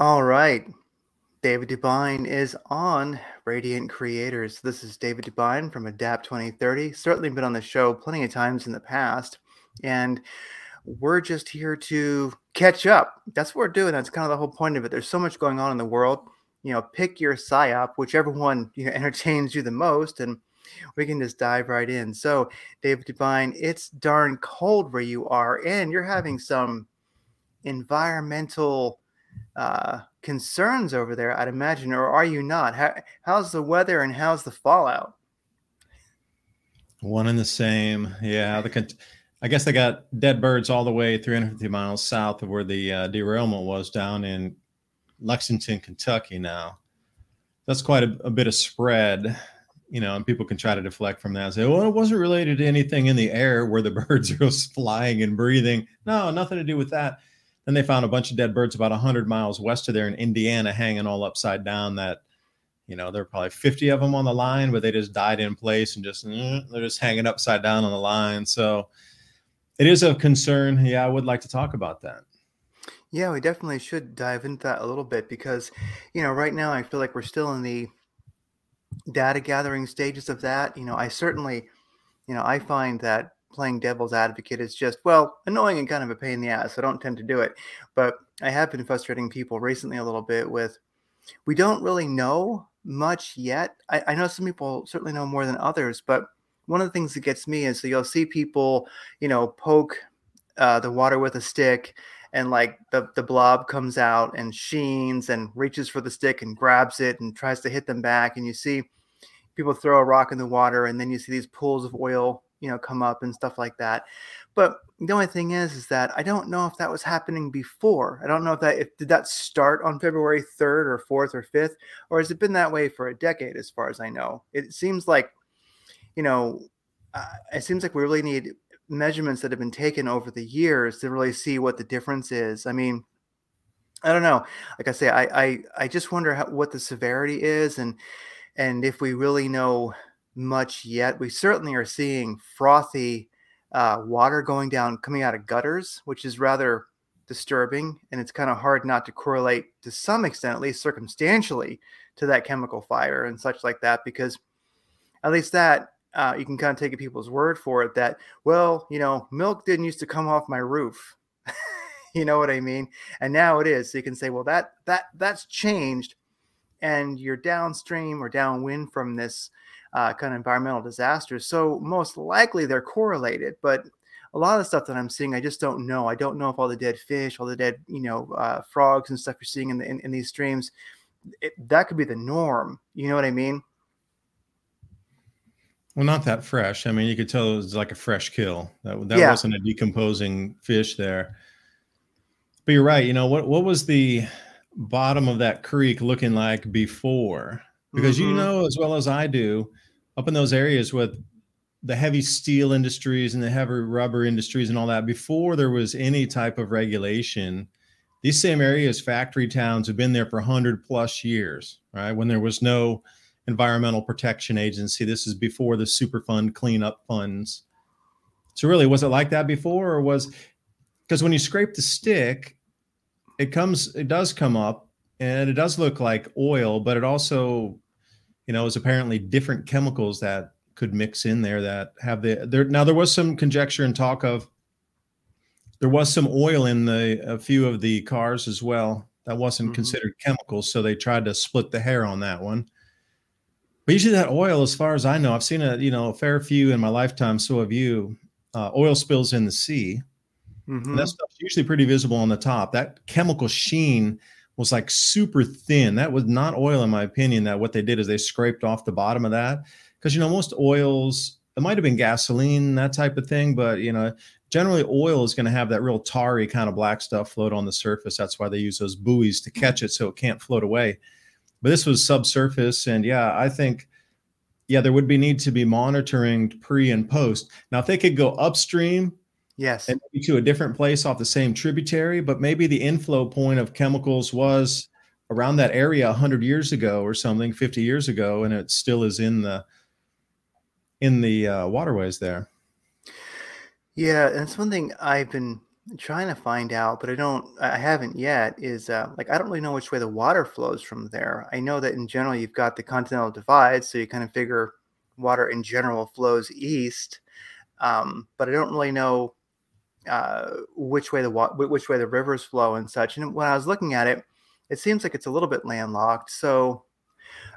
All right. David DuByne is on Radiant Creators. This is David DuByne from Adapt 2030. Certainly been on the show plenty of times in the past. And we're just here to catch up. That's what we're doing. That's kind of the whole point of it. There's so much going on in the world. You know, pick your psyop, whichever one you know, entertains you the most, and we can just dive right in. So, David DuByne, it's darn cold where you are, and you're having some environmental uh, concerns over there, I'd imagine, or are you not? How, how's the weather and how's the fallout? One and the same. Yeah. The, I guess they got dead birds all the way 350 miles south of where the uh, derailment was down in Lexington, Kentucky now. That's quite a, a, bit of spread, you know, and people can try to deflect from that and say, well, it wasn't related to anything in the air where the birds are flying and breathing. No, nothing to do with that. Then they found a bunch of dead birds about 100 miles west of there in Indiana hanging all upside down that you know there were probably 50 of them on the line but they just died in place and just mm, they're just hanging upside down on the line. So it is of concern. Yeah i would like to talk about that. Yeah we definitely should dive into that a little bit because you know right now i feel like we're still in the data gathering stages of that. You know i certainly you know i find that playing devil's advocate is just well annoying and kind of a pain in the ass. I don't tend to do it, but I have been frustrating people recently a little bit with we don't really know much yet. I, I know some people certainly know more than others, but one of the things that gets me is so you'll see people, you know, poke uh, the water with a stick and like the, the blob comes out and sheens and reaches for the stick and grabs it and tries to hit them back and you see people throw a rock in the water and then you see these pools of oil you know come up and stuff like that. But the only thing is is that i don't know if that was happening before. I don't know if that if did that start on february 3rd or 4th or 5th or has it been that way for a decade as far as i know? It seems like you know uh, it seems like we really need measurements that have been taken over the years to really see what the difference is. I mean i don't know. Like i say i i, I just wonder how, what the severity is and and if we really know much yet. We certainly are seeing frothy uh, water going down, coming out of gutters, which is rather disturbing. And it's kind of hard not to correlate to some extent, at least circumstantially, to that chemical fire and such like that, because at least that uh, you can kind of take people's word for it that, well, you know, milk didn't used to come off my roof. you know what I mean? And now it is. So you can say, well, that that that's changed, and you're downstream or downwind from this uh, kind of environmental disasters. So most likely they're correlated, but a lot of the stuff that I'm seeing, I just don't know. I don't know if all the dead fish, all the dead, you know, uh, frogs and stuff you're seeing in, the, in, in these streams, it, that could be the norm. You know what I mean? Well, not that fresh. I mean, you could tell it was like a fresh kill. That that yeah. wasn't a decomposing fish there. But you're right. You know what? What was the bottom of that creek looking like before? Because mm-hmm. you know as well as I do, up in those areas with the heavy steel industries and the heavy rubber industries and all that, before there was any type of regulation, these same areas, factory towns, have been there for 100 plus years, right? When there was no environmental protection agency. This is before the Superfund cleanup funds. So, really, was it like that before, or was because when you scrape the stick, it comes, it does come up and it does look like oil, but it also you know, is apparently different chemicals that could mix in there that have the there. Now there was some conjecture and talk of there was some oil in the a few of the cars as well that wasn't mm-hmm. considered chemicals, so they tried to split the hair on that one. But usually that oil, as far as I know, I've seen a you know a fair few in my lifetime. So have you. Uh, oil spills in the sea. Mm-hmm. that stuff's usually pretty visible on the top. That chemical sheen was like super thin. That was not oil, in my opinion. That what they did is they scraped off the bottom of that because you know most oils it might have been gasoline that type of thing, but you know generally oil is going to have that real tarry kind of black stuff float on the surface. That's why they use those buoys to mm-hmm. catch it so it can't float away. But this was subsurface, and yeah, I think yeah there would be need to be monitoring pre and post. Now if they could go upstream Yes. And maybe to a different place off the same tributary, but maybe the inflow point of chemicals was around that area 100 years ago or something, 50 years ago, and it still is in the in the uh, waterways there. Yeah, that's one thing I've been trying to find out, but I don't, I haven't yet, is uh, like I don't really know which way the water flows from there. I know that in general you've got the continental divide, so you kind of figure water in general flows east, um, but I don't really know uh, which way the which way the rivers flow and such. And when I was looking at it, it seems like it's a little bit landlocked. So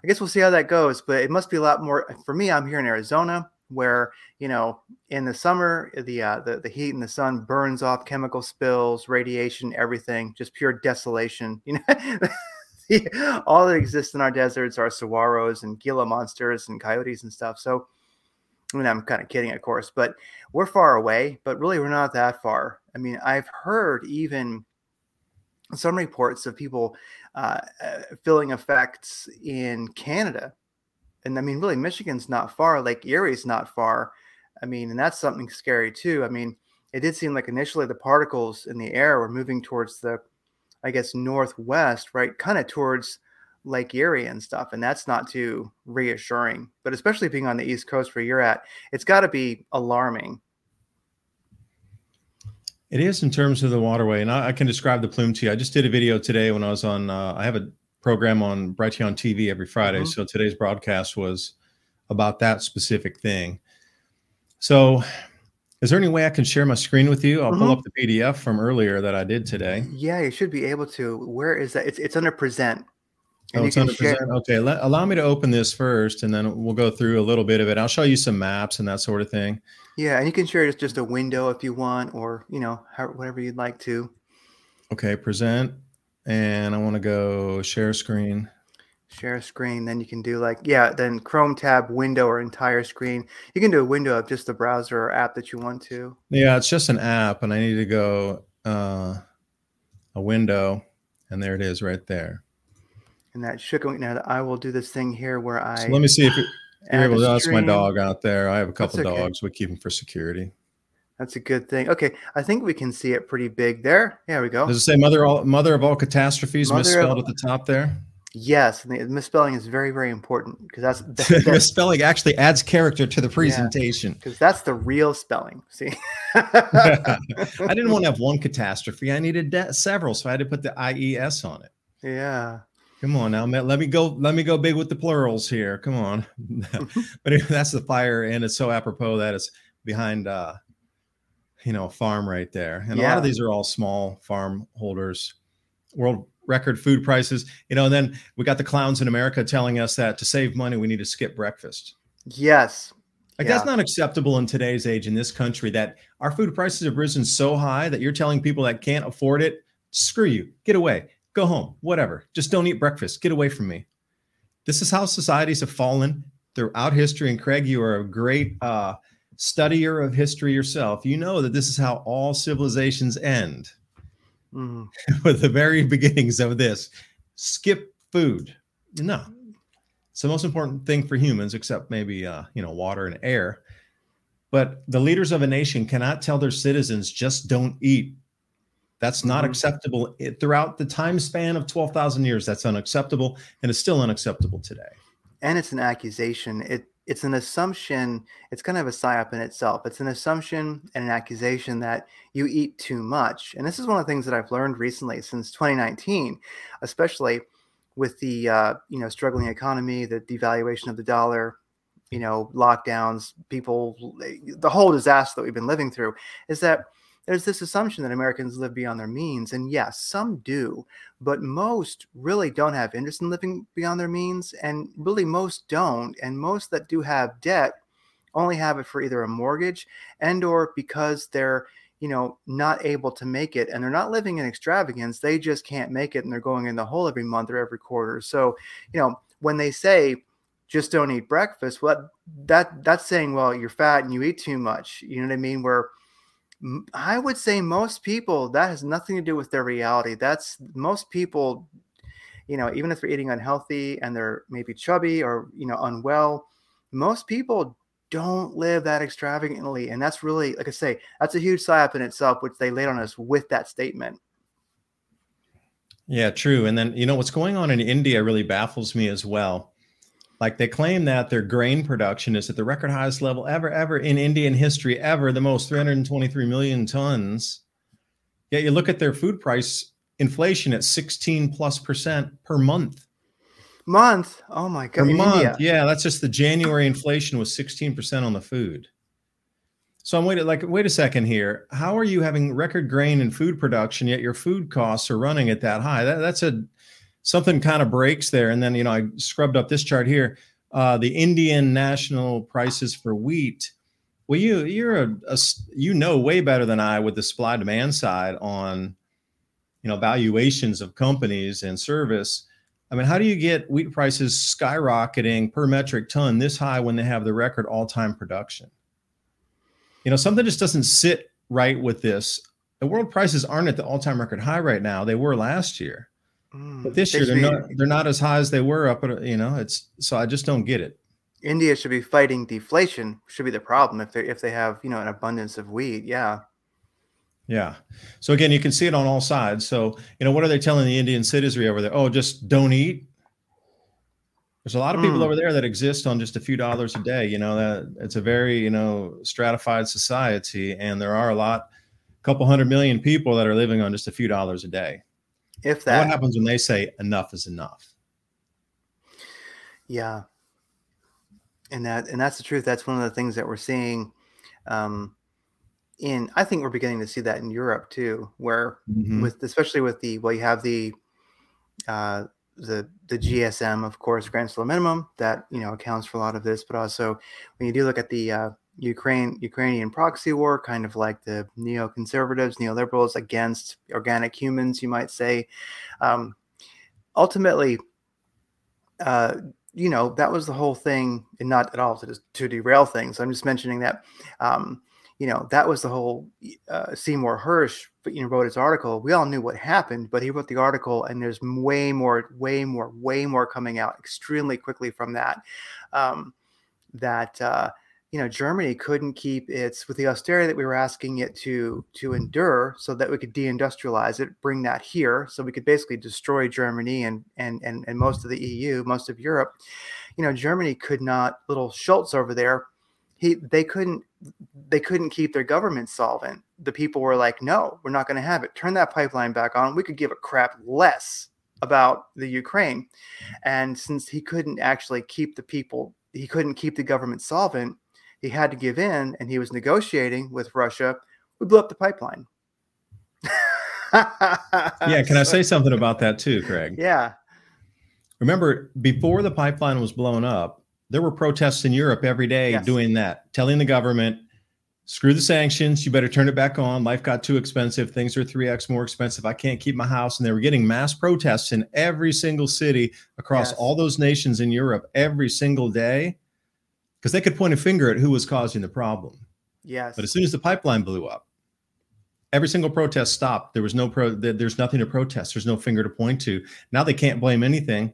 I guess we'll see how that goes. But it must be a lot more for me. I'm here in Arizona where you know in the summer the uh, the the heat and the sun burns off chemical spills, radiation, everything, just pure desolation. You know, all that exists in our deserts are saguaros and Gila monsters and coyotes and stuff. So, I mean, I'm kind of kidding, of course, but we're far away. But really, we're not that far. I mean, I've heard even some reports of people uh, uh feeling effects in Canada and I mean, really, Michigan's not far. Lake Erie's not far. I mean, and that's something scary too. I mean, it did seem like initially the particles in the air were moving towards the, I guess, northwest, right, kind of towards Lake Erie and stuff, and that's not too reassuring. But especially being on the East Coast where you're at, it's got to be alarming. It is in terms of the waterway, and I, I, can describe the plume to you. I just did a video today when I was on. Uh, I have a program on Brighteon TV every Friday. Mm-hmm. So today's broadcast was about that specific thing. So, is there any way I can share my screen with you? I'll mm-hmm. pull up the PDF from earlier that I did today. Yeah, you should be able to. Where is that? It's it's under present. Oh, it's under share- Okay, let, allow me to open this first, and then we'll go through a little bit of it. I'll show you some maps and that sort of thing. Yeah, and you can share just just a window if you want, or you know, how, whatever you'd like to. Okay, present and I want to go share screen. Share screen. Then you can do like, yeah, then Chrome tab, window, or entire screen. You can do a window of just the browser or app that you want to. Yeah, it's just an app, and I need to go uh, a window, and there it is right there. And that should go. Now I will do this thing here where I. So let me see if you're able. That's my dog out there. I have a couple okay. dogs. We keep them for security. That's a good thing. Okay, I think we can see it pretty big there. There we go. Does it say mother all mother of all catastrophes mother misspelled of, at the top there? Yes, and the misspelling is very very important because that's, that's misspelling actually adds character to the presentation. Because yeah, that's the real spelling. See, I didn't want to have one catastrophe. I needed de- several, so I had to put the IES on it. Yeah. Come on now. Let me go. Let me go big with the plurals here. Come on. but that's the fire, and it's so apropos that it's behind uh, you know, a farm right there. And yeah. a lot of these are all small farm holders. World record food prices, you know, and then we got the clowns in America telling us that to save money, we need to skip breakfast. Yes. Like yeah. that's not acceptable in today's age in this country that our food prices have risen so high that you're telling people that can't afford it, screw you, get away, go home, whatever. Just don't eat breakfast. Get away from me. This is how societies have fallen throughout history. And Craig, you are a great uh, studier of history yourself, you know that this is how all civilizations end mm. with the very beginnings of this skip food. No, it's the most important thing for humans, except maybe uh, you know water and air. But the leaders of a nation cannot tell their citizens just don't eat. That's not mm-hmm. acceptable it, throughout the time span of 12,000 years. That's unacceptable and it's still unacceptable today. And it's an accusation. It it's an assumption it's kind of a psyop in itself it's an assumption and an accusation that you eat too much and this is one of the things that i've learned recently since 2019 especially with the uh, you know struggling economy the devaluation of the dollar you know lockdowns people the whole disaster that we've been living through is that there's this assumption that Americans live beyond their means. And yes, some do, but most really don't have interest in living beyond their means. And really, most don't. And most that do have debt only have it for either a mortgage and or because they're you know not able to make it and they're not living in extravagance they just can't make it and they're going in the hole every month or every quarter so you know when they say just don't eat breakfast well that that's saying well you're fat and you eat too much you know what i mean where I would say most people that has nothing to do with their reality. That's most people, you know, even if they're eating unhealthy and they're maybe chubby or you know unwell, most people don't live that extravagantly, and that's really, like I say, that's a huge psyop in itself, which they laid on us with that statement. Yeah, true. And then you know what's going on in India really baffles me as well like they claim that their grain production is at the record highest level ever, ever in Indian history, ever, the most 323 million tons. Yet you look at their food price inflation at 16 plus percent per month. Month? Oh my god. Per month. India. Yeah, that's just the January inflation was 16% on the food. So I'm waiting like wait a second here. How are you having record grain and food production yet your food costs are running at that high? That, that's a something kind of breaks there. And then you know I scrubbed up this chart here. Uh, the Indian national prices for wheat. Well, you you're a, a you know way better than I with the supply demand side on you know valuations of companies and service. I mean, how do you get wheat prices skyrocketing per metric ton this high when they have the record all-time production? You know, something just doesn't sit right with this. The world prices aren't at the all-time record high right now. They were last year. Mm, but this year they're be, not they're not as high as they were up at you know, it's so I just don't get it. India should be fighting deflation, should be the problem if they if they have, you know, an abundance of wheat. Yeah. Yeah. So again, you can see it on all sides. So, you know, what are they telling the Indian citizenry over there? Oh, just don't eat. There's a lot of people mm. over there that exist on just a few dollars a day. You know, that it's a very, you know, stratified society. And there are a lot, a couple hundred million people that are living on just a few dollars a day. If that what happens when they say enough is enough? Yeah. And that and that's the truth. That's one of the things that we're seeing. Um, in I think we're beginning to see that in Europe too, where mm-hmm. with especially with the well, you have the uh, the the GSM, of course, Grand Solar Minimum that you know accounts for a lot of this, but also when you do look at the uh, Ukraine Ukrainian proxy war, kind of like the neoconservatives, neoliberals against organic humans, you might say. Um, ultimately, uh, you know that was the whole thing, and not at all to, to derail things. I'm just mentioning that. Um, you know that was the whole uh, Seymour Hersh you know wrote his article. We all knew what happened, but he wrote the article, and there's way more, way more, way more coming out extremely quickly from that. Um, that uh, you know Germany couldn't keep its with the austerity that we were asking it to to endure, so that we could deindustrialize it, bring that here, so we could basically destroy Germany and and and and most of the EU, most of Europe. You know, Germany could not. Little Scholz over there he they couldn't they couldn't keep their government solvent. The people were like, "No, we're not going to have it. Turn that pipeline back on. We could give a crap less about the Ukraine." And since he couldn't actually keep the people, he couldn't keep the government solvent. He had to give in, and he was negotiating with Russia. We blew up the pipeline. yeah, can I say something about that too, Craig? Yeah. Remember, before the pipeline was blown up, there were protests in Europe every day yes. doing that, telling the government, screw the sanctions, you better turn it back on. Life got too expensive. Things are 3x more expensive. I can't keep my house. And they were getting mass protests in every single city across yes. all those nations in Europe every single day because they could point a finger at who was causing the problem. Yes. But as soon as the pipeline blew up, every single protest stopped. There was no pro, there's nothing to protest. There's no finger to point to. Now they can't blame anything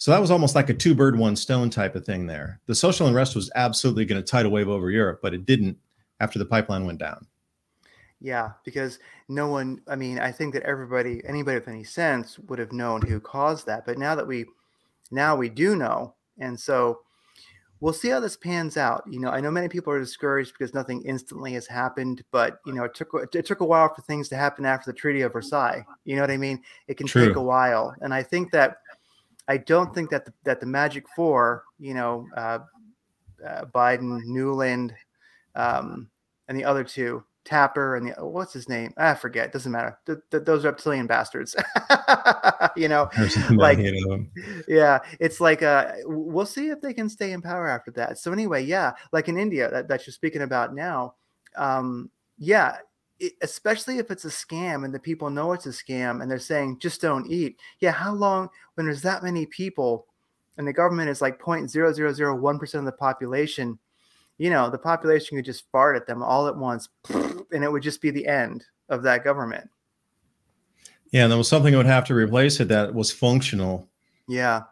so that was almost like a two bird, one stone type of thing there. The social unrest was absolutely going to tidal wave over Europe, but it didn't after the pipeline went down. Yeah, because no one, I mean, I think that everybody, anybody with any sense would have known who caused that. But now that we, now we do know. And so we'll see how this pans out. You know, I know many people are discouraged because nothing instantly has happened, but you know, it took it took a while for things to happen after the Treaty of Versailles. You know what I mean? It can True. take a while, and I think that I don't think that the, that the Magic Four, you know, uh, uh, Biden, Nuland, um, and the other two, Tapper and the what's his name? I forget. Doesn't matter. Th- th- those reptilian bastards. you know, like yeah, it's like uh, we'll see if they can stay in power after that. So anyway, yeah, like in India that, that you're speaking about now, um, yeah, it, especially if it's a scam and the people know it's a scam and they're saying just don't eat. Yeah, how long when there's that many people and the government is like 0.0001% of the population, you know, the population could just fart at them all at once and it would just be the end of that government. Yeah, and there was something that would have to replace it that was functional. Yeah.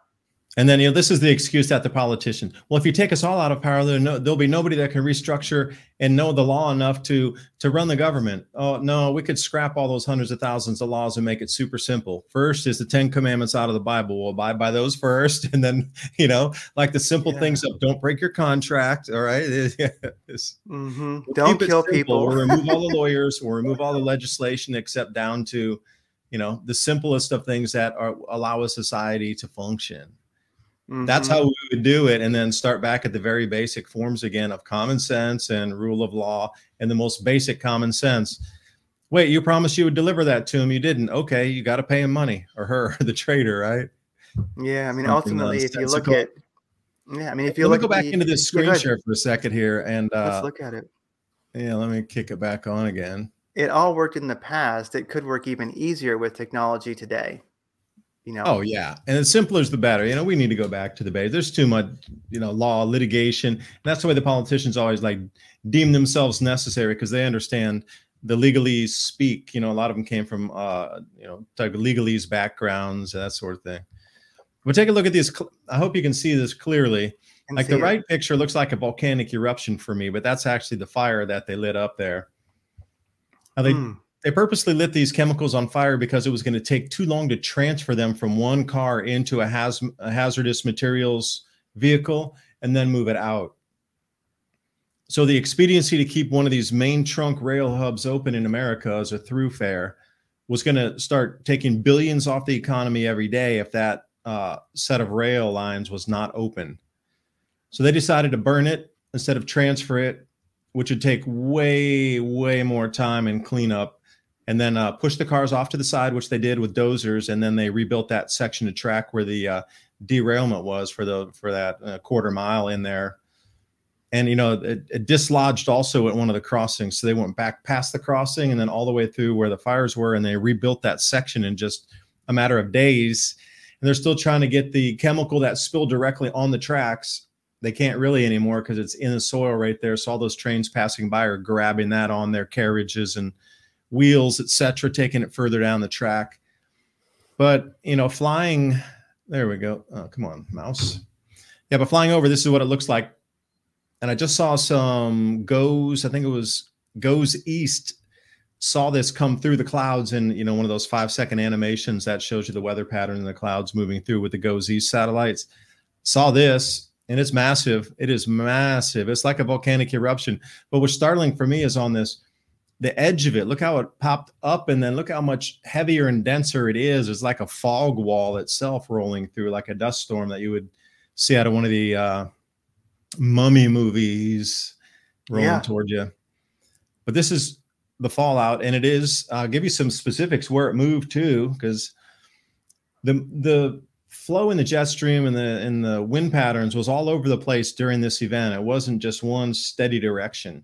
And then, you know, this is the excuse that the politician. Well, if you take us all out of power, there'll, no, there'll be nobody that can restructure and know the law enough to to run the government. Oh no, we could scrap all those hundreds of thousands of laws and make it super simple. First is the Ten Commandments out of the Bible. We'll abide by those first, and then you know, like the simple yeah. things of don't break your contract. All right, mm-hmm. don't kill people. we'll remove all the lawyers. We'll remove all the legislation, except down to you know the simplest of things that are allow a society to function Mm-hmm. That's how we would do it. And then start back at the very basic forms again of common sense and rule of law and the most basic common sense. Wait, you promised you would deliver that to him. You didn't. Okay, you got to pay him money or her, the trader, right? Yeah. I mean, ultimately, if you look at, yeah, I mean, if you let look me go back the, into this screen share for a second here and uh, let's look at it. Yeah, let me kick it back on again. It all worked in the past. It could work even easier with technology today you know? Oh yeah. And the simpler is the better. You know we need to go back to the base. There's too much you know law litigation. And that's the way the politicians always like deem themselves necessary because they understand the legalese speak. You know a lot of them came from uh you know type of legalese backgrounds and that sort of thing. But take a look at these i hope you can see this clearly. Like the it. right picture looks like a volcanic eruption for me but that's actually the fire that they lit up there. Now they mm they purposely lit these chemicals on fire because it was going to take too long to transfer them from one car into a, haz- a hazardous materials vehicle and then move it out. So the expediency to keep one of these main trunk rail hubs open in America as a thoroughfare was going to start taking billions off the economy every day if that uh, set of rail lines was not open. So they decided to burn it instead of transfer it, which would take way, way more time and cleanup and then uh, push the cars off to the side, which they did with dozers, and then they rebuilt that section of track where the uh, derailment was for the for that uh, quarter mile in there. And you know, it, it, dislodged also at one of the crossings, so they went back past the crossing and then all the way through where the fires were, and they rebuilt that section in just a matter of days. And they're still trying to get the chemical that spilled directly on the tracks. They can't really anymore because it's in the soil right there. So all those trains passing by are grabbing that on their carriages and wheels, etc., taking it further down the track. But you know, flying, there we go. Oh, come on, mouse. Yeah, but flying over, this is what it looks like. And I just saw some GOES, I think it was GOES East, saw this come through the clouds in you know one of those five second animations that shows you the weather pattern in the clouds moving through with the GOES East satellites. Saw this and it's massive. It is massive. It's like a volcanic eruption. But what's startling for me is on this the edge of it. Look how it popped up, and then look how much heavier and denser it is. It's like a fog wall itself rolling through, like a dust storm that you would see out of one of the uh, mummy movies rolling yeah. toward you. But this is the fallout, and it is. I'll give you some specifics where it moved to, because the the flow in the jet stream and the and the wind patterns was all over the place during this event. It wasn't just one steady direction.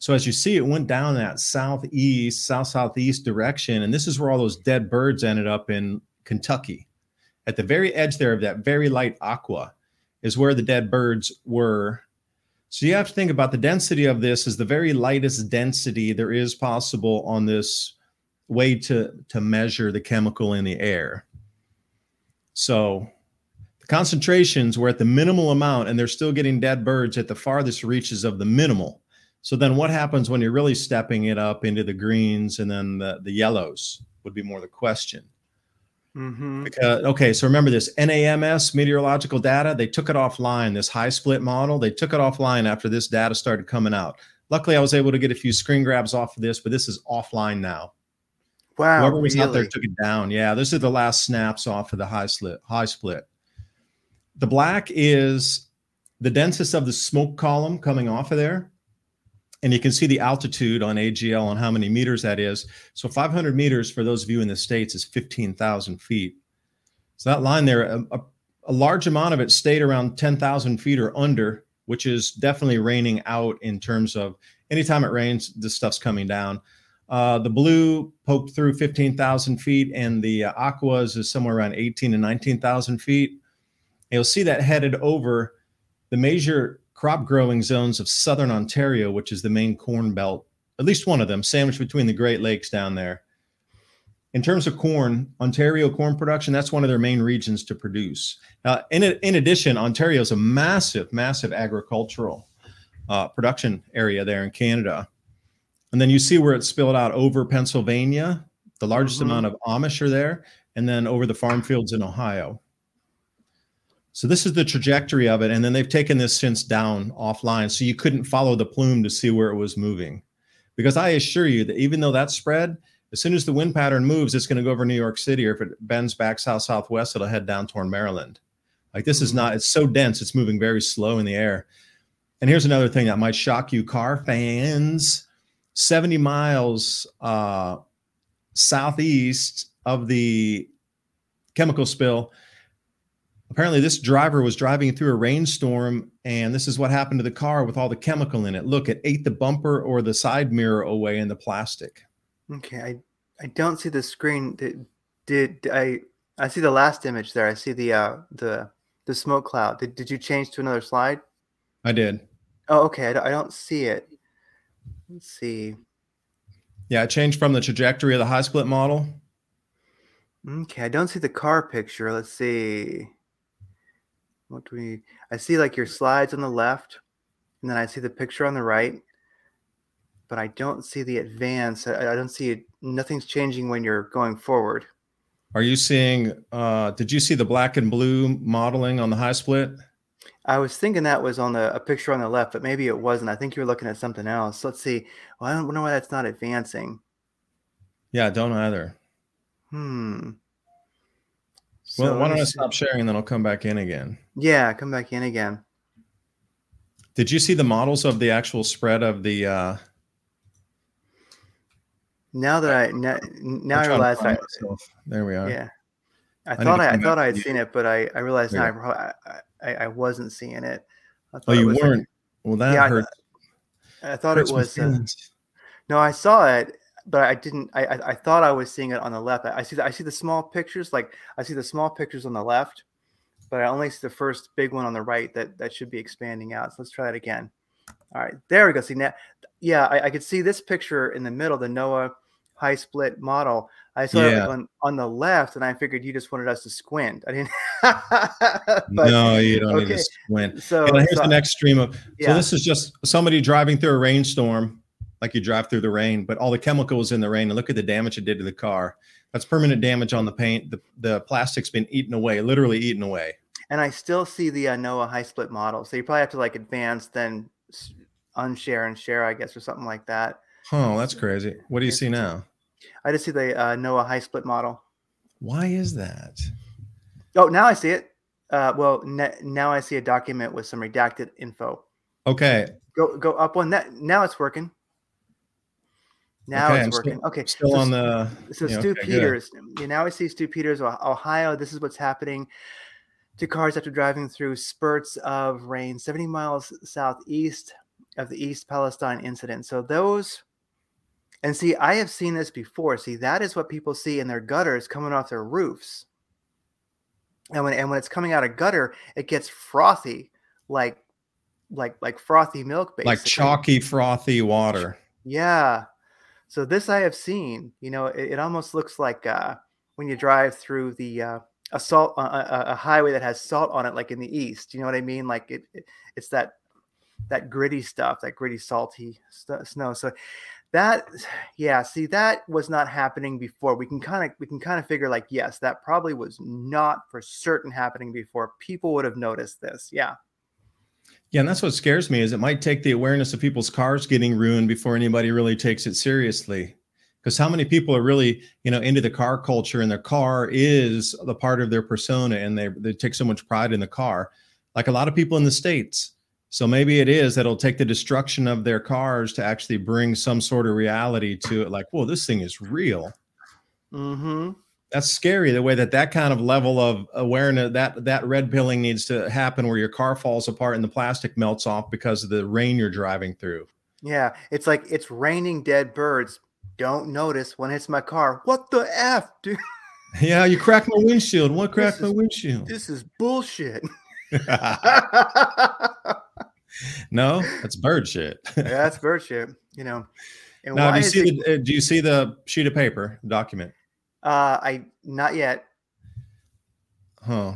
So as you see, it went down that southeast, south southeast direction, and this is where all those dead birds ended up in Kentucky. At the very edge there of that very light aqua is where the dead birds were. So you have to think about the density of this is the very lightest density there is possible on this way to to measure the chemical in the air. So the concentrations were at the minimal amount, and they're still getting dead birds at the farthest reaches of the minimal. So then what happens when you're really stepping it up into the greens and then the, the yellows would be more the question. Mm-hmm. Because, okay, so remember this NAMS meteorological data, they took it offline, this HYSPLIT model, they took it offline after this data started coming out. Luckily, I was able to get a few screen grabs off of this, but this is offline now. Wow. Whoever was really? out there took it down. Yeah, this are the last snaps off of the HYSPLIT, high split. The black is the densest of the smoke column coming off of there and you can see the altitude on AGL on how many meters that is. So 500 meters for those of you in the States is 15,000 feet. So that line there, a, a, a large amount of it stayed around 10,000 feet or under, which is definitely raining out in terms of anytime it rains, this stuff's coming down. Uh, the blue poked through 15,000 feet, and the uh, aquas is somewhere around 18 and 19,000 feet. And you'll see that headed over the major crop growing zones of southern Ontario, which is the main corn belt, at least one of them, sandwiched between the Great Lakes down there. in terms of corn, Ontario corn production, that's one of their main regions to produce. Uh, in, in addition, Ontario is a massive, massive agricultural uh, production area there in Canada. And then you see where it's spilled out over Pennsylvania. The largest mm-hmm. amount of Amish are there, and then over the farm fields in Ohio. So this is the trajectory of it. And then they've taken this since down offline. So you couldn't follow the plume to see where it was moving. Because I assure you that even though that spread, as soon as the wind pattern moves, it's going to go over New York City, or if it bends back south southwest, it'll head down toward Maryland. Like this is mm-hmm. not, it's so dense, it's moving very slow in the air. And here's another thing that might shock you, car fans 70 miles uh, southeast of the chemical spill. Apparently, this driver was driving through a rainstorm, and this is what happened to the car with all the chemical in it. Look, it ate the bumper or the side mirror away in the plastic. Okay, I I don't see the screen. Did, did I? I see the last image there. I see the uh the the smoke cloud. Did did you change to another slide? I did. Oh, okay. I don't, I don't see it. Let's see. Yeah, it changed from the trajectory of the HYSPLIT model. Okay, I don't see the car picture. Let's see. What do we? I see like your slides on the left, and then I see the picture on the right but I don't see the advance. I, I don't see it. Nothing's changing when you're going forward. Are you seeing? Uh, did you see the black and blue modeling on the HYSPLIT? I was thinking that was on the a picture on the left, but maybe it wasn't. I think you were looking at something else. Let's see. Well, I don't know why that's not advancing. Yeah, I don't either. Hmm. So well, why don't I stop sharing and then I'll come back in again? Yeah, come back in again. Did you see the models of the actual spread of the uh, now that I now, now I realize I there we are. Yeah, I, I thought I, I thought I had seen it, but I I realized now I, I, I wasn't seeing it. Oh, you weren't. well, that yeah, hurt. I, I thought it was. Uh, no, I saw it, but I didn't. I, I, I thought I was seeing it on the left. I, I see the, I see the small pictures. Like I see the small pictures on the left, but I only see the first big one on the right. That that should be expanding out. So let's try it again. All right, there we go. See now, yeah, I, I could see this picture in the middle, the NOAA HYSPLIT model. I saw yeah. it on, on the left, and I figured you just wanted us to squint. I didn't. but, no, you don't okay. need to squint. So and here's so, the next stream of. Yeah. So this is just somebody driving through a rainstorm, like you drive through the rain, but all the chemicals in the rain, and look at the damage it did to the car. That's permanent damage on the paint. The the plastic's been eaten away, literally eaten away. And I still see the uh, NOAA HYSPLIT model. So you probably have to like advance, then unshare and share, I guess, or something like that. Oh, that's crazy. What do you see now? I just see the uh, NOAA HYSPLIT model. Why is that? Oh, now I see it. Uh, well, ne- now I see a document with some redacted info. Okay. Go go up one. That now it's working. Now okay, it's working. Still, okay. Still so, on the. So Stu okay, Peters. You now I see Stu Peters, Ohio. This is what's happening to cars after driving through spurts of rain, 70 miles southeast of the East Palestine incident. So those and see, I have seen this before. See, that is what people see in their gutters coming off their roofs. And when and when it's coming out of gutter, it gets frothy, like like like frothy milk, basically. Like chalky, frothy water. Yeah. So this I have seen. You know, it, it almost looks like uh, when you drive through the uh, a salt uh, a, a, highway that has salt on it, like in the east. You know what I mean? Like it, it it's that that gritty stuff, that gritty, salty st- snow. So that yeah see that was not happening before we can kind of we can kind of figure like yes that probably was not for certain happening before people would have noticed this yeah yeah and that's what scares me is it might take the awareness of people's cars getting ruined before anybody really takes it seriously because how many people are really you know into the car culture and their car is the part of their persona and they, they take so much pride in the car like a lot of people in the states so maybe it is that it'll take the destruction of their cars to actually bring some sort of reality to it. Like, well, this thing is real. Mm-hmm. That's scary. The way that that kind of level of awareness that that red pilling needs to happen, where your car falls apart and the plastic melts off because of the rain you're driving through. Yeah, it's like it's raining dead birds. Don't notice when it's my car. What the f, dude? Yeah, you cracked my windshield. What cracked my windshield? This is bullshit. no, that's bird shit. yeah, that's bird shit. You know. And now, do you see the uh, do you see the sheet of paper document? Uh, I not yet. Huh.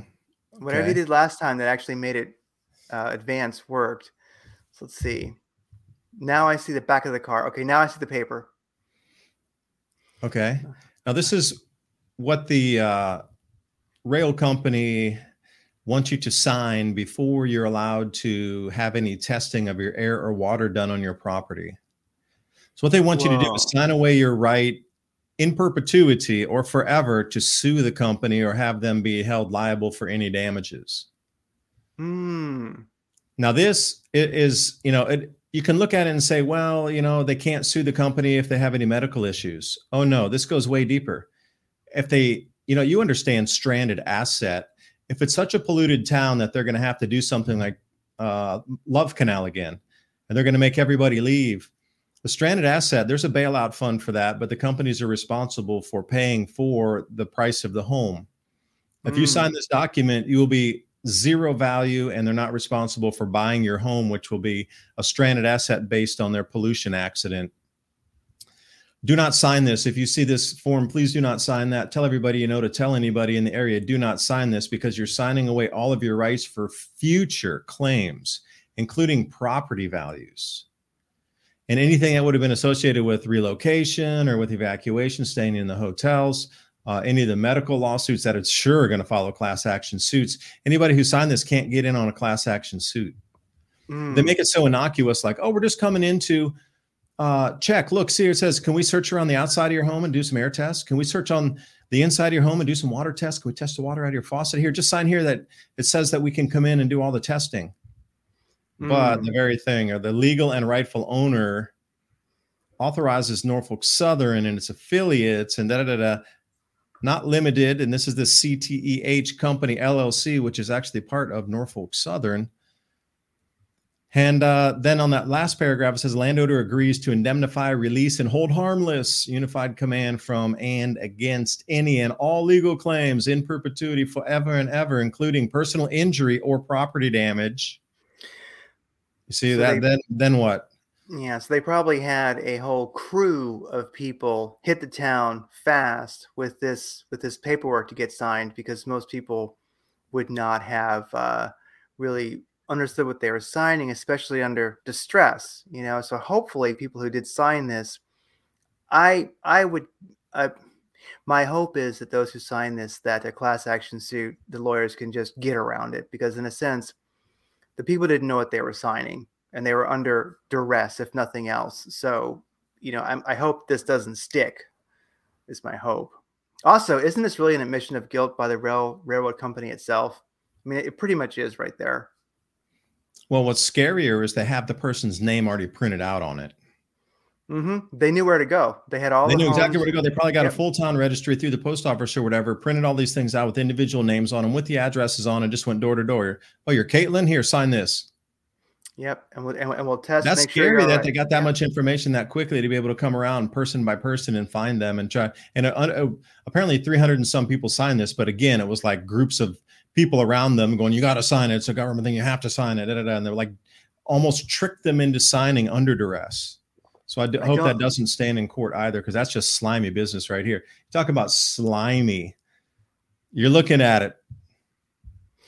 Whatever you did last time that actually made it uh, advance worked. So let's see. Now I see the back of the car. Okay, now I see the paper. Okay. Now this is what the uh, rail company wants you to sign before you're allowed to have any testing of your air or water done on your property. So what they want you to do is sign away your right in perpetuity or forever to sue the company or have them be held liable for any damages. Hmm. Now, this is, you know, it, you can look at it and say, well, you know, they can't sue the company if they have any medical issues. Oh, no, this goes way deeper. If they, you know, you understand stranded asset. If it's such a polluted town that they're going to have to do something like uh, Love Canal again, and they're going to make everybody leave, the stranded asset, there's a bailout fund for that, but the companies are responsible for paying for the price of the home. If you Mm. sign this document, you will be zero value and they're not responsible for buying your home, which will be a stranded asset based on their pollution accident. Do not sign this. If you see this form, please do not sign that. Tell everybody you know to tell anybody in the area, do not sign this because you're signing away all of your rights for future claims, including property values. And anything that would have been associated with relocation or with evacuation, staying in the hotels, uh, any of the medical lawsuits that it's sure are going to follow class action suits. Anybody who signed this can't get in on a class action suit. They Mm. make it so innocuous, like, oh, we're just coming into uh, check. Look, see, it says, can we search around the outside of your home and do some air tests? Can we search on the inside of your home and do some water tests? Can we test the water out of your faucet here? Just sign here that it says that we can come in and do all the testing. But Mm. the very thing, or the legal and rightful owner authorizes Norfolk Southern and its affiliates and da da da da, not limited. And this is the CTEH Company LLC, which is actually part of Norfolk Southern. And uh, then on that last paragraph, it says landowner agrees to indemnify, release, and hold harmless unified command from and against any and all legal claims in perpetuity forever and ever, including personal injury or property damage. You see So that? they- then, then what? Yeah, so they probably had a whole crew of people hit the town fast with this with this paperwork to get signed because most people would not have uh, really understood what they were signing, especially under distress. You know, so hopefully people who did sign this, I I would. Uh, my hope is that those who sign this, that a class action suit, the lawyers can just get around it because, in a sense, the people didn't know what they were signing and they were under duress, if nothing else. So, you know, I'm, I hope this doesn't stick. Is my hope. Also, isn't this really an admission of guilt by the rail railroad company itself? I mean, it pretty much is right there. Well, what's scarier is they have the person's name already printed out on it. Hmm They knew where to go. They had all. they the knew exactly where to go. They probably got Yep. a full town registry through the post office or whatever, printed all these things out with individual names on them, with the addresses on, and just went door to door. Oh, you're Caitlin. Here, sign this. Yep, and we'll and, we'll test. That's make sure scary you're that all they got that Yeah. much information that quickly to be able to come around person by person and find them and try. And uh, uh, apparently, 300 and some people signed this, but again, it was like groups of people around them going, "You got to sign it. It's a government thing. You have to sign it." Da, da, da. And they're like, almost tricked them into signing under duress. So I, d- I hope that don't- doesn't stand in court either, because that's just slimy business right here. Talk about slimy. You're looking at it.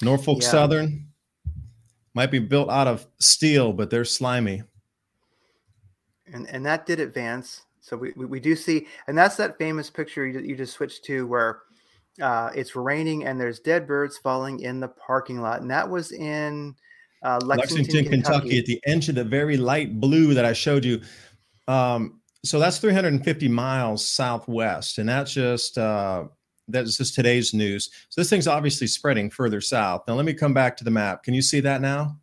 Norfolk Yeah. Southern might be built out of steel, but they're slimy. and and that did advance. So we, we, we do see, and that's that famous picture you, you just switched to where uh, it's raining and there's dead birds falling in the parking lot, and that was in uh, Lexington, Lexington, Kentucky. at the edge of the very light blue that I showed you. Um, so that's 350 miles southwest, and that's just uh, that's just today's news. So this thing's obviously spreading further south. Now let me come back to the map. Can you see that now?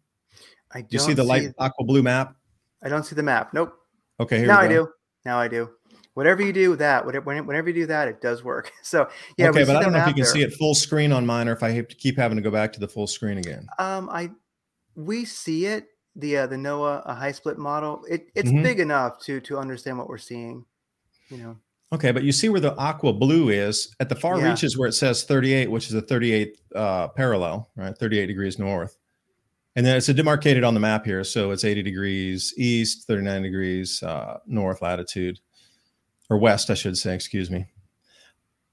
I Do you see the light aqua blue map? I don't see the map. Nope. Okay, here now I do. Now I do. Whatever you do with that, whatever, whenever you do that, it does work. So yeah, okay, but I don't know if you can there. see it full screen on mine, or if I have to keep having to go back to the full screen again. Um, I we see it the uh, the NOAA a HYSPLIT model. It it's Mhm. big enough to to understand what we're seeing. You know. Okay, but you see where the aqua blue is at the far Yeah. reaches where it says 38, which is the 38th uh, parallel, right? 38 degrees north. And then it's a demarcated on the map here. So it's 80 degrees east, 39 degrees uh, north latitude, or west, I should say, excuse me. I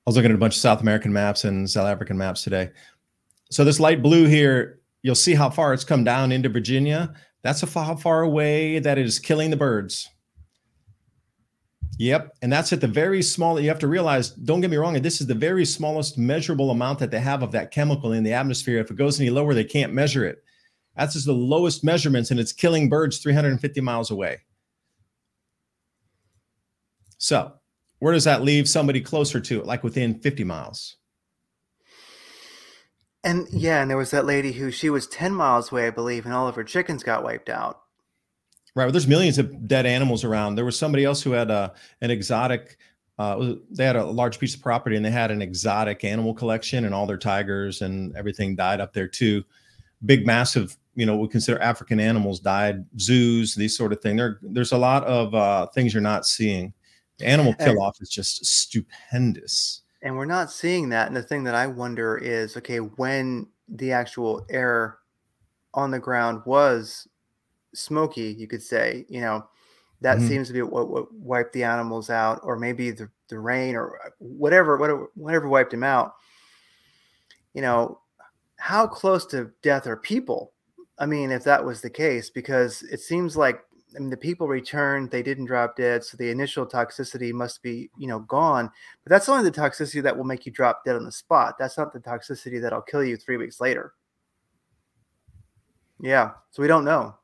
was looking at a bunch of South American maps and South African maps today. So this light blue here, you'll see how far it's come down into Virginia. That's a far far away that is killing the birds. Yep. And that's at the very small, you have to realize, don't get me wrong, this is the very smallest measurable amount that they have of that chemical in the atmosphere. If it goes any lower, they can't measure it. That's just the lowest measurements, and it's killing birds 350 miles away. So, where does that leave somebody closer to it, like within 50 miles? And yeah, and there was that lady who she was 10 miles away, I believe, and all of her chickens got wiped out. Right. Well, there's millions of dead animals around. There was somebody else who had a, an exotic, uh, they had a large piece of property and they had an exotic animal collection and all their tigers and everything died up there too. Big, massive, you know, we consider African animals died, zoos, these sort of thing. There, there's a lot of uh, things you're not seeing. The animal kill off is just stupendous. And we're not seeing that. And the thing that I wonder is okay, when the actual air on the ground was smoky, you could say, you know, that mm-hmm. seems to be what, what wiped the animals out, or maybe the, the rain or uh, whatever, whatever, whatever wiped them out. You know, how close to death are people? I mean, if that was the case, because it seems like I mean, the people returned, they didn't drop dead, so the initial toxicity must be, you know, gone. But that's only the toxicity that will make you drop dead on the spot. That's not the toxicity that'll kill you three weeks later. Yeah, so we don't know.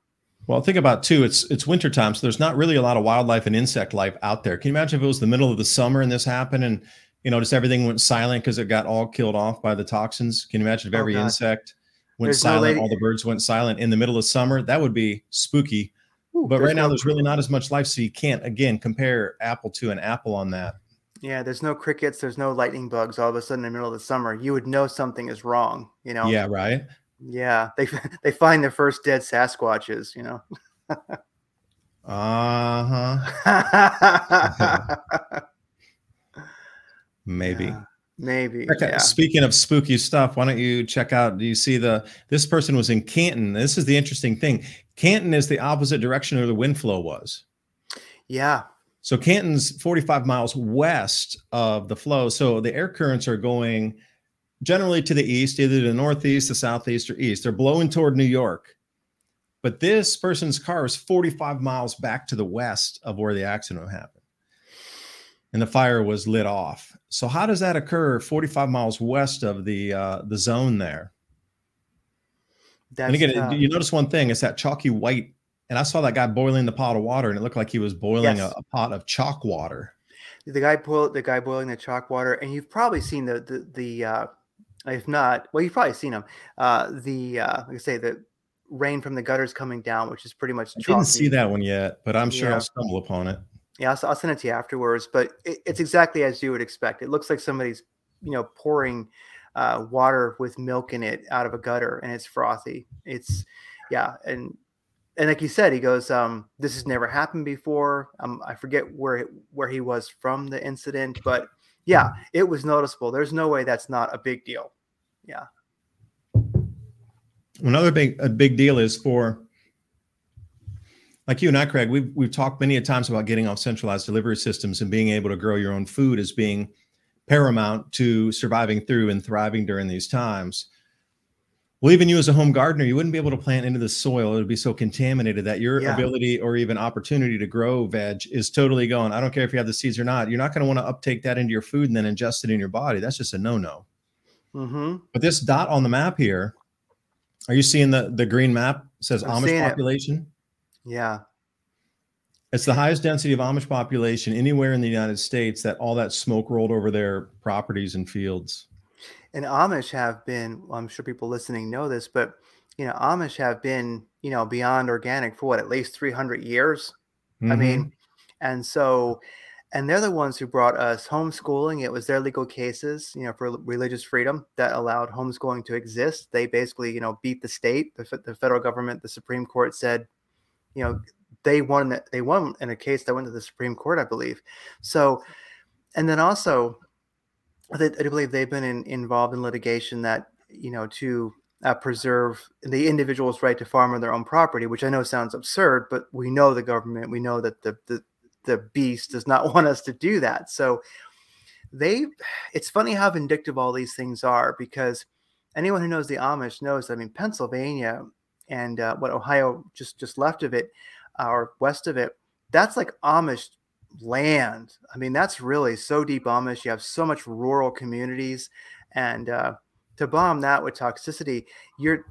Well, think about too. It's it's wintertime, so there's not really a lot of wildlife and insect life out there. Can you imagine if it was the middle of the summer and this happened, and you know, just everything went silent because it got all killed off by the toxins? Can you imagine if oh, every insect went there's silent, no all the birds went silent in the middle of summer? That would be spooky. Ooh, but right now, no there's really not as much life, so you can't again compare apple to an apple on that. Yeah, there's no crickets, there's no lightning bugs. All of a sudden, in the middle of the summer, you would know something is wrong. You know? Yeah, right. Yeah, they they find their first dead Sasquatches, you know. uh huh. maybe. Yeah, maybe. Okay. Yeah. Speaking of spooky stuff, why don't you check out? Do you see the? This person was in Canton. This is the interesting thing. Canton is the opposite direction where the wind flow was. Yeah. So Canton's 45 miles west of the flow. So the air currents are going generally to the east, either to the northeast, the southeast, or east. They're blowing toward New York. But this person's car is 45 miles back to the west of where the accident happened. And the fire was lit off. So how does that occur 45 miles west of the uh, the zone there? That's and again, tough. you notice one thing, it's that chalky white. And I saw that guy boiling the pot of water, and it looked like he was boiling yes. a, a pot of chalk water the guy boil the guy boiling the chalk water, and you've probably seen the the the uh, if not, well, you've probably seen them. Uh, the uh, like I say, the rain from the gutters coming down, which is pretty much. I didn't see that one yet, but I'm sure yeah. I'll stumble upon it. Yeah, I'll, I'll, send it to you afterwards. But it, it's exactly as you would expect. It looks like somebody's, you know, pouring uh, water with milk in it out of a gutter, and it's frothy. It's, yeah, and and like you said, he goes, um, "This has never happened before." Um, I forget where where he was from the incident, but yeah, it was noticeable. There's no way that's not a big deal yeah. Another big a big deal is for like you and I, Craig, we've we've talked many a times about getting off centralized delivery systems and being able to grow your own food as being paramount to surviving through and thriving during these times. Well, even you as a home gardener, you wouldn't be able to plant into the soil. It would be so contaminated that your yeah. ability or even opportunity to grow veg is totally gone. I don't care if you have the seeds or not. You're not going to want to uptake that into your food and then ingest it in your body. That's just a no-no. Mm-hmm. But this dot on the map here, are you seeing the the green map? Says I'm Amish population. It. Yeah. It's the highest density of Amish population anywhere in the United States that all that smoke rolled over their properties and fields. And Amish have been, well, I'm sure people listening know this, but you know, Amish have been, you know, beyond organic for what, at least 300 years. Mm-hmm. I mean, and so and they're the ones who brought us homeschooling. It was their legal cases, you know, for religious freedom that allowed homeschooling to exist. They basically, you know, beat the state, the, the federal government. The Supreme Court said, you know, they won that they won in a case that went to the Supreme Court, I believe. So, and then also, I do believe they've been in, involved in litigation that you know to uh, preserve the individual's right to farm on their own property, which I know sounds absurd, but we know the government, we know that the, the the beast does not want us to do that. So they it's funny how vindictive all these things are because anyone who knows the Amish knows. I mean, Pennsylvania and uh, what Ohio just just left of it or west of it, that's like Amish land. I mean, that's really so deep Amish. You have so much rural communities, and uh, to bomb that with toxicity, you're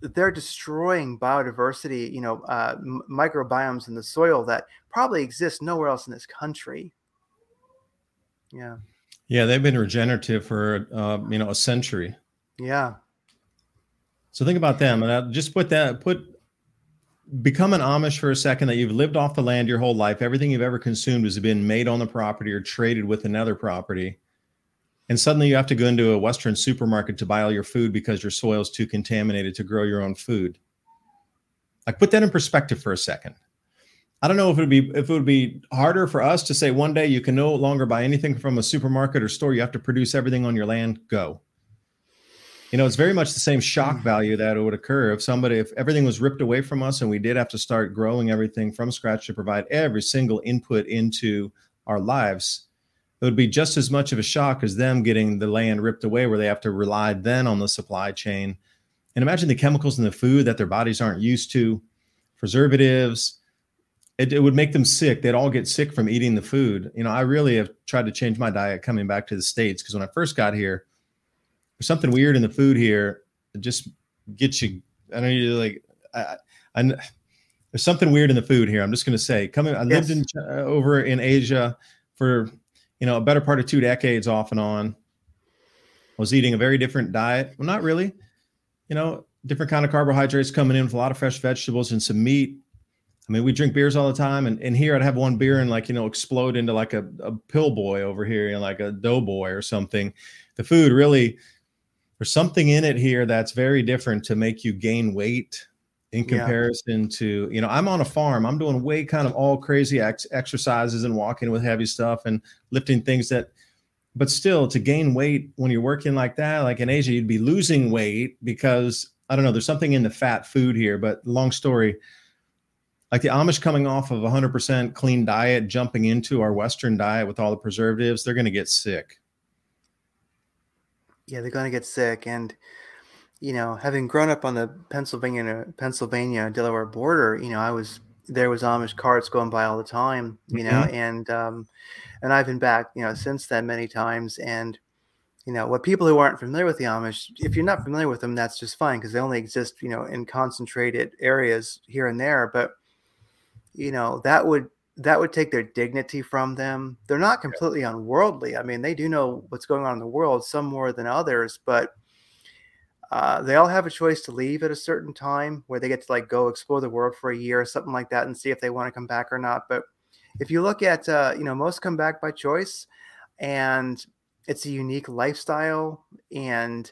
they're destroying biodiversity. You know, uh, m- microbiomes in the soil that probably exist nowhere else in this country. Yeah. Yeah, they've been regenerative for uh, you know a century. Yeah. So think about them, and I'll just put that put become an Amish for a second that you've lived off the land your whole life. Everything you've ever consumed has been made on the property or traded with another property. And suddenly you have to go into a Western supermarket to buy all your food because your soil's too contaminated to grow your own food. Like put that in perspective for a second. I don't know if it would be if it would be harder for us to say one day you can no longer buy anything from a supermarket or store. You have to produce everything on your land. Go you know, it's very much the same shock value that it would occur if somebody, if everything was ripped away from us and we did have to start growing everything from scratch to provide every single input into our lives. It would be just as much of a shock as them getting the land ripped away, where they have to rely then on the supply chain. And imagine the chemicals in the food that their bodies aren't used to, preservatives. It, it would make them sick. They'd all get sick from eating the food. You know, I really have tried to change my diet coming back to the States because when I first got here, there's something weird in the food here that just gets you. I don't need to like. I, I, there's something weird in the food here. I'm just going to say, coming. I yes. lived in uh, over in Asia for you know a better part of two decades, off and on. I was eating a very different diet. Well, not really. You know, different kind of carbohydrates coming in with a lot of fresh vegetables and some meat. I mean, we drink beers all the time, and, and here I'd have one beer and like you know explode into like a, a pill boy over here, you know, like a doughboy or something. The food really there's something in it here that's very different to make you gain weight in comparison yeah. to you know i'm on a farm i'm doing way kind of all crazy ex- exercises and walking with heavy stuff and lifting things that but still to gain weight when you're working like that like in asia you'd be losing weight because i don't know there's something in the fat food here but long story like the amish coming off of 100% clean diet jumping into our western diet with all the preservatives they're going to get sick yeah, they're going to get sick. And, you know, having grown up on the Pennsylvania, Pennsylvania, Delaware border, you know, I was, there was Amish carts going by all the time, you know, mm-hmm. and, um, and I've been back, you know, since then many times. And, you know, what people who aren't familiar with the Amish, if you're not familiar with them, that's just fine because they only exist, you know, in concentrated areas here and there. But, you know, that would that would take their dignity from them. They're not completely unworldly. I mean, they do know what's going on in the world, some more than others, but uh, they all have a choice to leave at a certain time where they get to like go explore the world for a year or something like that and see if they want to come back or not. But if you look at, uh, you know, most come back by choice and it's a unique lifestyle and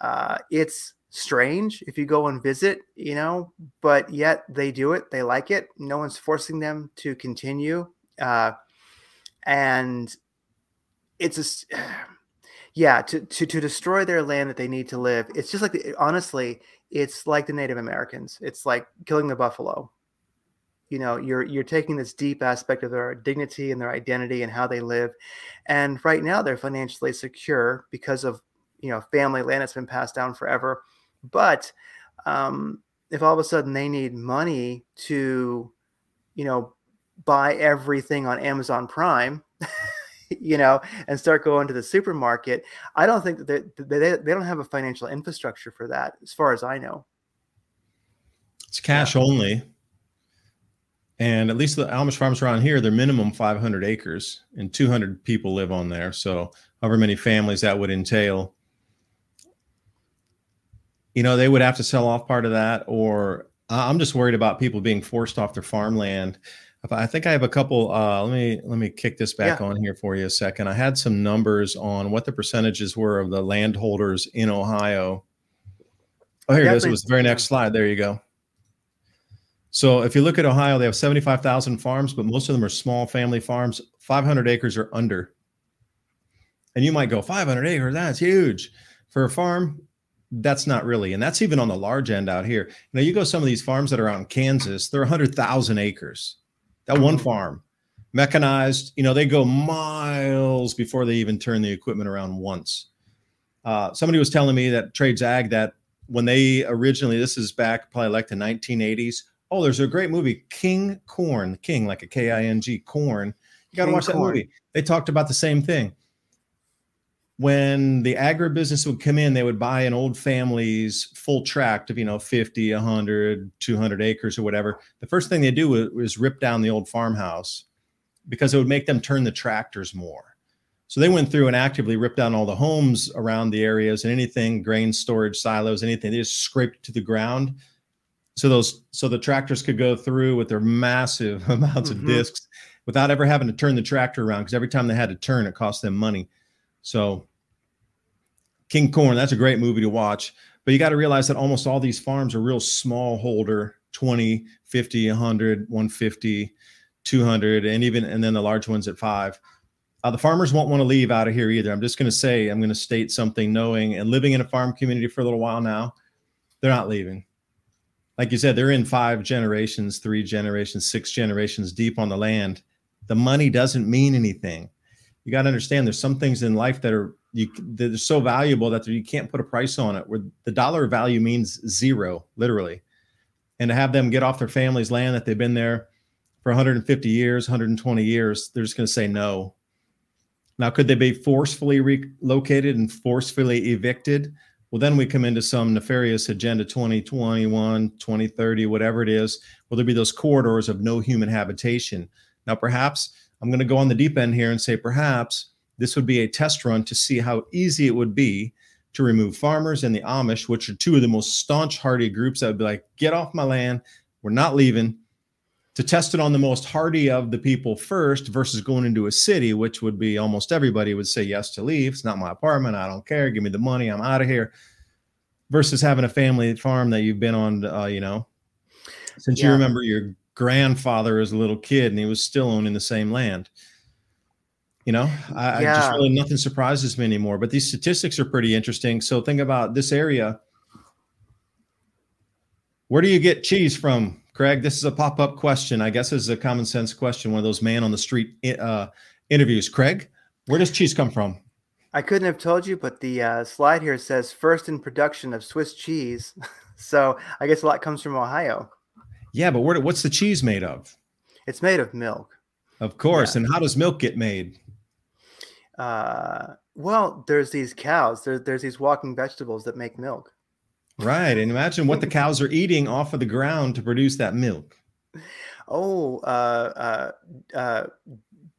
uh, it's strange if you go and visit, you know, but yet they do it. They like it. No one's forcing them to continue. Uh, and it's a, yeah, to, to, to destroy their land that they need to live. It's just like, honestly, it's like the Native Americans. It's like killing the buffalo. You know, you're you're taking this deep aspect of their dignity and their identity and how they live, and right now they're financially secure because of you know family land that's been passed down forever but um, if all of a sudden they need money to, you know, buy everything on Amazon Prime, you know, and start going to the supermarket, I don't think that they, they, they don't have a financial infrastructure for that, as far as I know. It's cash yeah. only. And at least the Amish farms around here, they're minimum 500 acres and 200 people live on there. So, however many families that would entail you know, they would have to sell off part of that, or I'm just worried about people being forced off their farmland. I think I have a couple. Uh, let me let me kick this back yeah. on here for you a second. I had some numbers on what the percentages were of the landholders in Ohio. Oh, here Definitely. it is. It was the very next slide. There you go. So if you look at Ohio, they have 75,000 farms, but most of them are small family farms, 500 acres or under. And you might go, 500 acres, that's huge. For a farm, that's not really, and that's even on the large end out here. You know, you go some of these farms that are out in Kansas, they're 100,000 acres. That one mm-hmm. farm, mechanized. You know, they go miles before they even turn the equipment around once. Uh, somebody was telling me that Trades Ag that when they originally, this is back probably like the 1980s. Oh, there's a great movie, King Corn, King like a K I N G, Corn. You got to watch that movie. They talked about the same thing. When the agribusiness would come in, they would buy an old family's full tract of, you know, 50, 100, 200 acres or whatever. The first thing they do was, was rip down the old farmhouse because it would make them turn the tractors more. So they went through and actively ripped down all the homes around the areas and anything, grain storage silos, anything. They just scraped to the ground. So those so the tractors could go through with their massive amounts mm-hmm. of discs without ever having to turn the tractor around because every time they had to turn, it cost them money. So King Corn, that's a great movie to watch. But you got to realize that almost all these farms are real small holder 20, 50, 100, 150 200 and even and then the large ones at five. Uh, the farmers won't want to leave out of here either. I'm just going to say i'm going to state something knowing and living in a farm community for a little while now they're not leaving. Like you said they're in five generations three generations six generations deep on the land. The money doesn't mean anything you got to understand there's some things in life that are you they're so valuable that you can't put a price on it where the dollar value means zero literally and to have them get off their family's land that they've been there for 150 years, 120 years, they're just going to say no. Now, could they be forcefully relocated and forcefully evicted? Well, then we come into some nefarious agenda 2021, 2030, whatever it is. Will there be those corridors of no human habitation? Now, perhaps I'm going to go on the deep end here and say perhaps this would be a test run to see how easy it would be to remove farmers and the Amish, which are two of the most staunch, hardy groups that would be like, get off my land. We're not leaving to test it on the most hardy of the people first versus going into a city, which would be almost everybody would say yes to leave. It's not my apartment. I don't care. Give me the money. I'm out of here. Versus having a family farm that you've been on, uh, you know, since yeah. you remember your grandfather as a little kid and he was still owning the same land. You know, I, yeah. I just really nothing surprises me anymore. But these statistics are pretty interesting. So think about this area. Where do you get cheese from? Craig, this is a pop up question. I guess this is a common sense question, one of those man on the street uh, interviews. Craig, where does cheese come from? I couldn't have told you, but the uh, slide here says first in production of Swiss cheese. so I guess a lot comes from Ohio. Yeah, but where, what's the cheese made of? It's made of milk. Of course. Yeah. And how does milk get made? Uh, well, there's these cows. There, there's these walking vegetables that make milk. Right. And imagine what the cows are eating off of the ground to produce that milk. Oh, uh, uh, uh,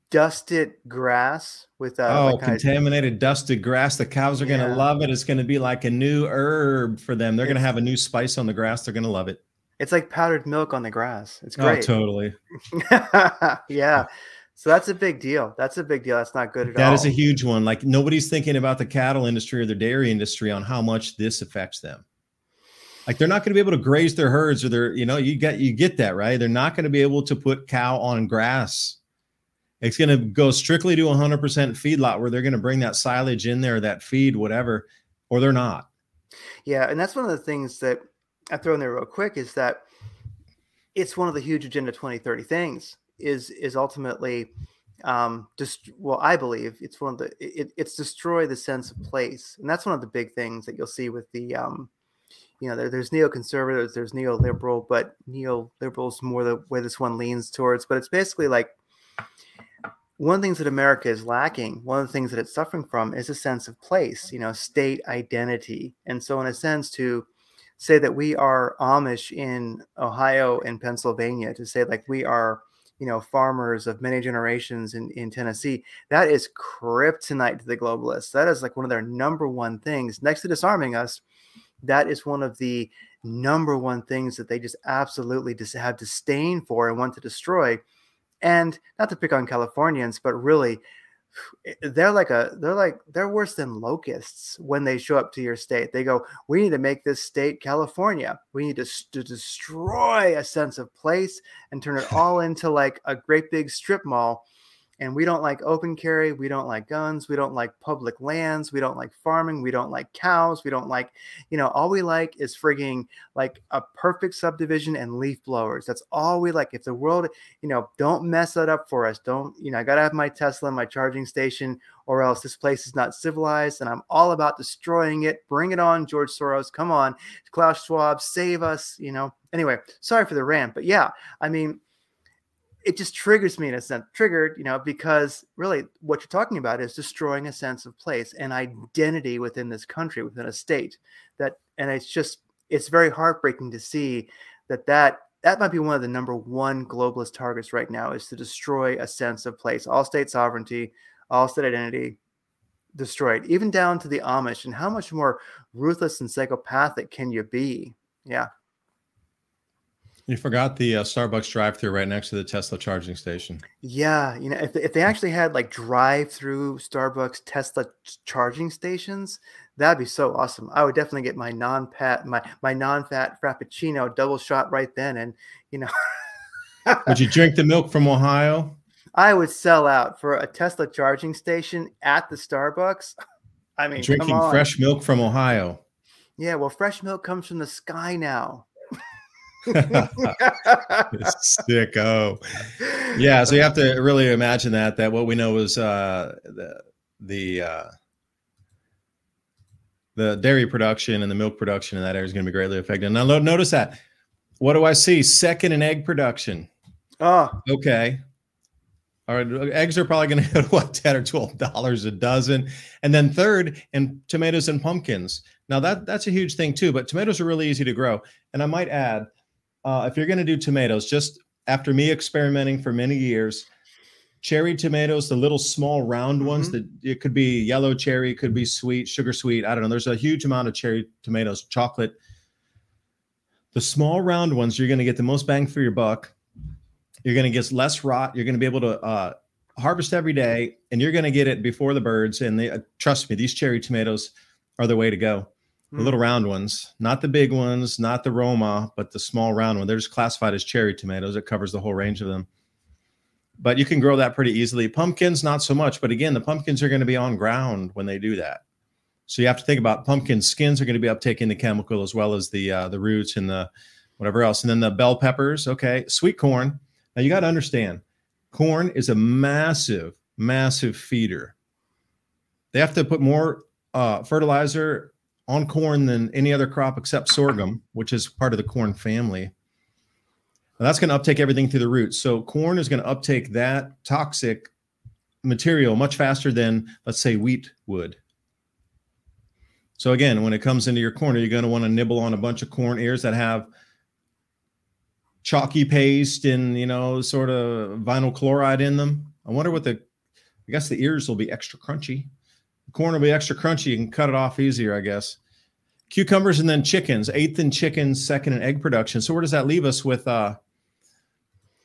dusted grass with uh, oh contaminated of... dusted grass. The cows are yeah. going to love it. It's going to be like a new herb for them. They're going to have a new spice on the grass. They're going to love it. It's like powdered milk on the grass. It's oh, great. Oh, totally. yeah. So that's a big deal. That's a big deal. That's not good at that all. That is a huge one. Like nobody's thinking about the cattle industry or the dairy industry on how much this affects them like they're not going to be able to graze their herds or they're you know you get you get that right they're not going to be able to put cow on grass it's going to go strictly to 100% feedlot where they're going to bring that silage in there that feed whatever or they're not yeah and that's one of the things that i throw in there real quick is that it's one of the huge agenda 2030 things is is ultimately um just well i believe it's one of the it, it's destroy the sense of place and that's one of the big things that you'll see with the um you know, there, there's neoconservatives, there's neoliberal, but neoliberals more the way this one leans towards. But it's basically like one of the things that America is lacking, one of the things that it's suffering from is a sense of place, you know, state identity. And so, in a sense, to say that we are Amish in Ohio and Pennsylvania, to say like we are, you know, farmers of many generations in, in Tennessee, that is kryptonite to the globalists. That is like one of their number one things next to disarming us that is one of the number one things that they just absolutely just have disdain for and want to destroy. And not to pick on Californians, but really, Eh, they're like a they're like they're worse than locusts when they show up to your state. They go, "We need to make this state California. We need to, to destroy a sense of place and turn it all into like a great big strip mall." And we don't like open carry. We don't like guns. We don't like public lands. We don't like farming. We don't like cows. We don't like, you know, all we like is frigging like a perfect subdivision and leaf blowers. That's all we like. If the world, you know, don't mess that up for us. Don't, you know, I got to have my Tesla, my charging station, or else this place is not civilized. And I'm all about destroying it. Bring it on, George Soros. Come on. Klaus Schwab, save us, you know. Anyway, sorry for the rant. But yeah, I mean, it just triggers me in a sense triggered you know because really what you're talking about is destroying a sense of place and identity within this country within a state that and it's just it's very heartbreaking to see that that that might be one of the number one globalist targets right now is to destroy a sense of place all state sovereignty all state identity destroyed even down to the amish and how much more ruthless and psychopathic can you be? Yeah you forgot the uh, Starbucks drive-through right next to the Tesla charging station. Yeah, you know, if, if they actually had like drive-through Starbucks Tesla charging stations, that'd be so awesome. I would definitely get my non-pat my my non-fat frappuccino double shot right then, and you know. would you drink the milk from Ohio? I would sell out for a Tesla charging station at the Starbucks. I mean, drinking fresh milk from Ohio. Yeah, well, fresh milk comes from the sky now. Sicko. Yeah, so you have to really imagine that that what we know is uh, the the uh, the dairy production and the milk production in that area is going to be greatly affected. Now notice that. What do I see? Second in egg production. Oh, okay. All right, eggs are probably going to hit what ten or twelve dollars a dozen, and then third in tomatoes and pumpkins. Now that that's a huge thing too. But tomatoes are really easy to grow, and I might add uh, if you're going to do tomatoes, just after me experimenting for many years, cherry tomatoes, the little small round mm-hmm. ones that it could be yellow cherry, could be sweet, sugar sweet. I don't know. There's a huge amount of cherry tomatoes, chocolate. The small round ones, you're going to get the most bang for your buck. You're going to get less rot. You're going to be able to uh, harvest every day, and you're going to get it before the birds. And they, uh, trust me, these cherry tomatoes are the way to go the little hmm. round ones, not the big ones, not the Roma, but the small round one. They're just classified as cherry tomatoes. It covers the whole range of them. But you can grow that pretty easily. Pumpkins, not so much. But again, the pumpkins are going to be on ground when they do that. So you have to think about pumpkin skins are going to be uptaking the chemical as well as the uh, the roots and the whatever else. And then the bell peppers, okay, sweet corn. Now you got to understand, corn is a massive, massive feeder. They have to put more uh, fertilizer on corn than any other crop except sorghum, which is part of the corn family. Now that's going to uptake everything through the roots. So corn is going to uptake that toxic material much faster than, let's say, wheat would. So again, when it comes into your corn, you're going to want to nibble on a bunch of corn ears that have chalky paste and you know sort of vinyl chloride in them. I wonder what the I guess the ears will be extra crunchy corn will be extra crunchy. You can cut it off easier, I guess. Cucumbers and then chickens, eighth in chickens, second in egg production. So where does that leave us with uh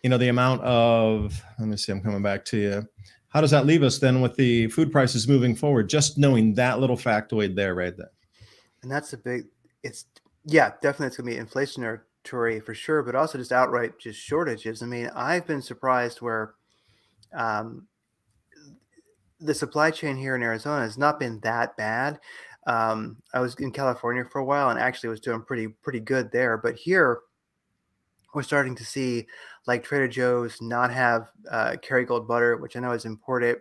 you know the amount of let me see, I'm coming back to you. How does that leave us then with the food prices moving forward? Just knowing that little factoid there, right there. And that's a big it's yeah, definitely it's gonna be inflationary for sure, but also just outright just shortages. I mean, I've been surprised where um the supply chain here in Arizona has not been that bad. Um, I was in California for a while and actually was doing pretty pretty good there. But here, we're starting to see like Trader Joe's not have uh, Kerrygold butter, which I know is imported,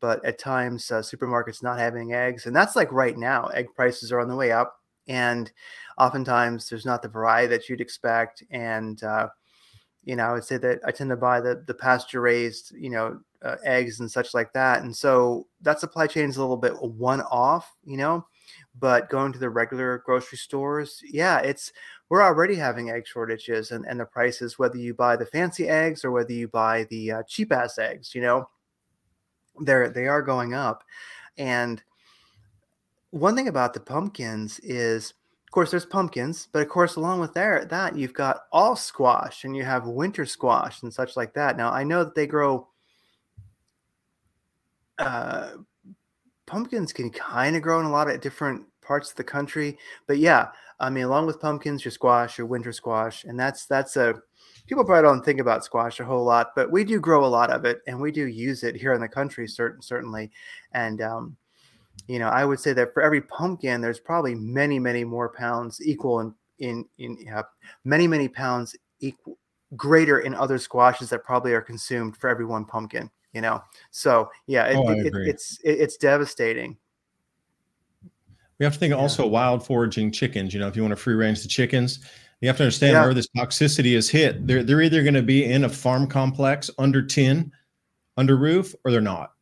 but at times uh, supermarkets not having eggs, and that's like right now. Egg prices are on the way up, and oftentimes there's not the variety that you'd expect. And uh, you know, I would say that I tend to buy the the pasture raised, you know, uh, eggs and such like that. And so that supply chain is a little bit one off, you know. But going to the regular grocery stores, yeah, it's we're already having egg shortages and, and the prices, whether you buy the fancy eggs or whether you buy the uh, cheap ass eggs, you know, they're they are going up. And one thing about the pumpkins is of course there's pumpkins but of course along with there that you've got all squash and you have winter squash and such like that now i know that they grow uh, pumpkins can kind of grow in a lot of different parts of the country. But yeah, I mean, along with pumpkins, your squash, your winter squash, and that's that's a people probably don't think about squash a whole lot, but we do grow a lot of it, and we do use it here in the country, certain certainly. And um, you know, I would say that for every pumpkin, there's probably many, many more pounds equal in in in uh, many, many pounds equal greater in other squashes that probably are consumed for every one pumpkin. You know, so yeah, it, oh, it, it, it's it's devastating. We have to think yeah. also wild foraging chickens. You know, if you want to free range the chickens, you have to understand yeah. where this toxicity is hit. They're they're either going to be in a farm complex under tin, under roof, or they're not.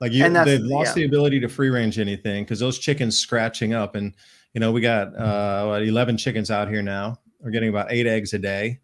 Like you, they've lost yeah. the ability to free range anything because those chickens scratching up. And you know, we got uh, eleven chickens out here now. We're getting about eight eggs a day.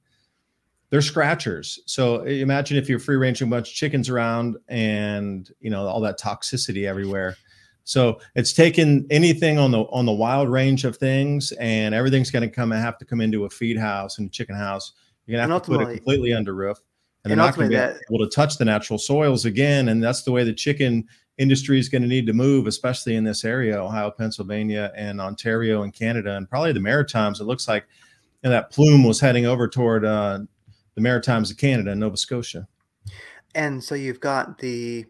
They're scratchers. So imagine if you're free ranging a bunch of chickens around and you know all that toxicity everywhere. So it's taken anything on the on the wild range of things, and everything's going to come and have to come into a feed house and a chicken house. You're going to have to put it completely under roof, and, and they're not going to be that, able to touch the natural soils again. And that's the way the chicken industry is going to need to move, especially in this area, Ohio, Pennsylvania, and Ontario, and Canada, and probably the Maritimes. It looks like know, that plume was heading over toward uh, the Maritimes of Canada and Nova Scotia. And so you've got the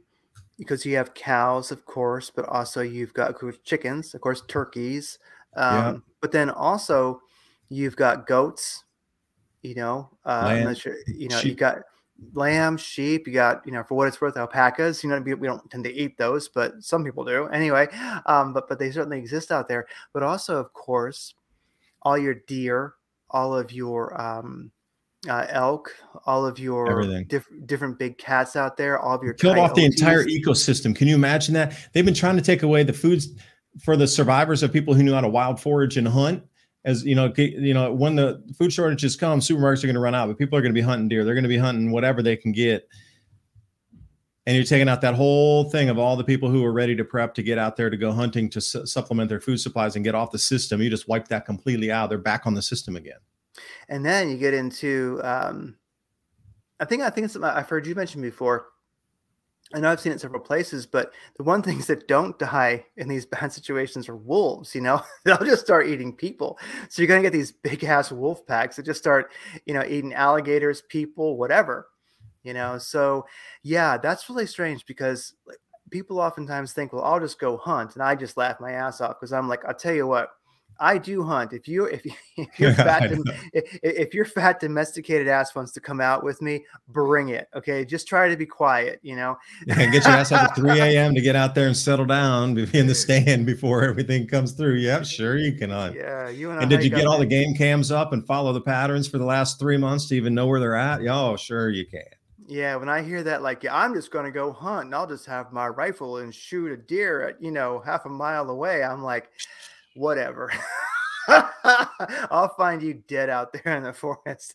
because you have cows, of course, but also you've got chickens, of course, turkeys. Um, yeah. But then also you've got goats. You know, uh, sure, you know, sheep. you got lamb, sheep. You got, you know, for what it's worth, alpacas. You know, we, we don't tend to eat those, but some people do anyway. Um, but but they certainly exist out there. But also, of course, all your deer, all of your um, uh, elk, all of your diff- different big cats out there, all of your killed coyotes. off the entire ecosystem. Can you imagine that? They've been trying to take away the foods for the survivors of people who knew how to wild forage and hunt. As you know, you know, when the food shortages come, supermarkets are going to run out, but people are going to be hunting deer. They're going to be hunting whatever they can get. And you're taking out that whole thing of all the people who are ready to prep to get out there to go hunting to su- supplement their food supplies and get off the system. You just wipe that completely out. They're back on the system again and then you get into um, I think I think it's I've heard you mention before. I know I've seen it several places, but the one things that don't die in these bad situations are wolves. You know, they'll just start eating people. So you're gonna get these big ass wolf packs that just start, you know, eating alligators, people, whatever. You know, so yeah, that's really strange because people oftentimes think, well, I'll just go hunt, and I just laugh my ass off because I'm like, I'll tell you what, I do hunt. If you if, you, if you're fat if, if your fat domesticated ass wants to come out with me, bring it. Okay, just try to be quiet. You know, yeah, get your ass up at 3 a.m. to get out there and settle down, be in the stand before everything comes through. Yeah, sure you can hunt. Yeah, you and, I. and did you get all the game cams up and follow the patterns for the last three months to even know where they're at? Oh, sure you can. Yeah, when I hear that, like, yeah, I'm just going to go hunt and I'll just have my rifle and shoot a deer at, you know, half a mile away. I'm like, whatever. I'll find you dead out there in the forest.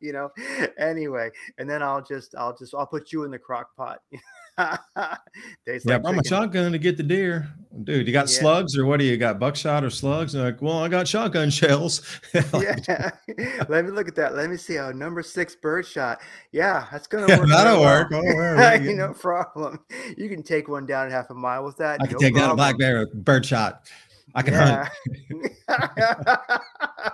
you know. Anyway, and then I'll just I'll just I'll put you in the crock pot. yeah, like I'm a shotgun to get the deer. Dude, you got yeah. slugs or what do you got? Buckshot or slugs? like, well, I got shotgun shells. yeah. Let me look at that. Let me see. Oh, number six bird shot. Yeah, that's gonna work. That'll work. Oh, you no problem. You can take one down at half a mile with that. I can no take problem. down a black bear with bird shot. I can yeah. hunt.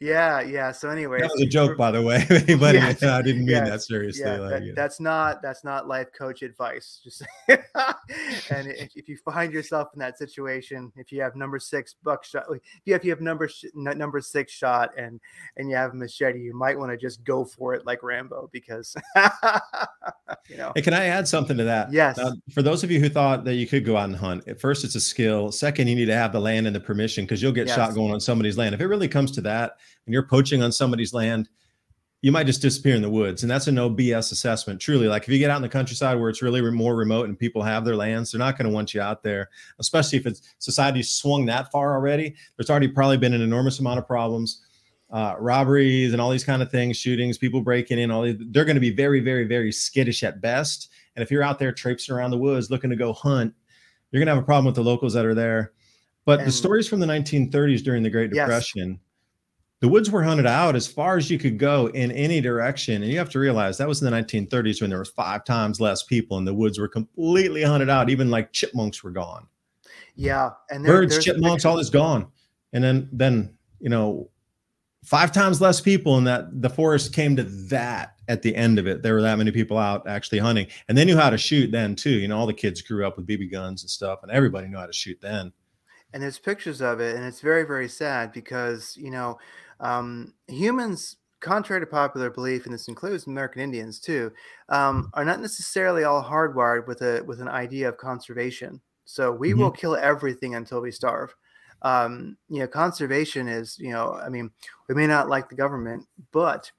Yeah, yeah. So anyway, that was a joke, by the way. Anybody, yes, I didn't mean yes, that seriously. Yeah, like, that, that's not that's not life coach advice. Just and if, if, you find yourself in that situation, if you have number six buckshot, if you have, if you have number number six shot and and you have a machete, you might want to just go for it like Rambo because you know. Hey, can I add something to that? Yes. Uh, for those of you who thought that you could go out and hunt, at first it's a skill. Second, you need to have the land and the permission because you'll get yes. shot going on somebody's land. If it really comes to that and you're poaching on somebody's land, you might just disappear in the woods. And that's a no BS assessment. Truly, like if you get out in the countryside where it's really more remote and people have their lands, they're not going to want you out there, especially if it's society swung that far already. There's already probably been an enormous amount of problems. Uh, robberies and all these kind of things, shootings, people breaking in, all these, they're going to be very, very, very skittish at best. And if you're out there traipsing around the woods looking to go hunt, you're going to have a problem with the locals that are there. But and, the stories from the 1930s during the Great Depression, yes the woods were hunted out as far as you could go in any direction. And you have to realize that was in the 1930s when there was five times less people and the woods were completely hunted out. Even like chipmunks were gone. Yeah. And there, birds, chipmunks, all is gone. And then, then, you know, five times less people, and that the forest came to that at the end of it. There were that many people out actually hunting, and they knew how to shoot then too. You know, all the kids grew up with BB guns and stuff, and everybody knew how to shoot then. And there's pictures of it, and it's very, very sad because you know um, humans contrary to popular belief, and this includes American Indians too, um, are not necessarily all hardwired with a with an idea of conservation. So we mm-hmm. will kill everything until we starve. Um, you know, conservation is, you know, I mean, we may not like the government, but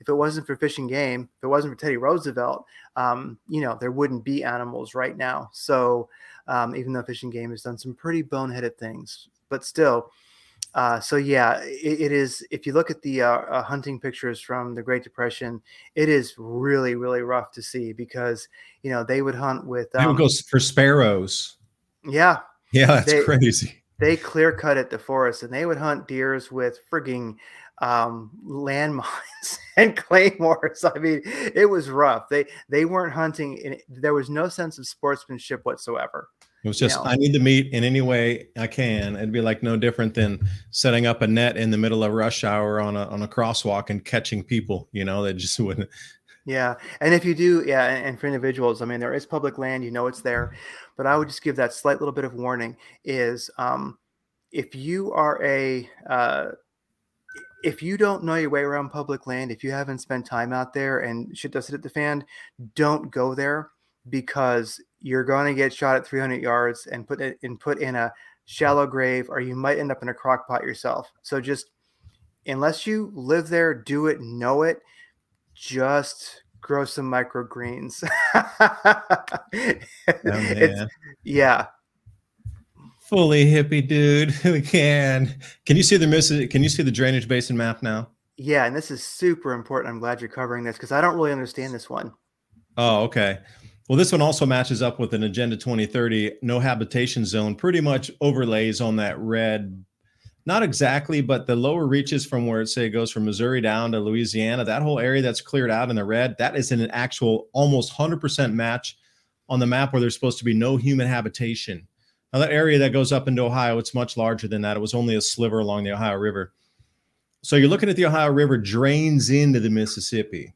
if it wasn't for Fish and Game, if it wasn't for Teddy Roosevelt, um, you know, there wouldn't be animals right now. So um, even though Fish and Game has done some pretty boneheaded things, but still, uh, so yeah, it, it is. If you look at the uh, uh, hunting pictures from the Great Depression, it is really, really rough to see because you know they would hunt with. Um, it go for sparrows. Yeah. Yeah, that's they, crazy. They clear cut at the forest, and they would hunt deers with frigging um, landmines and claymores. I mean, it was rough. They they weren't hunting. In, there was no sense of sportsmanship whatsoever. It was just? I need the meat in any way I can. It'd be like no different than setting up a net in the middle of rush hour on a on a crosswalk and catching people. You know, that just wouldn't. Yeah, and if you do, yeah, and for individuals, I mean, there is public land. You know, it's there, but I would just give that slight little bit of warning: is um, if you are a uh, if you don't know your way around public land, if you haven't spent time out there and shit does hit the fan, don't go there because you're going to get shot at 300 yards and put it and put in a shallow grave, or you might end up in a crock pot yourself. So just unless you live there, do it, know it, just grow some microgreens. oh, yeah. Fully hippie dude. We can. Can you see the miss? can you see the drainage basin map now? Yeah, and this is super important. I'm glad you're covering this because I don't really understand this one. Oh, okay. Well, this one also matches up with an Agenda 2030 no habitation zone, pretty much overlays on that red. Not exactly, but the lower reaches from where it say goes from Missouri down to Louisiana, that whole area that's cleared out in the red, that is an actual almost 100% match on the map where there's supposed to be no human habitation. Now, that area that goes up into Ohio, it's much larger than that. It was only a sliver along the Ohio River. So you're looking at the Ohio River drains into the Mississippi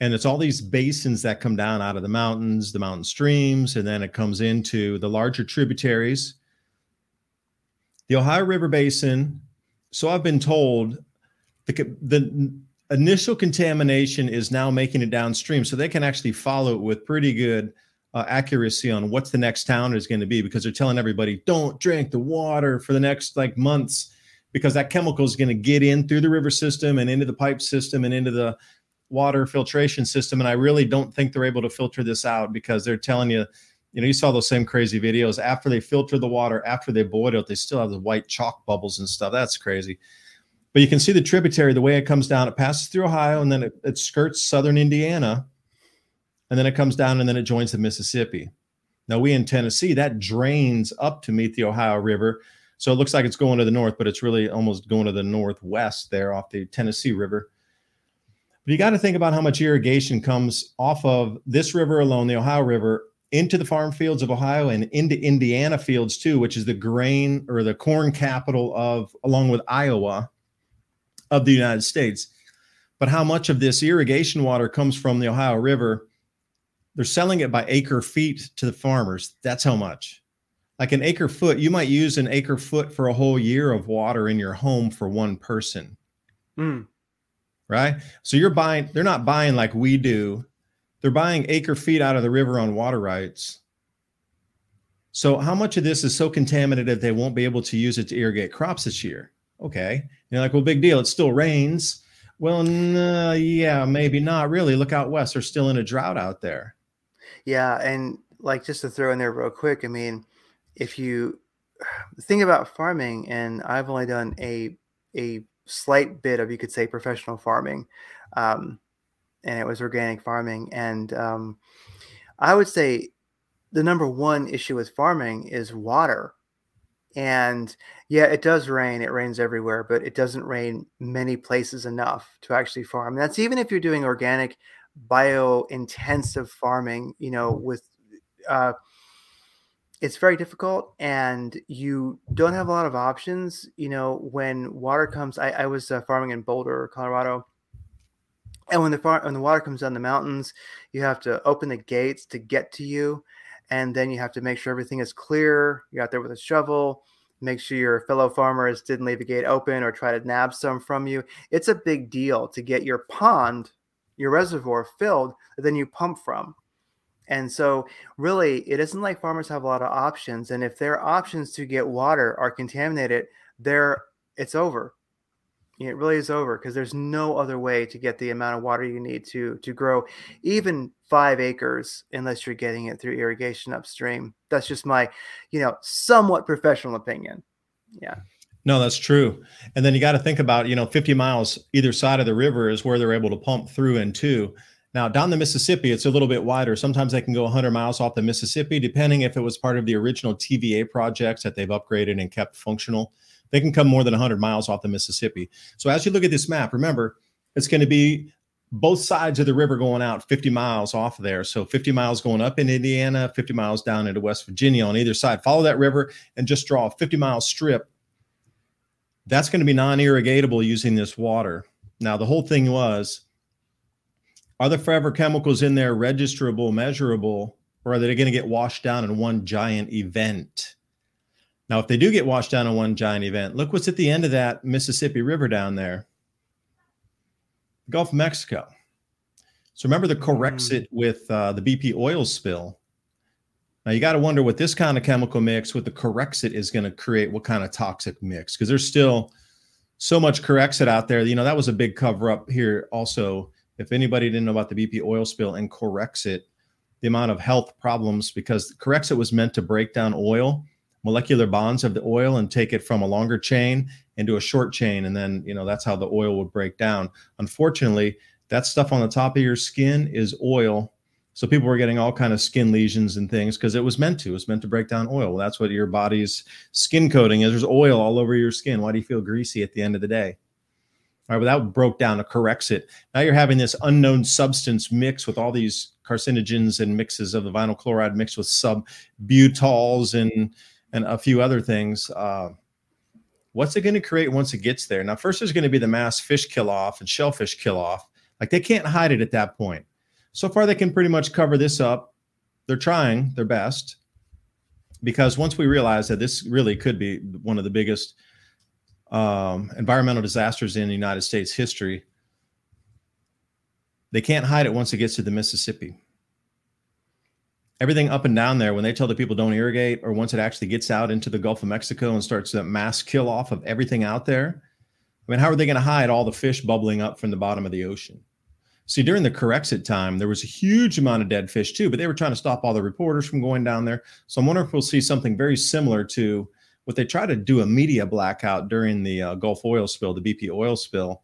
and it's all these basins that come down out of the mountains, the mountain streams, and then it comes into the larger tributaries. The Ohio River Basin, so I've been told, the, the initial contamination is now making it downstream, so they can actually follow it with pretty good uh, accuracy on what's the next town is going to be because they're telling everybody don't drink the water for the next like months because that chemical is going to get in through the river system and into the pipe system and into the water filtration system. And I really don't think they're able to filter this out because they're telling you, you know, you saw those same crazy videos after they filter the water, after they boil it, they still have the white chalk bubbles and stuff. That's crazy. But you can see the tributary, the way it comes down, it passes through Ohio and then it, it skirts southern Indiana. And then it comes down and then it joins the Mississippi. Now, we in Tennessee, that drains up to meet the Ohio River. So it looks like it's going to the north, but it's really almost going to the northwest there off the Tennessee River. But you got to think about how much irrigation comes off of this river alone, the Ohio River, into the farm fields of Ohio and into Indiana fields too, which is the grain or the corn capital of, along with Iowa, of the United States. But how much of this irrigation water comes from the Ohio River? They're selling it by acre feet to the farmers. That's how much. Like an acre foot, you might use an acre foot for a whole year of water in your home for one person. Mm right? So you're buying, they're not buying like we do. They're buying acre feet out of the river on water rights. So how much of this is so contaminated that they won't be able to use it to irrigate crops this year? Okay. You're like, well, big deal. It still rains. Well, no, uh, yeah, maybe not really. Look out west. They're still in a drought out there. Yeah. And like just to throw in there real quick, I mean, if you think about farming, and I've only done a a slight bit of you could say professional farming um, and it was organic farming. And um, i would say the number one issue with farming is water. And yeah it does rain it rains everywhere but it doesn't rain many places enough to actually farm. And that's even if you're doing organic bio intensive farming you know with uh, it's very difficult and you don't have a lot of options. You know, when water comes, I, I was uh, farming in Boulder, Colorado. And when the far, when the water comes down the mountains, you have to open the gates to get to you, and then you have to make sure everything is clear. You're out there with a shovel, make sure your fellow farmers didn't leave a gate open or try to nab some from you. It's a big deal to get your pond, your reservoir filled that then you pump from. And so, really, it isn't like farmers have a lot of options. And if their options to get water are contaminated, there it's over. It really is over because there's no other way to get the amount of water you need to to grow even five acres unless you're getting it through irrigation upstream. That's just my, you know, somewhat professional opinion. Yeah. No, that's true. And then you got to think about, you know, 50 miles either side of the river is where they're able to pump through and to. Now, down the Mississippi, it's a little bit wider. Sometimes they can go 100 miles off the Mississippi, depending if it was part of the original TVA projects that they've upgraded and kept functional. They can come more than 100 miles off the Mississippi. So, as you look at this map, remember it's going to be both sides of the river going out 50 miles off there. So 50 miles going up in Indiana, 50 miles down into West Virginia on either side. Follow that river and just draw a 50 mile strip. That's going to be non irrigatable using this water. Now, the whole thing was are the forever chemicals in there registerable, measurable, or are they going to get washed down in one giant event? Now, if they do get washed down in one giant event, look what's at the end of that Mississippi River down there Gulf of Mexico. So remember the Corexit mm. with uh, the BP oil spill. Now you got to wonder what this kind of chemical mix with the Corexit is going to create, what kind of toxic mix, because there's still so much Corexit out there. You know, that was a big cover up here also if anybody didn't know about the BP oil spill and Corexit, the amount of health problems because Corexit was meant to break down oil, molecular bonds of the oil, and take it from a longer chain into a short chain, and then you know that's how the oil would break down. Unfortunately, that stuff on the top of your skin is oil. So people were getting all kind of skin lesions and things because it was meant to. It was meant to break down oil. Well, that's what your body's skin coating is. There's oil all over your skin. Why do you feel greasy at the end of the day? Right, well, that broke down, it Corexit. Now you're having this unknown substance mix with all these carcinogens and mixes of the vinyl chloride mixed with sub-butyls and and a few other things. Uh, what's it going to create once it gets there? Now, first there's going to be the mass fish kill off and shellfish kill off. Like they can't hide it at that point. So far, they can pretty much cover this up. They're trying their best because once we realize that this really could be one of the biggest um, environmental disasters in the United States history. They can't hide it once it gets to the Mississippi. Everything up and down there, when they tell the people don't irrigate, or once it actually gets out into the Gulf of Mexico and starts that mass kill off of everything out there, I mean, how are they going to hide all the fish bubbling up from the bottom of the ocean? See, during the Corexit time, there was a huge amount of dead fish too, but they were trying to stop all the reporters from going down there. So I'm wondering if we'll see something very similar to what they tried to do a media blackout during the uh, Gulf oil spill, the BP oil spill.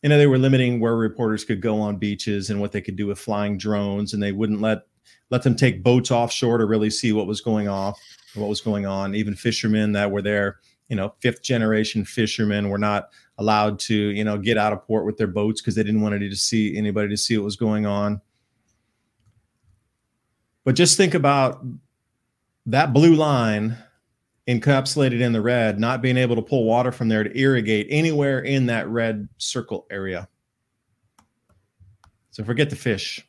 You know, they were limiting where reporters could go on beaches and what they could do with flying drones, and they wouldn't let let them take boats offshore to really see what was going off, what was going on. Even fishermen that were there, you know, fifth generation fishermen were not allowed to, you know, get out of port with their boats because they didn't want to see anybody to see what was going on. But just think about that blue line encapsulated in the red, not being able to pull water from there to irrigate anywhere in that red circle area. So forget the fish.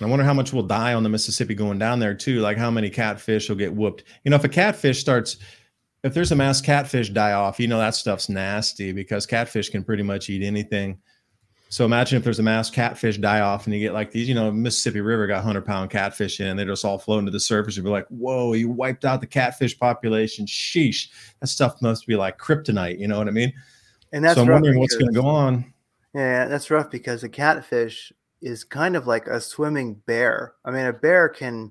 I wonder how much will die on the Mississippi going down there too. Like how many catfish will get whooped. You know, if a catfish starts, if there's a mass catfish die off, you know that stuff's nasty because catfish can pretty much eat anything. So imagine if there's a mass catfish die off and you get like these, you know, Mississippi River got 100 pound catfish in and they just all floating to the surface. You'd be like, whoa, you wiped out the catfish population. Sheesh. That stuff must be like kryptonite. You know what I mean? And that's so I'm wondering what's going to go on. Yeah, that's rough because a catfish is kind of like a swimming bear. I mean, a bear can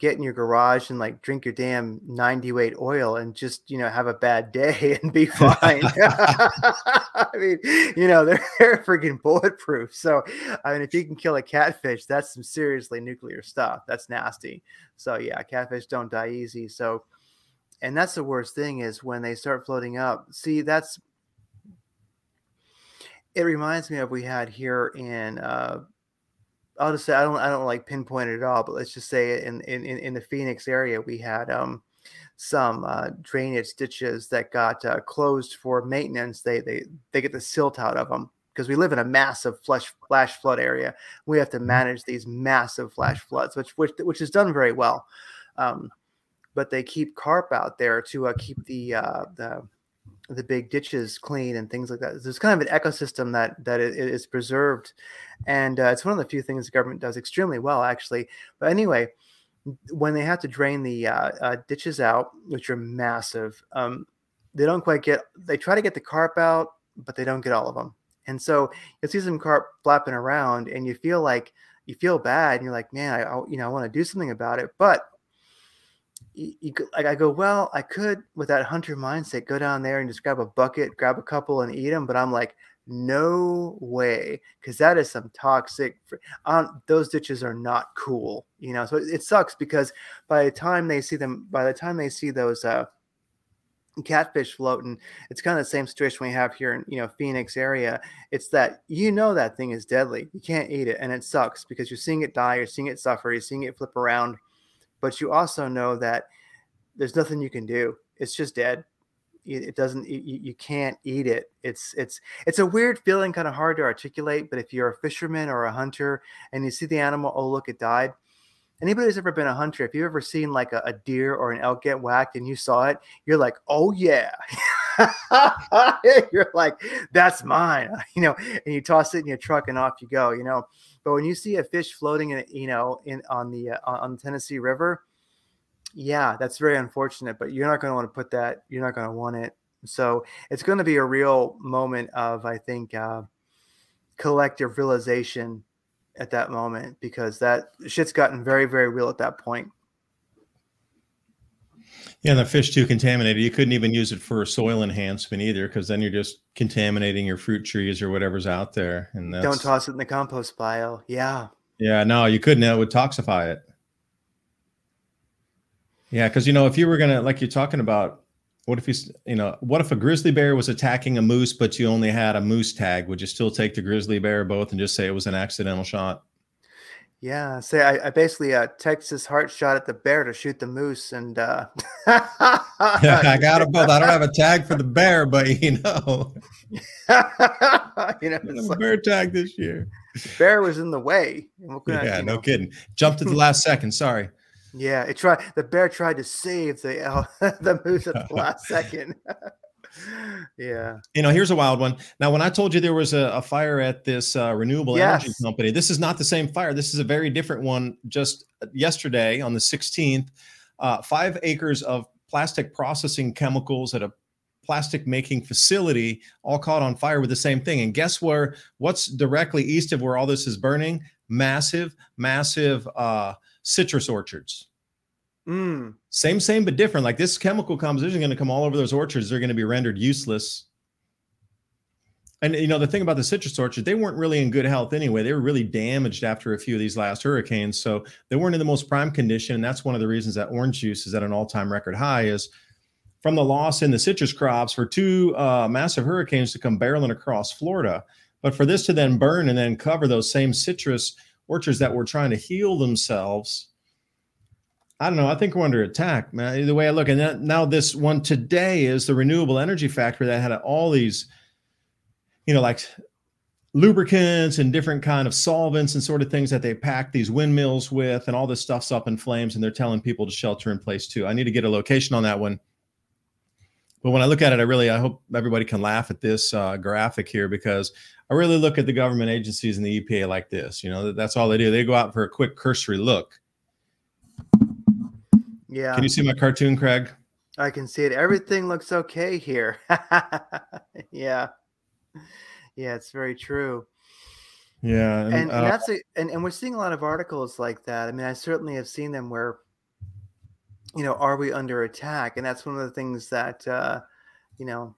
get in your garage and like drink your damn 90 weight oil and just you know have a bad day and be fine. I mean you know they're, they're freaking bulletproof. So i mean if you can kill a catfish that's some seriously nuclear stuff. That's nasty. So yeah catfish don't die easy. So and that's the worst thing is when they start floating up. See that's it reminds me of we had here in uh I'll just say I don't I don't like pinpoint it at all, but let's just say in in in the Phoenix area we had um some uh, drainage ditches that got uh, closed for maintenance. They they they get the silt out of them because we live in a massive flash flash flood area. We have to mm-hmm. manage these massive flash floods, which which which is done very well. Um, but they keep carp out there to uh, keep the uh, the the big ditches clean and things like that. There's kind of an ecosystem that that is preserved, and uh, it's one of the few things the government does extremely well, actually. But anyway, when they have to drain the uh, uh, ditches out, which are massive, um, they don't quite get. They try to get the carp out, but they don't get all of them. And so you see some carp flapping around, and you feel like you feel bad, and you're like, man, I, I you know I want to do something about it, but you, you like I go, well, I could with that hunter mindset go down there and just grab a bucket, grab a couple, and eat them. But I'm like, no way, because that is some toxic. Um, those ditches are not cool, you know. So it, it, sucks because by the time they see them, by the time they see those uh, catfish floating, it's kind of the same situation we have here in you know Phoenix area. It's that you know that thing is deadly. You can't eat it, and it sucks because you're seeing it die, you're seeing it suffer, you're seeing it flip around but you also know that there's nothing you can do. It's just dead. It doesn't. You, you can't eat it. It's it's it's a weird feeling, kind of hard to articulate. But if you're a fisherman or a hunter and you see the animal, oh look, it died. Anybody who's ever been a hunter, if you've ever seen like a, a deer or an elk get whacked and you saw it, you're like, oh yeah. you're like, that's mine, you know, and you toss it in your truck and off you go, you know. But when you see a fish floating in, you know, in on the uh, on the Tennessee River, yeah, that's very unfortunate. But you're not going to want to put that. You're not going to want it. So it's going to be a real moment of, I think, uh, collective realization at that moment because that shit's gotten very, very real at that point. Yeah, and the fish too contaminated. You couldn't even use it for soil enhancement either, because then you're just contaminating your fruit trees or whatever's out there. And don't toss it in the compost pile. Yeah. Yeah, no, you couldn't. It would toxify it. Yeah, because you know, if you were gonna, like you're talking about, what if he's, you know, what if a grizzly bear was attacking a moose, but you only had a moose tag? Would you still take the grizzly bear both and just say it was an accidental shot? Yeah, say I, I basically uh, Texas heart shot at the bear to shoot the moose, and uh... yeah, I got them both. I don't have a tag for the bear, but you know, you know, a bear tag this year. Bear was in the way. yeah, no know? kidding. Jumped at the last second. Sorry. Yeah, it tried. The bear tried to save the uh, the moose at the last second yeah. You know, here's a wild one. Now, when I told you there was a, a fire at this uh, renewable yes. energy company, this is not the same fire. This is a very different one. Just yesterday on the 16th, uh, five acres of plastic processing chemicals at a plastic making facility all caught on fire with the same thing. And guess where? What's directly east of where all this is burning? Massive, massive uh, citrus orchards. Mm. Same, same, but different. Like this chemical composition is going to come all over those orchards. They're going to be rendered useless. And you know the thing about the citrus orchards, they weren't really in good health anyway. They were really damaged after a few of these last hurricanes, so they weren't in the most prime condition. And that's one of the reasons that orange juice is at an all-time record high is from the loss in the citrus crops for two uh, massive hurricanes to come barreling across Florida. But for this to then burn and then cover those same citrus orchards that were trying to heal themselves I don't know. I think we're under attack, man. The way I look, and now this one today is the renewable energy factory that had all these, you know, like lubricants and different kind of solvents and sort of things that they pack these windmills with, and all this stuff's up in flames, and they're telling people to shelter in place too. I need to get a location on that one. But when I look at it, I really I hope everybody can laugh at this uh, graphic here because I really look at the government agencies and the EPA like this. You know, that's all they do. They go out for a quick cursory look yeah. Can you see my cartoon, Craig? I can see it. Everything looks okay here. yeah. Yeah, it's very true. Yeah. And, and, uh, and that's a, and, and we're seeing a lot of articles like that. I mean, I certainly have seen them where, you know, are we under attack? And that's one of the things that, uh, you know,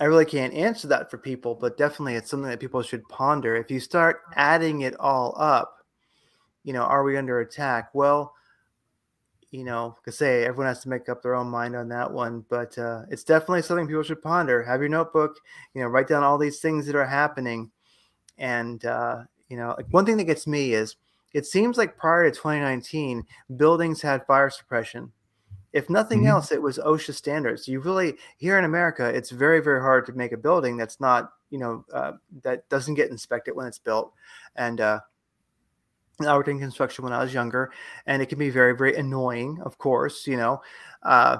I really can't answer that for people, but definitely it's something that people should ponder. If you start adding it all up, you know, are we under attack? Well, you know, because say everyone has to make up their own mind on that one, but uh, it's definitely something people should ponder. Have your notebook, you know, write down all these things that are happening, and uh, You know, like one thing that gets me is it seems like prior to 2019, buildings had fire suppression. If nothing mm-hmm. else, it was OSHA standards. You really here in America, it's very very hard to make a building that's not you know uh, that doesn't get inspected when it's built, and uh, I worked in construction when I was younger, and it can be very very annoying, of course, you know. Uh,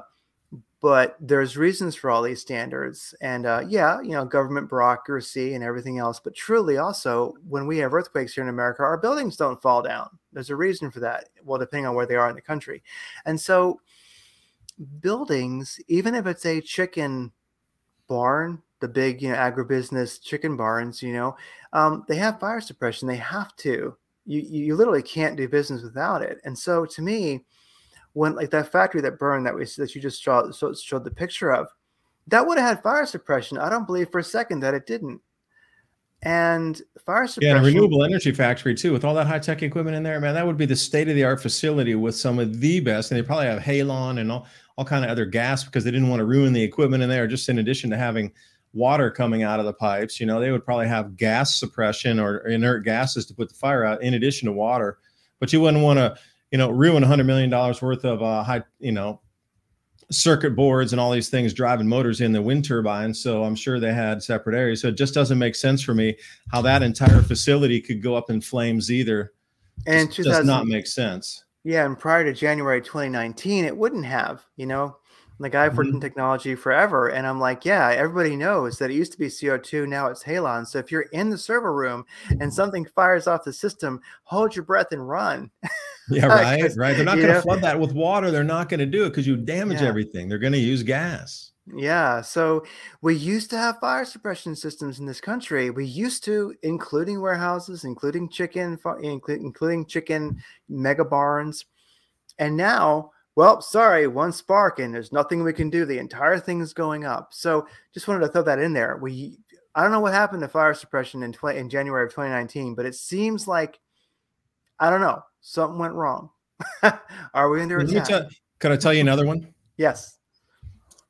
but there's reasons for all these standards and uh, yeah you know government bureaucracy and everything else but truly also when we have earthquakes here in america our buildings don't fall down. There's a reason for that well depending on where they are in the country. And so buildings even if it's a chicken barn the big you know agribusiness chicken barns you know um, they have fire suppression. They have to you you literally can't do business without it and so to me when like that factory that burned that we that you just showed, showed the picture of, that would have had fire suppression. I don't believe for a second that it didn't. And fire suppression. Yeah, and a renewable energy factory too, with all that high tech equipment in there, man, that would be the state of the art facility with some of the best. And they probably have halon and all all kind of other gas because they didn't want to ruin the equipment in there. Just in addition to having water coming out of the pipes, you know, they would probably have gas suppression or inert gases to put the fire out in addition to water. But you wouldn't want to you know, ruin $100 million worth of uh, high, you know, circuit boards and all these things driving motors in the wind turbines. So I'm sure they had separate areas. So it just doesn't make sense for me how that entire facility could go up in flames either. And it does not make sense. Yeah, and prior to January 2019, it wouldn't have. You know, I've worked mm-hmm. in technology forever, and I'm like, yeah, everybody knows that it used to be CO2, now it's halon. So if you're in the server room and something fires off the system, hold your breath and run. Yeah, right, right. They're not going to flood that with water. They're not going to do it because you damage yeah. everything. They're going to use gas. Yeah. So we used to have fire suppression systems in this country. We used to, including warehouses, including chicken, including chicken mega barns. And now, well, sorry, one spark and there's nothing we can do. The entire thing is going up. So just wanted to throw that in there. We, I don't know what happened to fire suppression in, 20, in January of 2019, but it seems like, I don't know something went wrong. Are we under attack? Tell, could I tell you another one? Yes.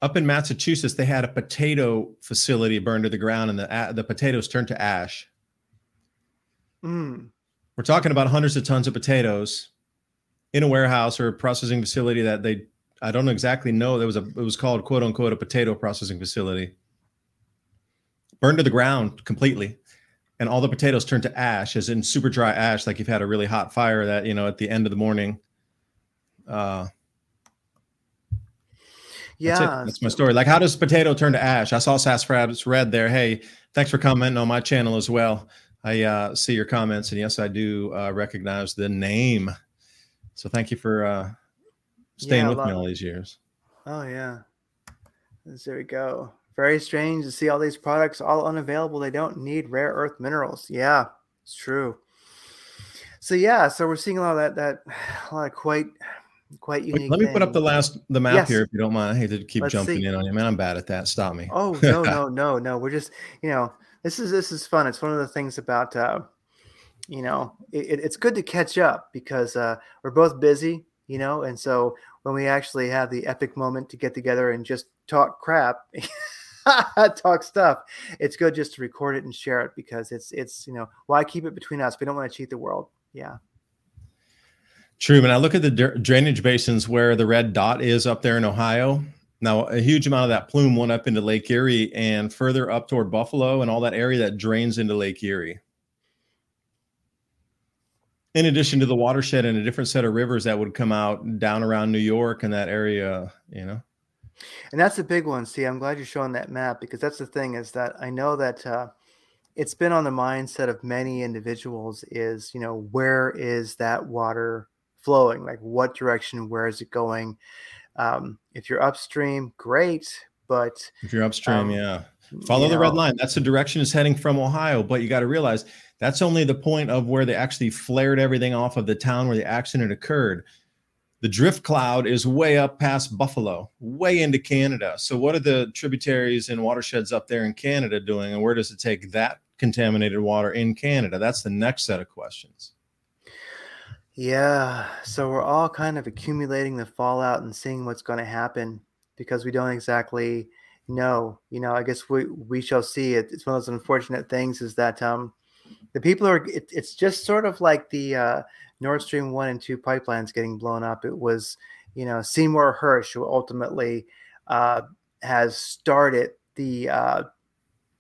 Up in Massachusetts, they had a potato facility burned to the ground, and the the potatoes turned to ash. Mm. We're talking about hundreds of tons of potatoes in a warehouse or a processing facility that they I don't exactly know. There was a it was called quote unquote a potato processing facility. Burned to the ground completely and all the potatoes turned to ash, as in super dry ash, like you've had a really hot fire that you know at the end of the morning. Uh, yeah, that's, that's, my story. Like, how does potato turn to ash? I saw Sassafras Red there. Hey, thanks for commenting on my channel as well. I uh, see your comments, and yes, I do uh, recognize the name. So thank you for uh, staying yeah, with me all these years. Oh yeah, there we go. Very strange to see all these products all unavailable. They don't need rare earth minerals. Yeah, it's true. So yeah, so we're seeing a lot of that that a lot of quite quite unique. Wait, let me things. put up the last the map yes. here if you don't mind. I hate to keep Let's jumping see. in on you, man. I'm bad at that. Stop me. Oh no, no, no, no. We're just you know this is this is fun. It's one of the things about uh, you know it, it's good to catch up because uh, we're both busy, you know, and so when we actually have the epic moment to get together and just talk crap. talk stuff it's good just to record it and share it because it's it's you know why keep it between us? We don't want to cheat the world. Yeah. True when i look at the drainage basins where the red dot is up there in ohio. Now a huge amount of that plume went up into lake erie and further up toward buffalo and all that area that drains into lake erie in addition to the watershed and a different set of rivers that would come out down around new york and that area you know and that's a big one. See, I'm glad you're showing that map because that's the thing is that I know that uh, it's been on the mindset of many individuals is, you know, where is that water flowing? Like what direction, where is it going? Um, if you're upstream, great. But if you're upstream, um, yeah. Follow the red line. That's the direction it's heading from Ohio. But you got to realize that's only the point of where they actually flared everything off of the town where the accident occurred the drift cloud is way up past Buffalo, way into Canada. So, what are the tributaries and watersheds up there in Canada doing, and where does it take that contaminated water in Canada? That's the next set of questions. Yeah. So, we're all kind of accumulating the fallout and seeing what's going to happen because we don't exactly know. You know, I guess we, we shall see it. It's one of those unfortunate things is that, um, the people are. It, it's just sort of like the uh, Nord Stream one and two pipelines getting blown up. It was, you know, Seymour Hersh who ultimately uh, has started the uh,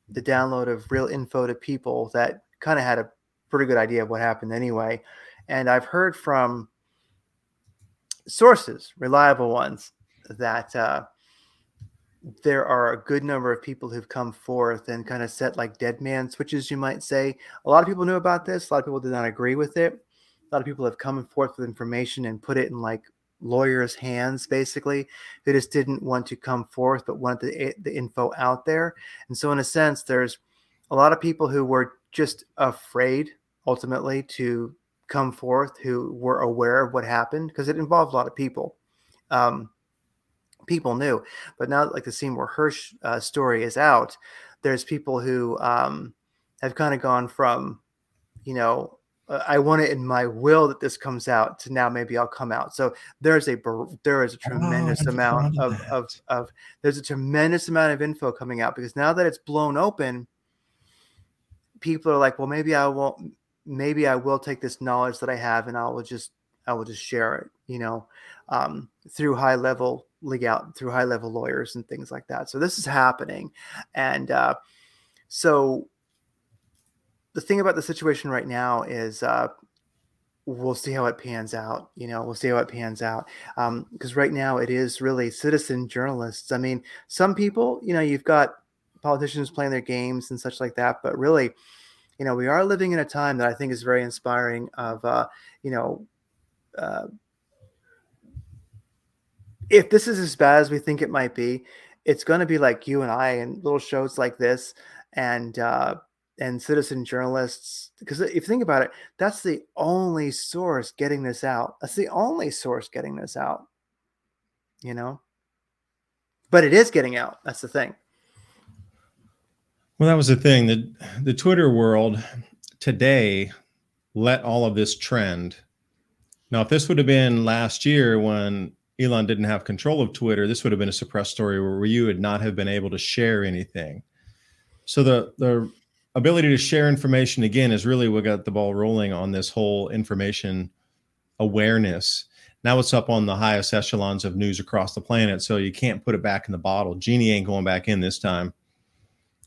the download of real info to people that kind of had a pretty good idea of what happened anyway. And I've heard from sources, reliable ones, that uh, there are a good number of people who've come forth and kind of set like dead man switches, you might say. A lot of people knew about this. A lot of people did not agree with it. A lot of people have come forth with information and put it in like lawyers' hands, basically, who just didn't want to come forth but wanted the, the info out there. And so, in a sense, there's a lot of people who were just afraid ultimately to come forth who were aware of what happened because it involved a lot of people. Um, people knew, but now like the Seymour Hersh uh, story is out, there's people who um, have kind of gone from, you know, uh, I want it in my will that this comes out to now maybe I'll come out. So there's a there is a oh, tremendous oh, amount of, of of there's a tremendous amount of info coming out because now that it's blown open, people are like, well, maybe I won't maybe I will take this knowledge that I have and I will just I will just share it, you know, um, through high level legal through high level lawyers and things like that. So this is happening, and uh, so the thing about the situation right now is uh, we'll see how it pans out. You know, we'll see how it pans out because um, right now it is really citizen journalists. I mean, some people, you know, you've got politicians playing their games and such like that, but really you know, we are living in a time that I think is very inspiring of, uh, you know, uh, if this is as bad as we think it might be, it's going to be like you and I and little shows like this and, uh, and citizen journalists because if you think about it that's the only source getting this out. That's the only source getting this out. You know? But it is getting out. That's the thing. Well, that was the thing. The the Twitter world today let all of this trend. Now, if this would have been last year when Elon didn't have control of Twitter, this would have been a suppressed story where you would not have been able to share anything. So the the ability to share information again is really what got the ball rolling on this whole information awareness. Now it's up on the highest echelons of news across the planet, so you can't put it back in the bottle. Genie ain't going back in this time.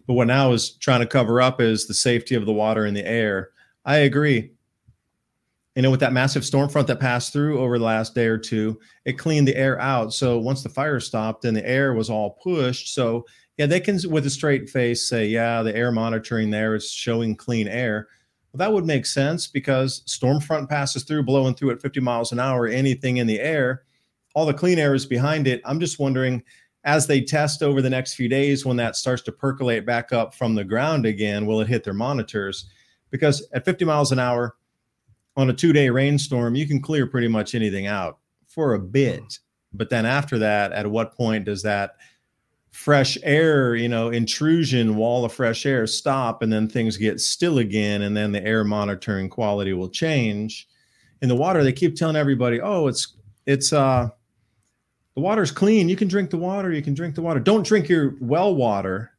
But what now is trying to cover up is the safety of the water and the air. I agree. You know, with that massive storm front that passed through over the last day or two, it cleaned the air out. So once the fire stopped and the air was all pushed, so yeah, they can with a straight face say, yeah, the air monitoring there is showing clean air. Well, that would make sense because storm front passes through, blowing through at 50 miles an hour. Anything in the air, all the clean air is behind it. I'm just wondering as they test over the next few days, when that starts to percolate back up from the ground again, will it hit their monitors? Because at 50 miles an hour on a two day rainstorm, you can clear pretty much anything out for a bit. But then after that, at what point does that fresh air, you know, intrusion wall of fresh air stop and then things get still again and then the air monitoring quality will change. In the water, they keep telling everybody, "Oh, it's it's uh the water's clean. You can drink the water. You can drink the water. Don't drink your well water,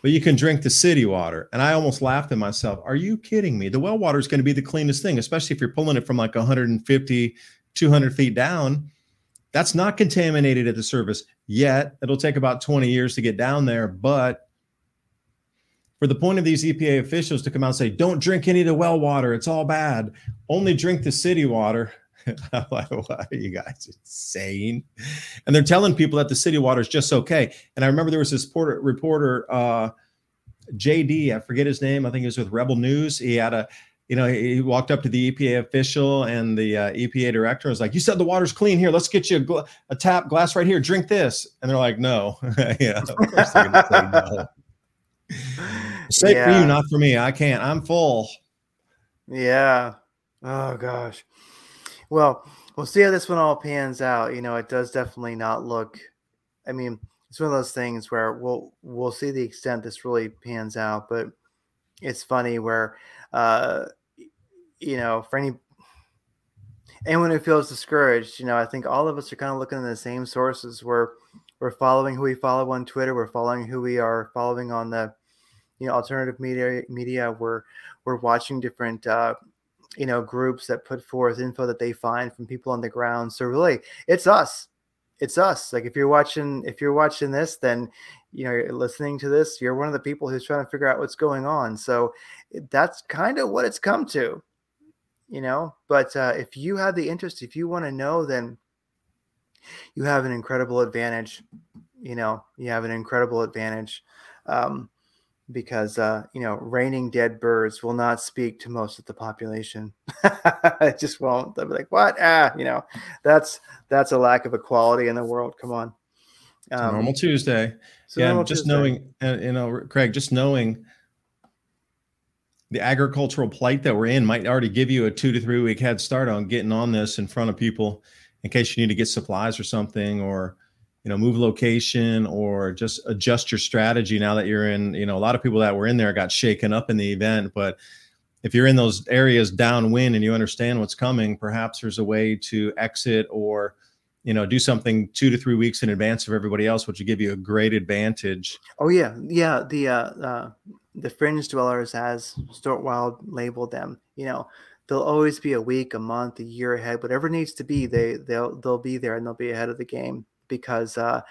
but you can drink the city water. And I almost laughed at myself. Are you kidding me? The well water is going to be the cleanest thing, especially if you're pulling it from like 150, 200 feet down. That's not contaminated at the surface yet. It'll take about 20 years to get down there. But for the point of these EPA officials to come out and say, don't drink any of the well water, it's all bad. Only drink the city water are you guys insane? And they're telling people that the city water is just okay. And I remember there was this reporter, reporter uh, JD, I forget his name. I think he was with Rebel News. He had a, you know, he walked up to the EPA official and the uh, EPA director was like, "You said the water's clean. Here, let's get you a, gl- a tap glass right here. Drink this." And they're like, "No." yeah, of course they're gonna say no. Safe yeah. for you, not for me. I can't. I'm full. Yeah. Oh gosh. Well, we'll see how this one all pans out. You know, it does definitely not look. I mean, it's one of those things where we'll we'll see the extent this really pans out, but it's funny where, uh, you know, for any anyone who feels discouraged, you know, I think all of us are kind of looking at the same sources. We're we're following who we follow on Twitter. We're following who we are following on the, you know alternative media media we're we're watching different uh, you know groups that put forth info that they find from people on the ground. So really it's us. It's us. Like if you're watching if you're watching this then you know you're listening to this you're one of the people who's trying to figure out what's going on. So that's kind of what it's come to you know? But uh, if you have the interest if you want to know then you have an incredible advantage you know? You have an incredible advantage. Um, because uh, you know raining dead birds will not speak to most of the population. it just won't. They'll be like, "What? Ah, you know, that's that's a lack of equality in the world. Come on." Um, normal Tuesday. Yeah, normal just Tuesday. knowing, uh, you know, Craig, just knowing the agricultural plight that we're in might already give you a two to three week head start on getting on this in front of people in case you need to get supplies or something or you know move location or just adjust your strategy now that you're in you know a lot of people that were in there got shaken up in the event but if you're in those areas downwind and you understand what's coming perhaps there's a way to exit or you know do something two to three weeks in advance of everybody else which would give you a great advantage. Oh yeah. Yeah the uh, uh the fringe dwellers as Stuart Wilde labeled them you know they'll always be a week a month a year ahead whatever needs to be they they'll they'll be there and they'll be ahead of the game because uh,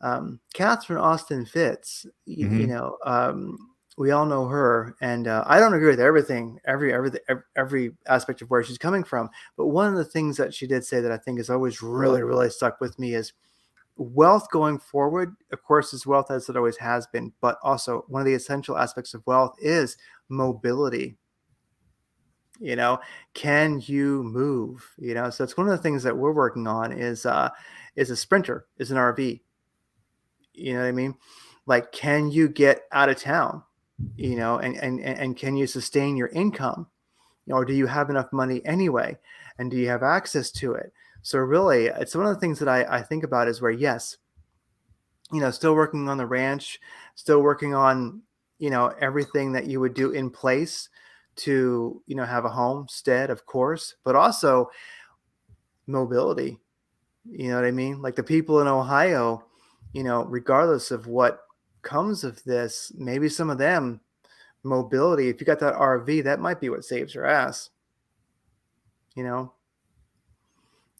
um, Catherine Austin Fitts, you, mm-hmm. you know, um, we all know her, and uh, I don't agree with everything, every every every aspect of where she's coming from. But one of the things that she did say that I think has always really really stuck with me is wealth going forward. Of course, is wealth as it always has been, but also one of the essential aspects of wealth is mobility you know can you move you know so it's one of the things that we're working on is uh is a sprinter is an rv you know what i mean? Like can you get out of town you know and and and can you sustain your income? Or do you have enough money anyway? And do you have access to it? So really it's one of the things that i i think about is where yes you know still working on the ranch still working on you know everything that you would do in place to you know have a homestead of course but also mobility you know what i mean like the people in ohio you know regardless of what comes of this maybe some of them mobility if you got that rv that might be what saves your ass you know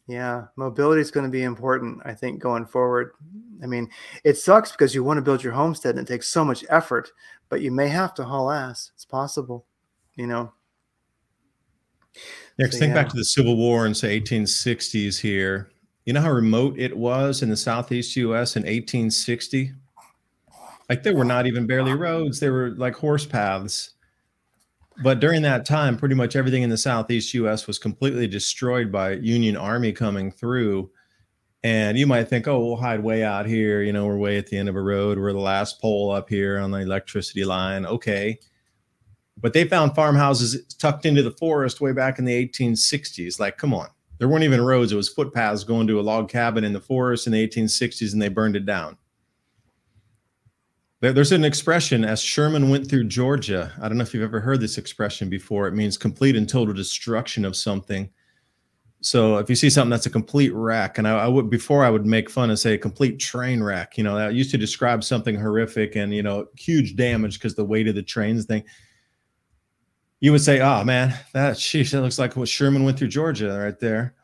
yeah mobility is going to be important i think going forward i mean it sucks because you want to build your homestead and it takes so much effort but you may have to haul ass it's possible you know. Yeah, so, think yeah. back to the Civil War and say 1860s here. You know how remote it was in the Southeast U.S. in 1860? Like there were not even barely roads; there were like horse paths. But during that time, pretty much everything in the Southeast U.S. was completely destroyed by Union Army coming through. And you might think, oh, we'll hide way out here. You know, we're way at the end of a road. We're the last pole up here on the electricity line. Okay. But they found farmhouses tucked into the forest way back in the 1860s. Like, come on. There weren't even roads. It was footpaths going to a log cabin in the forest in the 1860s, and they burned it down. There's an expression as Sherman went through Georgia. I don't know if you've ever heard this expression before. It means complete and total destruction of something. So if you see something that's a complete wreck, and I, I, would before I would make fun and say a complete train wreck, you know, that used to describe something horrific and you know huge damage because the weight of the trains thing you would say, "Oh man, that sheesh, that looks like what Sherman went through Georgia right there,"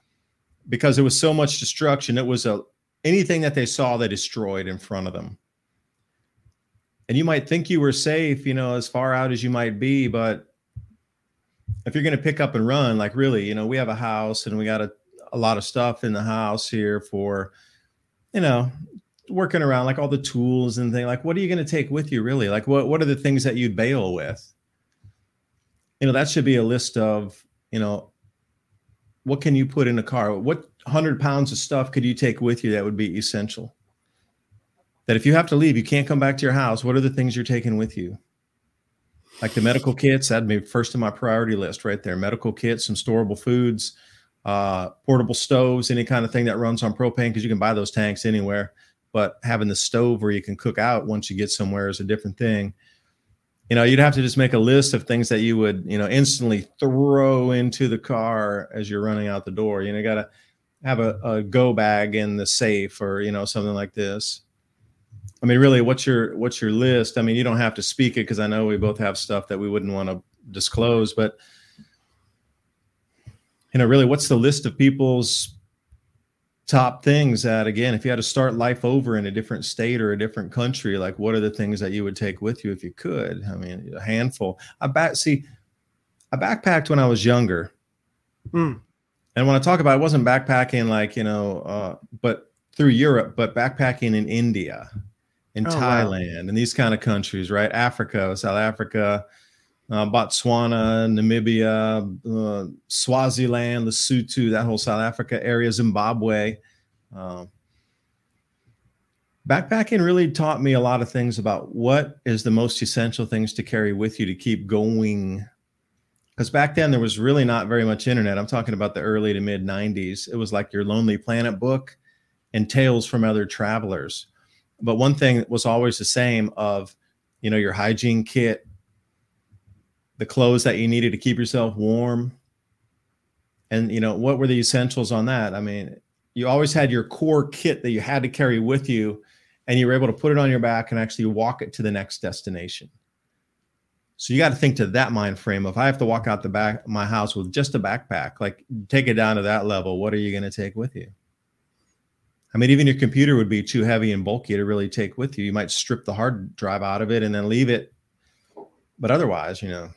because there was so much destruction. It was a anything that they saw they destroyed in front of them. And you might think you were safe, you know, as far out as you might be, but if you're going to pick up and run, like really, you know, we have a house and we got a, a lot of stuff in the house here for, you know, working around like all the tools and things. Like, what are you going to take with you, really? Like, what what are the things that you'd bail with? You know that should be a list of you know what can you put in a car? What 100 pounds of stuff could you take with you that would be essential? That if you have to leave you can't come back to your house what are the things you're taking with you? Like the medical kits that'd be first in my priority list right there. Medical kits some storable foods uh, portable stoves any kind of thing that runs on propane because you can buy those tanks anywhere. But having the stove where you can cook out once you get somewhere is a different thing you know you'd have to just make a list of things that you would you know instantly throw into the car as you're running out the door you know you got to have a, a go bag in the safe or you know something like this I mean, really, what's your what's your list? I mean, you don't have to speak it because I know we both have stuff that we wouldn't want to disclose, but you know, really, what's the list of people's top things that again if you had to start life over in a different state or a different country like what are the things that you would take with you if you could i mean a handful i back see i backpacked when i was younger mm. and when i talk about it, I wasn't backpacking like you know uh, but through europe but backpacking in india in oh, thailand wow. and these kind of countries right africa south africa uh, Botswana, Namibia, uh, Swaziland, Lesotho, that whole South Africa area, Zimbabwe. Uh, backpacking really taught me a lot of things about what is the most essential things to carry with you to keep going. Because back then there was really not very much internet. I'm talking about the early to mid 90s. It was like your Lonely Planet book and tales from other travelers. But one thing was always the same of, you know, your hygiene kit, the clothes that you needed to keep yourself warm. And you know what were the essentials on that? I mean you always had your core kit that you had to carry with you and you were able to put it on your back and actually walk it to the next destination. So you got to think to that mind frame of i have to walk out the back my house with just a backpack. Like take it down to that level what are you going to take with you? I mean even your computer would be too heavy and bulky to really take with you. You might strip the hard drive out of it and then leave it. But otherwise you know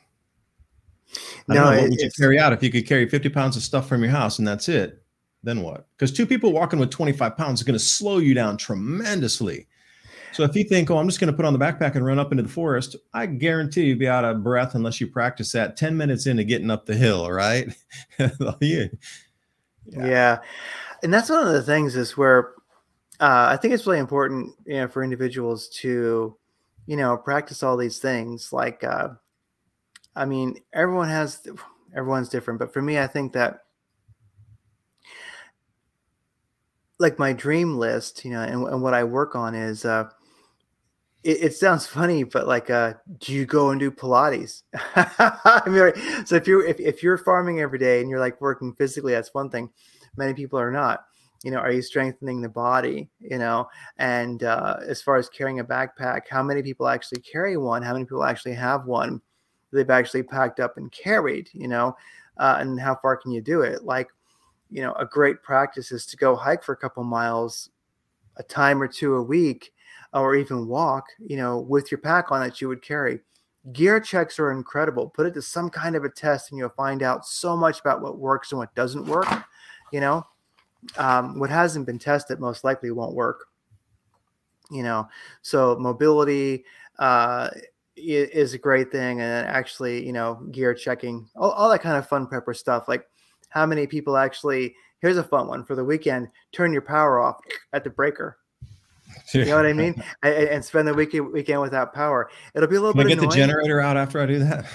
no, know, what would you carry out if you could carry 50 pounds of stuff from your house and that's it? Then what? Because two people walking with 25 pounds is going to slow you down tremendously. So if you think, oh, I'm just going to put on the backpack and run up into the forest, I guarantee you'll be out of breath unless you practice that 10 minutes into getting up the hill, right? yeah. yeah. yeah. And that's one of the things is where uh, I think it's really important, you know, for individuals to, you know, practice all these things like, uh, I mean, everyone has everyone's different, but for me, I think that like my dream list, you know, and, and what I work on is uh it, it sounds funny, but like uh do you go and do Pilates? I mean, so if you're if, if you're farming every day and you're like working physically, that's one thing. Many people are not you know are you strengthening the body you know and uh, as far as carrying a backpack how many people actually carry one how many people actually have one they've actually packed up and carried, you know, uh, and how far can you do it? Like, you know, a great practice is to go hike for a couple miles, a time or two a week, or even walk, you know, with your pack on that you would carry. Gear checks are incredible. Put it to some kind of a test, and you'll find out so much about what works and what doesn't work. You know, um, what hasn't been tested most likely won't work. You know, so mobility, uh, is a great thing and actually you know gear checking all, all that kind of fun prepper stuff like how many people actually here's a fun one for the weekend turn your power off at the breaker. You know what i mean? And, and, spend the weekend weekend without power. It'll be a little Can bit I get annoying. the generator out after i do that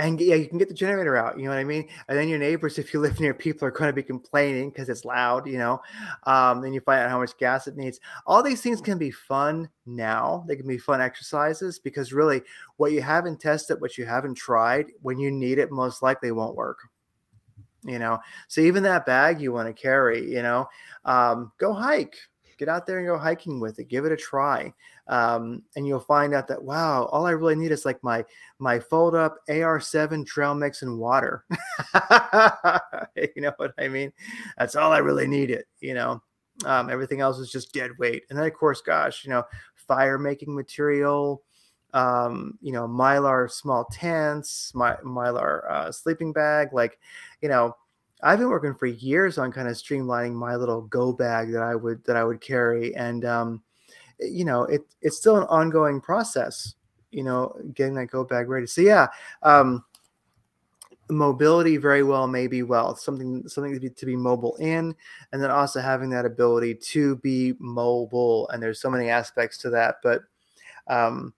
and yeah, you can get the generator out. You know what I mean? And then your neighbors, if you live near people, are going to be complaining because it's loud. You know, um, then you find out how much gas it needs. All these things can be fun now. They can be fun exercises because really, what you haven't tested, what you haven't tried, when you need it, most likely won't work. You know, so even that bag you want to carry, you know, um, go hike get out there and go hiking with it give it a try um, and you'll find out that wow all i really need is like my my fold up ar7 trail mix and water. You know what i mean? That's all i really need. It you know? Um, everything else is just dead weight. And then of course gosh you know fire making material um, you know mylar small tents my mylar uh, sleeping bag like you know I've been working for years on kind of streamlining my little go bag that I would that I would carry, and um, you know, it it's still an ongoing process. You know, getting that go bag ready. So yeah, um, mobility very well may be wealth. Something something to be, to be mobile in, and then also having that ability to be mobile. And there's so many aspects to that, but um,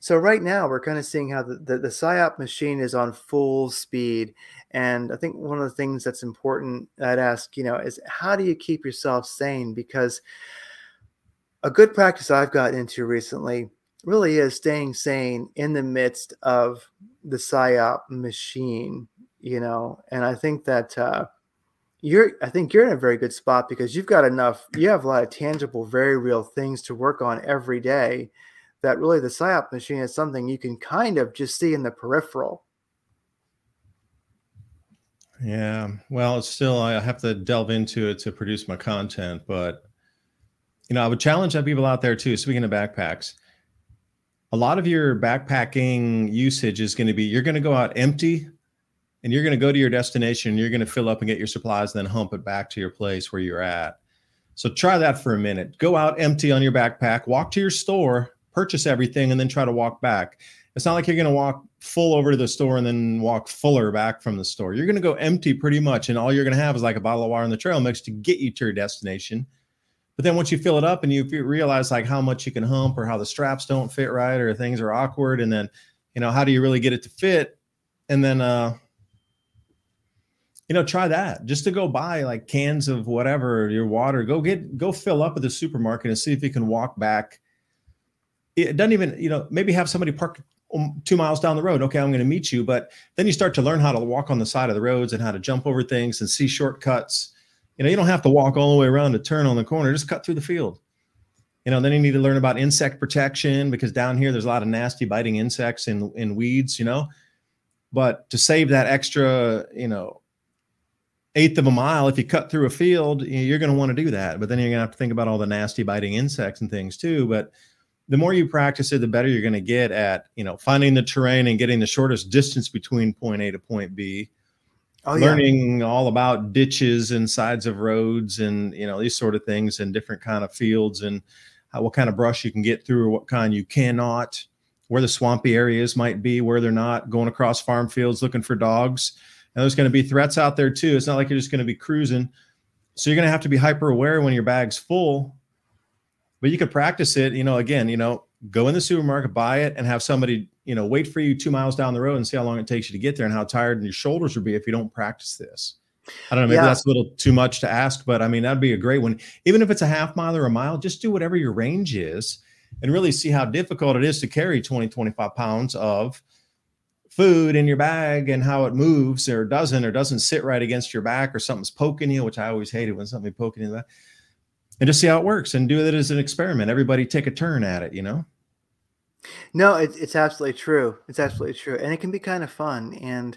so right now we're kind of seeing how the, the, the PSYOP machine is on full speed. And I think one of the things that's important I'd ask, you know, is how do you keep yourself sane? Because a good practice I've gotten into recently really is staying sane in the midst of the PSYOP machine, you know, and I think that uh, you're I think you're in a very good spot because you've got enough you have a lot of tangible very real things to work on every day that really the psyop machine is something you can kind of just see in the peripheral. Yeah, well, it's still I have to delve into it to produce my content, but you know, I would challenge that people out there too. Speaking of backpacks, a lot of your backpacking usage is going to be you're going to go out empty and you're going to go to your destination, and you're going to fill up and get your supplies, then hump it back to your place where you're at. So try that for a minute. Go out empty on your backpack, walk to your store, purchase everything, and then try to walk back. It's not like you're going to walk full over to the store and then walk fuller back from the store. You're going to go empty pretty much, and all you're going to have is like a bottle of water on the trail mix to get you to your destination. But then once you fill it up and you realize like how much you can hump or how the straps don't fit right or things are awkward, and then you know how do you really get it to fit, and then uh, you know, try that just to go buy like cans of whatever your water. Go get go fill up at the supermarket and see if you can walk back. It doesn't even you know maybe have somebody park um, two miles down the road. Okay, I'm going to meet you, but then you start to learn how to walk on the side of the roads and how to jump over things and see shortcuts. You know, you don't have to walk all the way around to turn on the corner. Just cut through the field. You know, then you need to learn about insect protection because down here there's a lot of nasty biting insects in, in weeds. You know, but to save that extra, you know, eighth of a mile, if you cut through a field, you're going to want to do that. But then you're going to have to think about all the nasty biting insects and things too. But the more you practice it, the better you're going to get at, you know, finding the terrain and getting the shortest distance between point A to point B. Oh, learning yeah. all about ditches and sides of roads and you know these sort of things and different kind of fields and how, what kind of brush you can get through or what kind you cannot where the swampy areas might be where they're not going across farm fields looking for dogs and there's going to be threats out there too. It's not like you're just going to be cruising. So you're going to have to be hyper aware when your bag's full. But you could practice it, you know, again, you know, go in the supermarket, buy it, and have somebody, you know, wait for you two miles down the road and see how long it takes you to get there and how tired your shoulders will be if you don't practice this. I don't know, maybe yeah. that's a little too much to ask, but I mean, that'd be a great one. Even if it's a half mile or a mile, just do whatever your range is and really see how difficult it is to carry 20, 25 pounds of food in your bag and how it moves or doesn't or doesn't sit right against your back or something's poking you, which I always hated when something poking you. Back, and just see how it works and do it as an experiment. Everybody take a turn at it, you know? No, it's it's absolutely true. It's absolutely true. And it can be kind of fun. And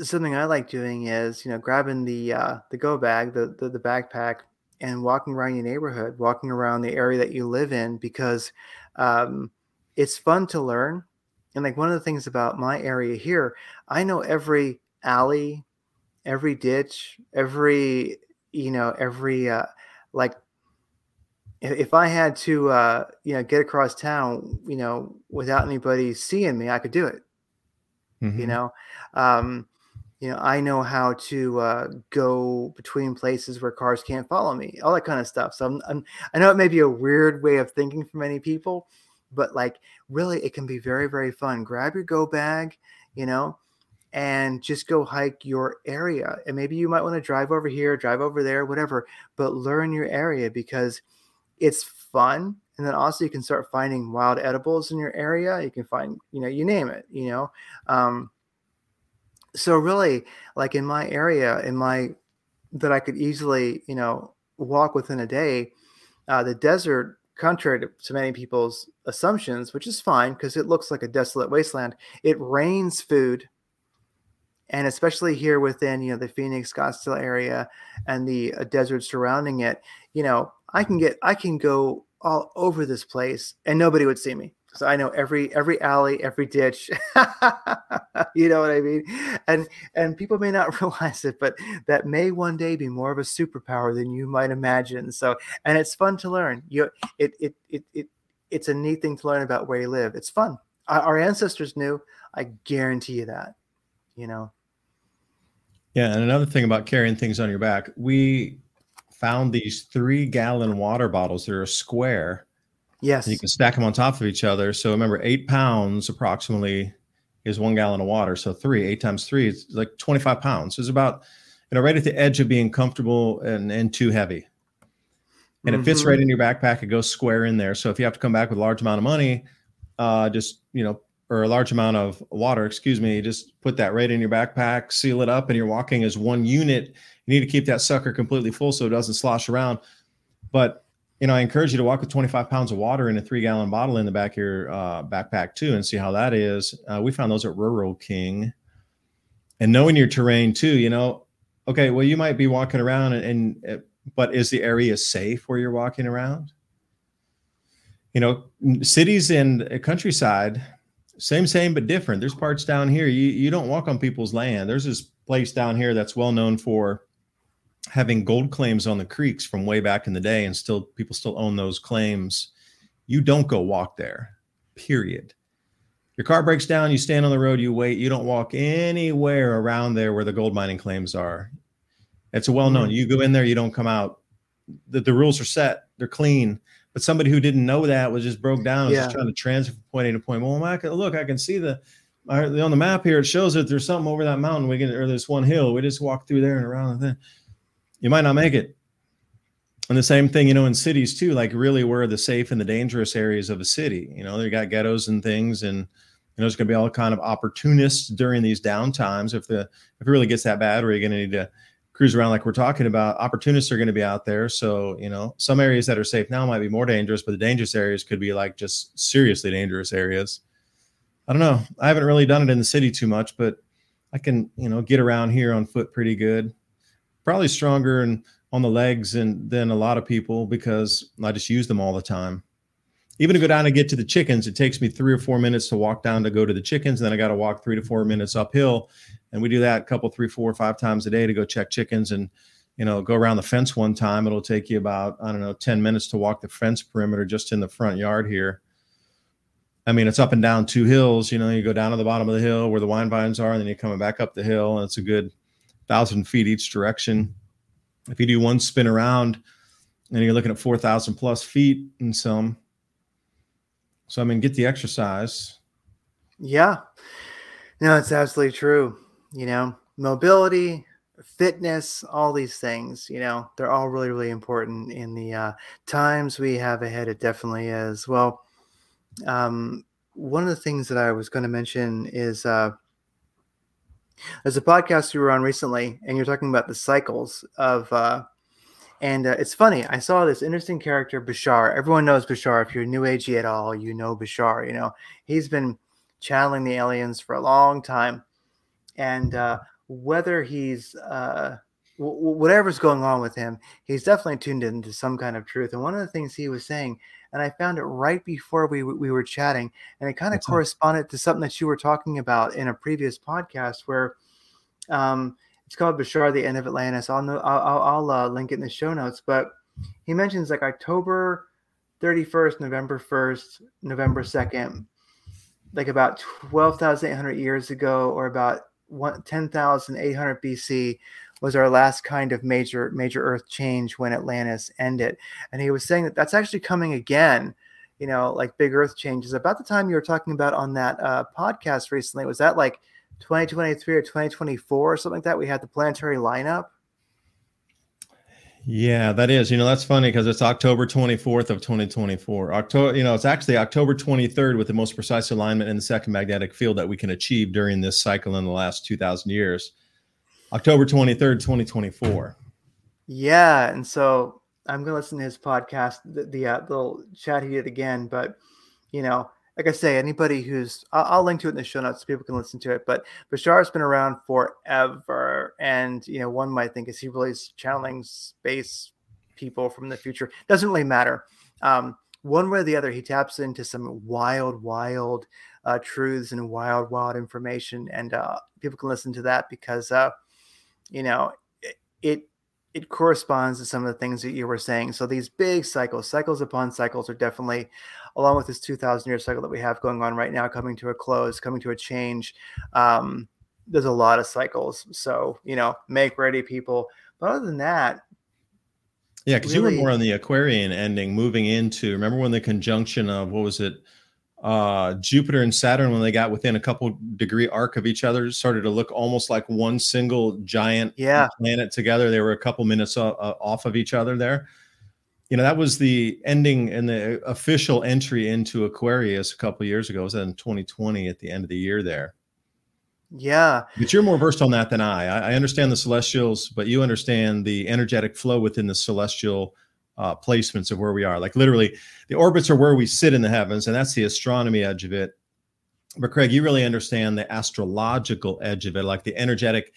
something I like doing is, you know, grabbing the uh the go bag, the, the the backpack and walking around your neighborhood, walking around the area that you live in because um it's fun to learn and like one of the things about my area here, I know every alley, every ditch, every you know, every uh like if I had to uh you know get across town, you know, without anybody seeing me, I could do it. Mm-hmm. You know, um you know, I know how to uh, go between places where cars can't follow me, all that kind of stuff. So I'm, I'm, i know it may be a weird way of thinking for many people, but like really it can be very very fun grab your go bag you know and just go hike your area and maybe you might want to drive over here drive over there whatever but learn your area because it's fun and then also you can start finding wild edibles in your area you can find you know you name it you know um, so really like in my area in my that i could easily you know walk within a day uh, the desert contrary to, to many people's assumptions, which is fine because it looks like a desolate wasteland, it rains food. And especially here within, you know, the Phoenix, Scottsdale area and the uh, desert surrounding it, you know, I can get, I can go all over this place and nobody would see me. So I know every every alley, every ditch. you know what I mean? And and people may not realize it, but that may one day be more of a superpower than you might imagine. So and it's fun to learn. You it it it, it it's a neat thing to learn about where you live. It's fun. Our ancestors knew. I guarantee you that. You know. Yeah, and another thing about carrying things on your back, we found these three gallon water bottles that are square Yes. You can stack them on top of each other. So remember, eight pounds approximately is one gallon of water. So three, eight times three, is like 25 pounds. It's about, you know, right at the edge of being comfortable and, and too heavy. And mm-hmm. it fits right mm-hmm. in your backpack. It goes square in there. So if you have to come back with a large amount of money, uh, just, you know, or a large amount of water, excuse me, just put that right in your backpack, seal it up, and you're walking as one unit. You need to keep that sucker completely full so it doesn't slosh around. But you know, I encourage you to walk with 25 pounds of water in a three gallon bottle in the back of your uh, backpack too, and see how that is. Uh, we found those at Rural King, and knowing your terrain too. You know, okay, well, you might be walking around, and, and uh, but is the area safe where you're walking around? You know, cities and countryside, same, same, but different. There's parts down here. You you don't walk on people's land. There's this place down here that's well known for having gold claims on the creeks from way back in the day and still people still own those claims. You don't go walk there period. Your car breaks down you stand on the road you wait. You don't walk anywhere around there where the gold mining claims are. It's a well known. Mm-hmm. you go in there you don't come out. The, the rules are set. They're clean but somebody who didn't know that was just broke down was yeah. just trying to transfer from point A to point. Well, I can, look, I can see the on the map here. It shows that there's something over that mountain. We can or there's one hill. We just walk through there and around. And then you might not make it. And the same thing, you know, in cities too, like really where the safe and the dangerous areas of a city. You know, they got ghettos and things, and you know, there's going to be all kind of opportunists during these downtimes. If the if it really gets that bad, where you're going to need to cruise around like we're talking about, opportunists are going to be out there. So you know, some areas that are safe now might be more dangerous, but the dangerous areas could be like just seriously dangerous areas. I don't know. I haven't really done it in the city too much, but I can, you know, get around here on foot pretty good probably stronger and on the legs and than a lot of people because I just use them all the time. Even to go down and get to the chickens, it takes me three or four minutes to walk down to go to the chickens. And then I got to walk three to four minutes uphill. And we do that a couple, three, four, five times a day to go check chickens and, you know, go around the fence one time. It'll take you about, I don't know, 10 minutes to walk the fence perimeter just in the front yard here. I mean, it's up and down two hills. You know, you go down to the bottom of the hill where the wine vines are, and then you're coming back up the hill, and it's a good thousand feet each direction. If you do one spin around, and you're looking at four thousand plus feet and some. So I mean, get the exercise. Yeah, no, it's absolutely true. You know, mobility, fitness, all these things. You know, they're all really, really important in the uh, times we have ahead. It definitely is. Well, um, one of the things that I was going to mention is. Uh, there's a podcast you were on recently, and you're talking about the cycles of. Uh, and uh, it's funny. I saw this interesting character, Bashar. Everyone knows Bashar. If you're New Agey at all, you know Bashar. You know he's been channeling the aliens for a long time, and uh, whether he's uh, w- whatever's going on with him, he's definitely tuned into some kind of truth. And one of the things he was saying and I found it right before we we were chatting, and it kind of corresponded to something that you were talking about in a previous podcast where. Um, it's called Bashar, the End of Atlantis. I'll know, I'll, I'll uh, link it in the show notes. But he mentions like October 31st, November 1st, November 2nd, like about 12,800 years ago, or about 10,800 BC, was our last kind of major major earth change when atlantis ended. And he was saying that that's actually coming again you know like big earth changes. About the time you were talking about on that uh, podcast recently was that like 2023 or 2024 or something like that? We had the planetary lineup yeah, that is. You know, that's funny because it's October 24th of 2024. October, you know, it's actually October 23rd with the most precise alignment in the second magnetic field that we can achieve during this cycle in the last 2000 years. October 23rd, 2024. Yeah. And so I'm going to listen to his podcast, the, the uh, little chat he did again. But, you know, like I say, anybody who's, I'll, I'll, link to it in the show notes so people can listen to it. But Bashar's been around forever. And, you know, one might think, is he really channeling space people from the future? Doesn't really matter. Um, one way or the other, he taps into some wild, wild uh, truths and wild, wild information. And uh, people can listen to that because, uh, you know, it, it corresponds to some of the things that you were saying. So these big cycles, cycles upon cycles, are definitely, along with this 2,000 year cycle that we have going on right now, coming to a close, coming to a change. Um, there's a lot of cycles. So you know, make ready, people. But other than that, yeah, because really, you were more on the Aquarian ending, moving into. Remember when the conjunction of what was it? Uh, Jupiter and Saturn, when they got within a couple degree arc of each other, started to look almost like one single giant yeah. planet together. They were a couple minutes uh, uh, off of each other there. you know that was the ending and the official entry into aquarius a couple years ago it was in 2020 at the end of the year there yeah but you're more versed on that than i i understand the celestials but you understand the energetic flow within the celestial uh, placements of where we are like literally the orbits are where we sit in the heavens and that's the astronomy edge of it but craig you really understand the astrological edge of it like the energetic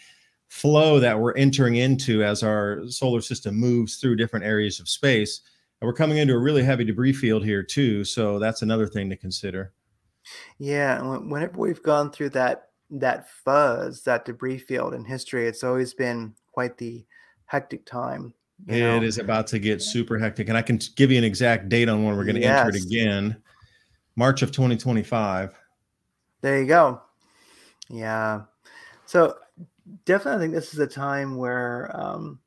flow that we're entering into as our solar system moves through different areas of space. And we're coming into a really heavy debris field here too, so that's another thing to consider. Yeah, whenever we've gone through that that fuzz, that debris field in history, it's always been quite the hectic time. It know? is about to get super hectic, and I can give you an exact date on when we're going to yes. enter it again, March of 2025. There you go. Yeah. So definitely I think this is a time where um,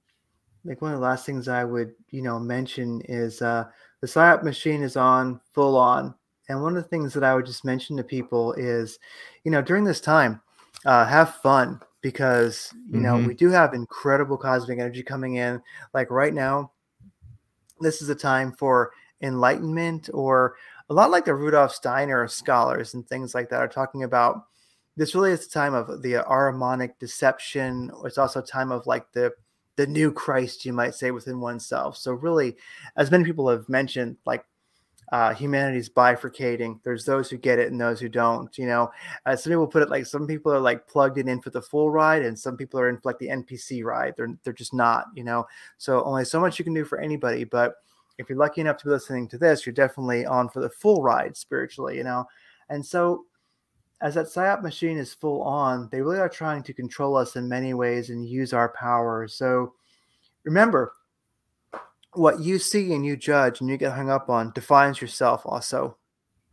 like one of the last things I would you know mention is uh, the PSYOP machine is on full on, and one of the things that I would just mention to people is, you know, during this time, uh, have fun because you know mm-hmm. we do have incredible cosmic energy coming in. Like right now, this is a time for enlightenment, or a lot like the Rudolf Steiner scholars and things like that are talking about this really is a time of the Ahrimanic deception. It's also a time of like the the new Christ, you might say, within oneself. So really, as many people have mentioned, like uh, humanity's bifurcating. There's those who get it and those who don't. You know, uh, some people put it like some people are like plugged in, in for the full ride, and some people are in for like the NPC ride. They're they're just not. You know, so only so much you can do for anybody. But if you're lucky enough to be listening to this, you're definitely on for the full ride spiritually. You know, and so as that PSYOP machine is full on, they really are trying to control us in many ways and use our power. So remember, what you see and you judge and you get hung up on defines yourself also,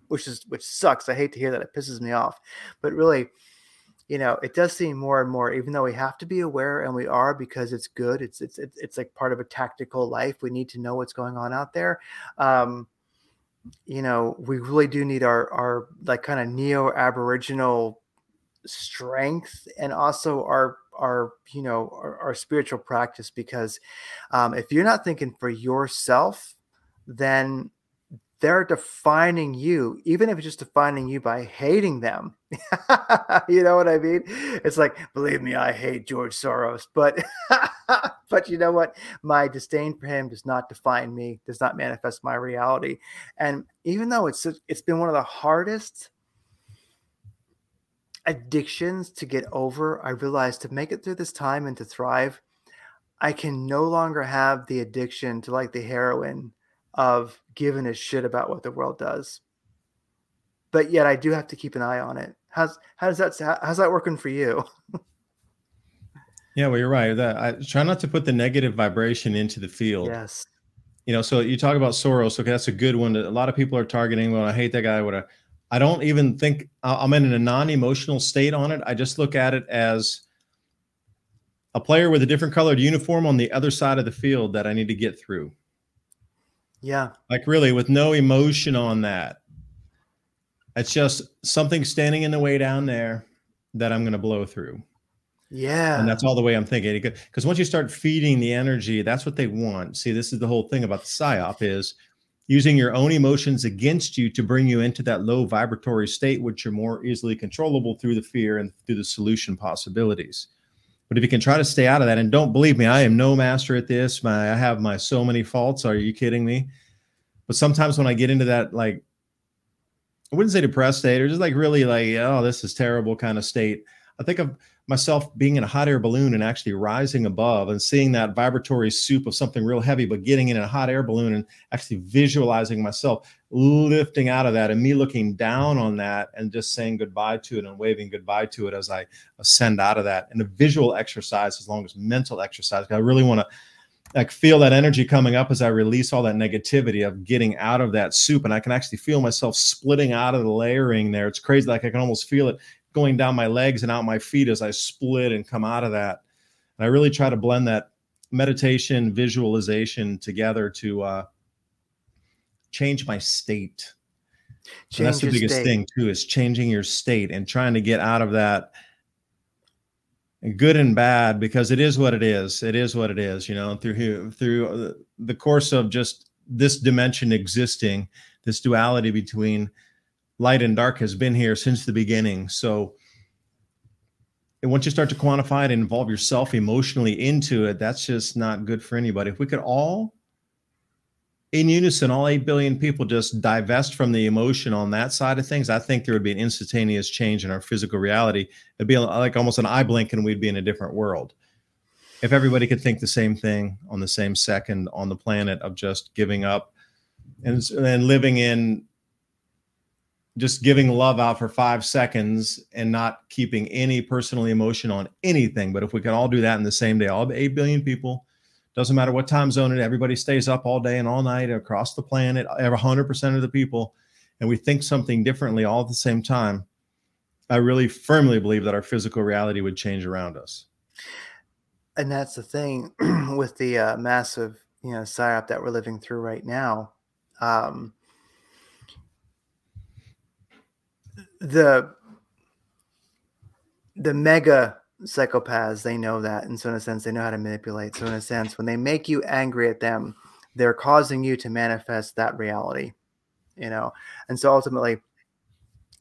which is which sucks. I hate to hear that. It pisses me off. But really, you know, it does seem more and more, even though we have to be aware and we are because it's good. It's it's it's, it's like part of a tactical life. We need to know what's going on out there. Um, you know, we really do need our our like kind of neo aboriginal strength and also our our you know our, our spiritual practice because um, if you're not thinking for yourself then they're defining you, even if it's just defining you by hating them. you know what I mean? It's like, believe me, I hate George Soros, but but you know what? My disdain for him does not define me, does not manifest my reality. And even though it's it's been one of the hardest addictions to get over, I realized to make it through this time and to thrive, I can no longer have the addiction to like the heroin of giving a shit about what the world does. But yet I do have to keep an eye on it. How's how's that how's that working for you? yeah, well, you're right. That I try not to put the negative vibration into the field. Yes. You know, so you talk about Soros. Okay, that's a good one. A lot of people are targeting. Well, I hate that guy. What a I don't even think I'm in a non-emotional state on it. I just look at it as a player with a different colored uniform on the other side of the field that I need to get through. Yeah. Like really with no emotion on that. It's just something standing in the way down there that I'm going to blow through. Yeah. And that's all the way I'm thinking. Because once you start feeding the energy, that's what they want. See, this is the whole thing about the psyop is using your own emotions against you to bring you into that low vibratory state, which are more easily controllable through the fear and through the solution possibilities. But if you can try to stay out of that, and don't believe me, I am no master at this. My I have my so many faults. Are you kidding me? But sometimes when I get into that, like I wouldn't say depressed state, or just like really like, oh, this is terrible kind of state. I think of myself being in a hot air balloon and actually rising above and seeing that vibratory soup of something real heavy, but getting in a hot air balloon and actually visualizing myself lifting out of that and me looking down on that and just saying goodbye to it and waving goodbye to it as I ascend out of that. And a visual exercise, as long as mental exercise, I really want to like feel that energy coming up as I release all that negativity of getting out of that soup. And I can actually feel myself splitting out of the layering there. It's crazy. Like I can almost feel it going down my legs and out my feet as I split and come out of that. And I really try to blend that meditation, visualization together to uh, change my state. That's the biggest state. thing too is changing your state and trying to get out of that good and bad because it is what it is. It is what it is, you know, through through the course of just this dimension existing, this duality between light and dark has been here since the beginning. So once you start to quantify it and involve yourself emotionally into it, that's just not good for anybody. If we could all, in unison, all 8 billion people just divest from the emotion on that side of things, I think there would be an instantaneous change in our physical reality. It'd be like almost an eye blink and we'd be in a different world. If everybody could think the same thing on the same second on the planet of just giving up and, and living in just giving love out for five seconds and not keeping any personal emotion on anything. But if we could all do that in the same day, all 8 billion people, doesn't matter what time zone it, everybody stays up all day and all night across the planet, 100% of the people, and we think something differently all at the same time, I really firmly believe that our physical reality would change around us. And that's the thing with the uh, massive, you know, psyop that we're living through right now. Um, the the mega psychopaths they know that and so in a sense they know how to manipulate so in a sense when they make you angry at them they're causing you to manifest that reality you know? And so ultimately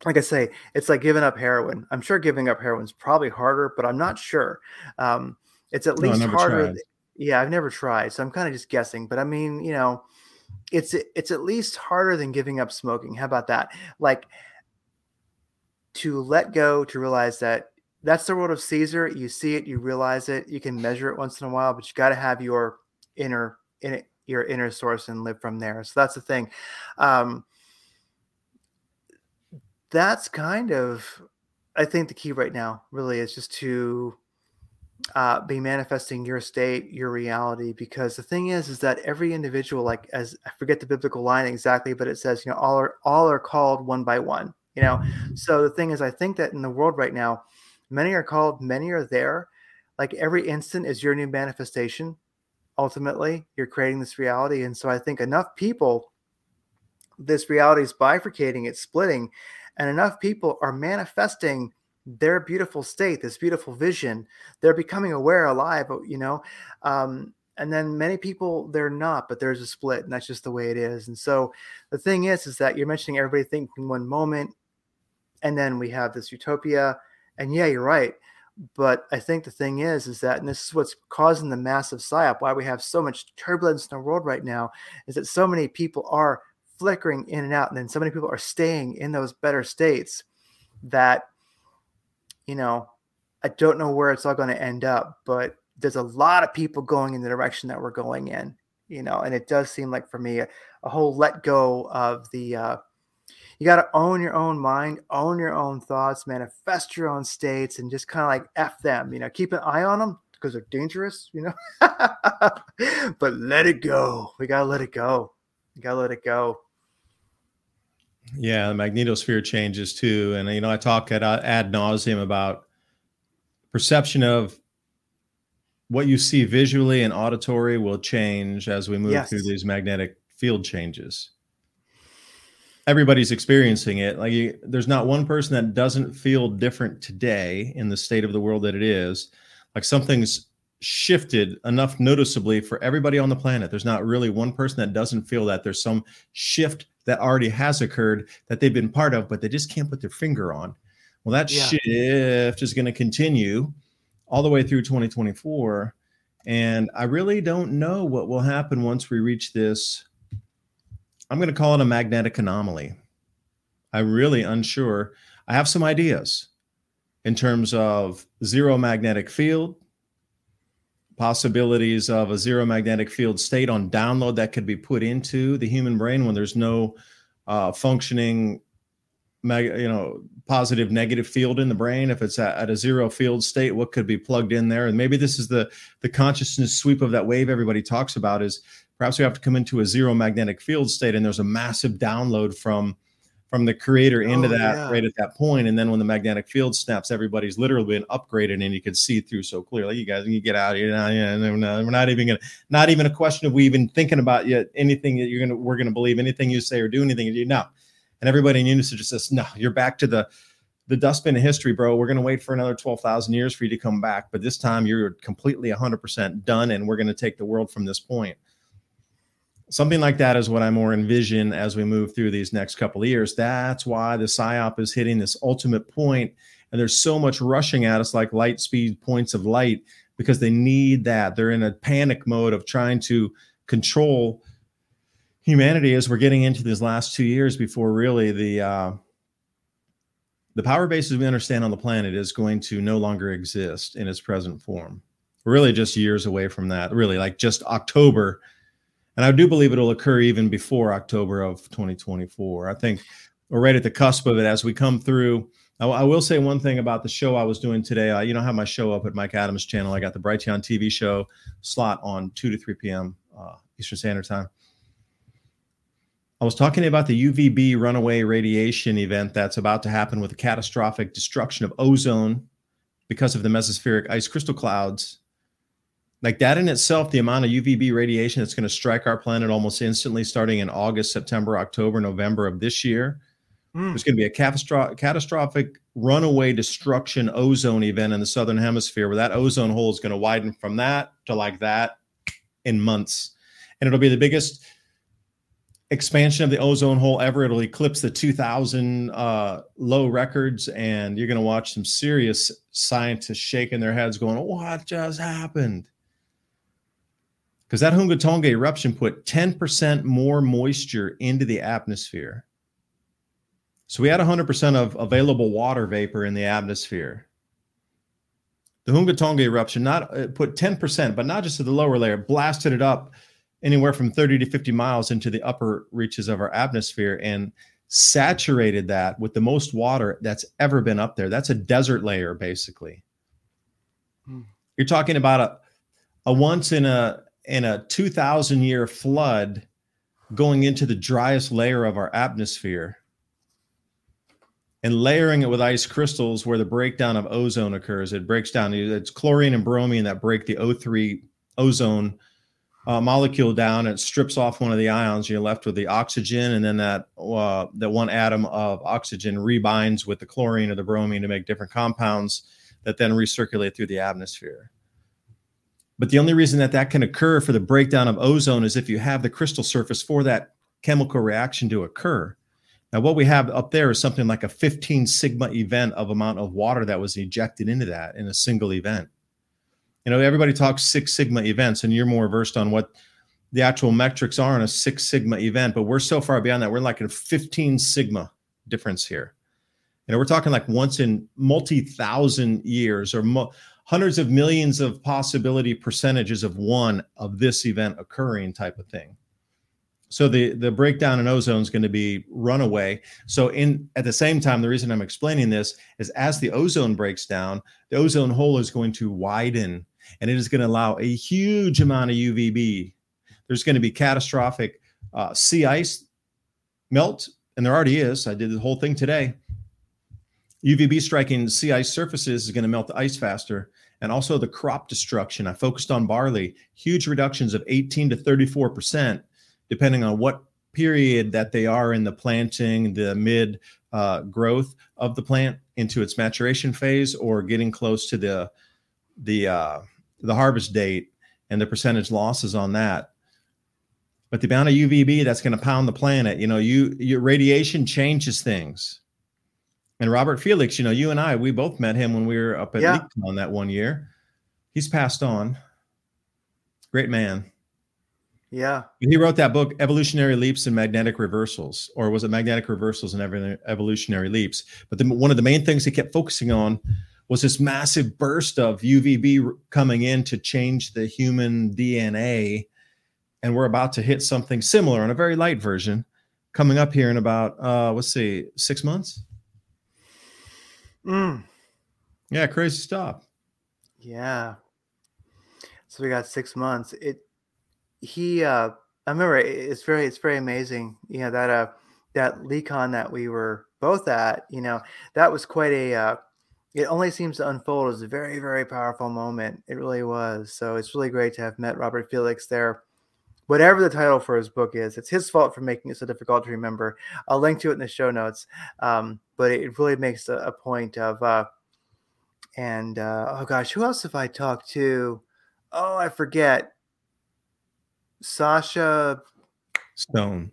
like i say it's like giving up heroin. I'm sure giving up heroin is probably harder but i'm not sure. Um, it's at least harder tried. yeah i've never tried so i'm kind of just guessing but i mean you know it's it's at least harder than giving up smoking. How about that? Like to let go, to realize that that's the world of Caesar. You see it, you realize it, you can measure it once in a while, but you got to have your inner, in your inner source and live from there. So that's the thing. Um, that's kind of, I think, the key right now. Really, is just to uh, be manifesting your state, your reality. Because the thing is, is that every individual, like as I forget the biblical line exactly, but it says, you know, all are all are called one by one you know? So the thing is i think that in the world right now many are called many are there. Like every instant is your new manifestation ultimately. You're creating this reality. And so i think enough people this reality is bifurcating it's splitting and enough people are manifesting their beautiful state this beautiful vision. They're becoming aware alive you know? Um, and then many people they're not but there's a split and that's just the way it is and so the thing is is that you're mentioning everybody thinking one moment and then we have this utopia and yeah you're right but i think the thing is is that and this is what's causing the massive psyop why we have so much turbulence in the world right now is that so many people are flickering in and out and then so many people are staying in those better states that you know i don't know where it's all going to end up but there's a lot of people going in the direction that we're going in you know and it does seem like for me a, a whole let go of the uh you got to own your own mind, own your own thoughts, manifest your own states, and just kind of like F them, you know, keep an eye on them because they're dangerous, you know, but let it go. We got to let it go. We got to let it go. Yeah, the magnetosphere changes too. And, you know, I talk at ad nauseum about perception of what you see visually and auditory will change as we move yes. through these magnetic field changes everybody's experiencing it. Like you, there's not one person that doesn't feel different today in the state of the world that it is. Like something's shifted enough noticeably for everybody on the planet. There's not really one person that doesn't feel that. There's some shift that already has occurred that they've been part of, but they just can't put their finger on. Well, that yeah. shift is going to continue all the way through 2024. And I really don't know what will happen once we reach this I'm going to call it a magnetic anomaly. I'm really unsure. I have some ideas in terms of zero magnetic field, possibilities of a zero magnetic field state on download that could be put into the human brain when there's no uh, functioning you know positive negative field in the brain. If it's at, at, a zero field state what could be plugged in there? And maybe this is the the consciousness sweep of that wave everybody talks about is perhaps we have to come into a zero magnetic field state and there's a massive download from from the creator into oh, that yeah. right at that point. And then when the magnetic field snaps everybody's literally been upgraded and you can see through so clearly. You guys you get out here now yeah we're not, we're not even gonna not even a question of we even thinking about yet anything that you're gonna we're gonna believe anything you say or do anything you know and everybody in unison just says no you're back to the the dustbin of history, bro. We're going to wait for another 12,000 years for you to come back. But this time you're completely 100% done, and we're going to take the world from this point something like that is what I more envision as we move through these next couple of years. That's why the psyop is hitting this ultimate point, and there's so much rushing at us like light speed points of light because they need that. They're in a panic mode of trying to control humanity as we're getting into these last two years before really the uh, the power bases we understand on the planet is going to no longer exist in its present form. We're really just years away from that. Really, like just October and I do believe it'll occur even before October of 2024. I think we're right at the cusp of it as we come through. I, will say one thing about the show I was doing today. I, you know, have my show up at Mike Adams' channel. I got the Brighteon TV show slot on 2 to 3 p.m. Uh, Eastern Standard Time. I was talking about the UVB runaway radiation event that's about to happen with the catastrophic destruction of ozone because of the mesospheric ice crystal clouds like that in itself, the amount of UVB radiation that's going to strike our planet almost instantly starting in August, September, October, November of this year. Mm. There's going to be a catastro- catastrophic runaway destruction ozone event in the southern hemisphere where that ozone hole is going to widen from that to like that in months. And it'll be the biggest expansion of the ozone hole ever. It'll eclipse the 2000 uh, low records, and you're going to watch some serious scientists shaking their heads, going, What just happened? because that Hunga Tonga eruption put 10% more moisture into the atmosphere. So we had 100% of available water vapor in the atmosphere. The Hunga Tonga eruption not uh, put 10%, but not just to the lower layer, blasted it up anywhere from 30 to 50 miles into the upper reaches of our atmosphere and saturated that with the most water that's ever been up there. That's a desert layer, basically. Hmm. You're talking about a, a once in a in a 2000 year flood going into the driest layer of our atmosphere and layering it with ice crystals where the breakdown of ozone occurs. It breaks down, it's chlorine and bromine that break the O3 ozone uh, molecule down. It strips off one of the ions. You're left with the oxygen, and then that uh, that one atom of oxygen rebinds with the chlorine or the bromine to make different compounds that then recirculate through the atmosphere. But the only reason that that can occur for the breakdown of ozone is if you have the crystal surface for that chemical reaction to occur. Now, what we have up there is something like a 15 sigma event of amount of water that was ejected into that in a single event. You know, everybody talks Six Sigma events, and you're more versed on what the actual metrics are in a Six Sigma event, but we're so far beyond that. We're like a 15 Sigma difference here. You know, we're talking like once in multi thousand years or mo- hundreds of millions of possibility percentages of one of this event occurring type of thing so the the breakdown in ozone is going to be runaway. So in at the same time the reason i'm explaining this is as the ozone breaks down the ozone hole is going to widen and it is going to allow a huge amount of uvb there's going to be catastrophic uh, sea ice melt and there already is. I did the whole thing today. UVB striking sea ice surfaces is going to melt the ice faster. And also the crop destruction. I focused on barley, huge reductions of 18 to 34%, depending on what period that they are in the planting, the mid uh, growth of the plant into its maturation phase, or getting close to the the uh, the harvest date and the percentage losses on that. But the amount of UVB that's going to pound the planet, you know, you your radiation changes things. And Robert Felix, you know, you and I, we both met him when we were up at yeah. LeakCon that one year. He's passed on. Great man. Yeah. He wrote that book, Evolutionary Leaps and Magnetic Reversals, or was it Magnetic Reversals and Evolutionary Leaps? But the, one of the main things he kept focusing on was this massive burst of UVB coming in to change the human DNA. And we're about to hit something similar on a very light version coming up here in about, uh, let's see, six months. Mm. Yeah, crazy stuff. Yeah. So we got six months. It he uh I remember it's very it's very amazing. You know, that uh that LeakCon that we were both at, you know, that was quite a uh it only seems to unfold as a very, very powerful moment. It really was. So it's really great to have met Robert Felix there. Whatever the title for his book is, it's his fault for making it so difficult to remember. I'll link to it in the show notes. Um, but it really makes a, a point of uh, and uh, oh gosh, who else have I talked to? Oh, I forget. Sacha Stone.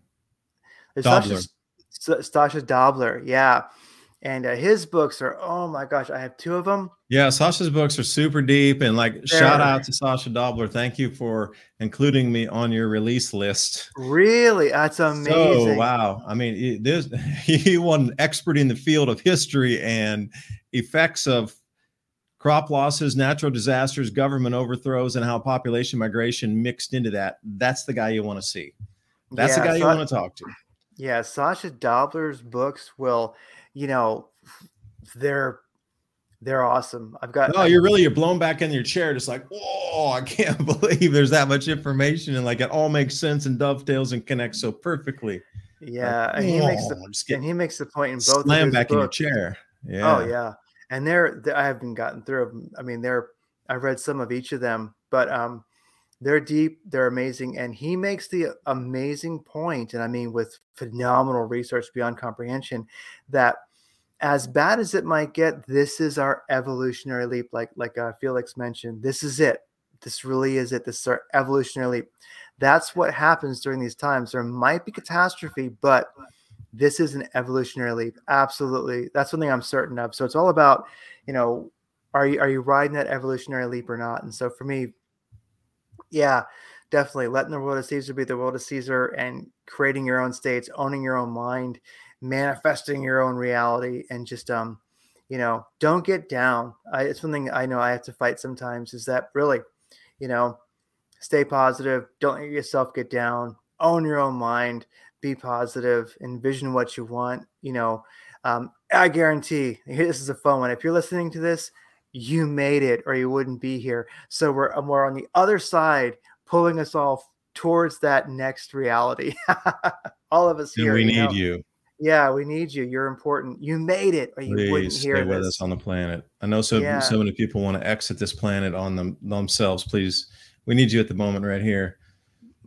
Dobler. Sacha, Sacha Dobler, yeah. And uh, his books are, oh my gosh, I have two of them. Yeah, Sacha's books are super deep. And like, They're, shout out to Sacha Dobler. Thank you for including me on your release list. Really? That's amazing. So, wow. I mean, this, he won an expert in the field of history and effects of crop losses, natural disasters, government overthrows, and how population migration mixed into that. That's the guy you want to see. That's yeah, the guy you want to talk to. Yeah, Sacha Dobler's books will, you know, they're they're awesome. I've got. Oh, you're really you're blown back in your chair, just like, oh, I can't believe there's that much information, and like it all makes sense and dovetails and connects so perfectly. Yeah, like, and he makes the and he makes the point in both. Slam back books. in your chair. Yeah. Oh yeah, and they're, they're I haven't gotten through them. I mean, they're I've read some of each of them, but um, they're deep, they're amazing, and he makes the amazing point, and I mean with phenomenal research beyond comprehension, that as bad as it might get, this is our evolutionary leap. Like like uh, Felix mentioned, this is it. This really is it. This is our evolutionary leap. That's what happens during these times. There might be catastrophe, but this is an evolutionary leap. Absolutely, that's something I'm certain of. So it's all about, you know, are you are you riding that evolutionary leap or not? And so for me, yeah, definitely letting the world of Caesar be the world of Caesar and creating your own states, owning your own mind, manifesting your own reality, and just um, you know, don't get down. I, it's something I know I have to fight sometimes. Is that really, you know, stay positive. Don't let yourself get down. Own your own mind. Be positive. Envision what you want. You know, um, I guarantee. This is a fun one. If you're listening to this you made it or you wouldn't be here. So we're, um, we're on the other side, pulling us all towards that next reality. all of us here. we need you, know? you. Yeah, we need you. You're important. You made it, or you Please wouldn't hear stay with us on the planet. I know so yeah. so many people want to exit this planet on them themselves. Please, we need you at the moment right here.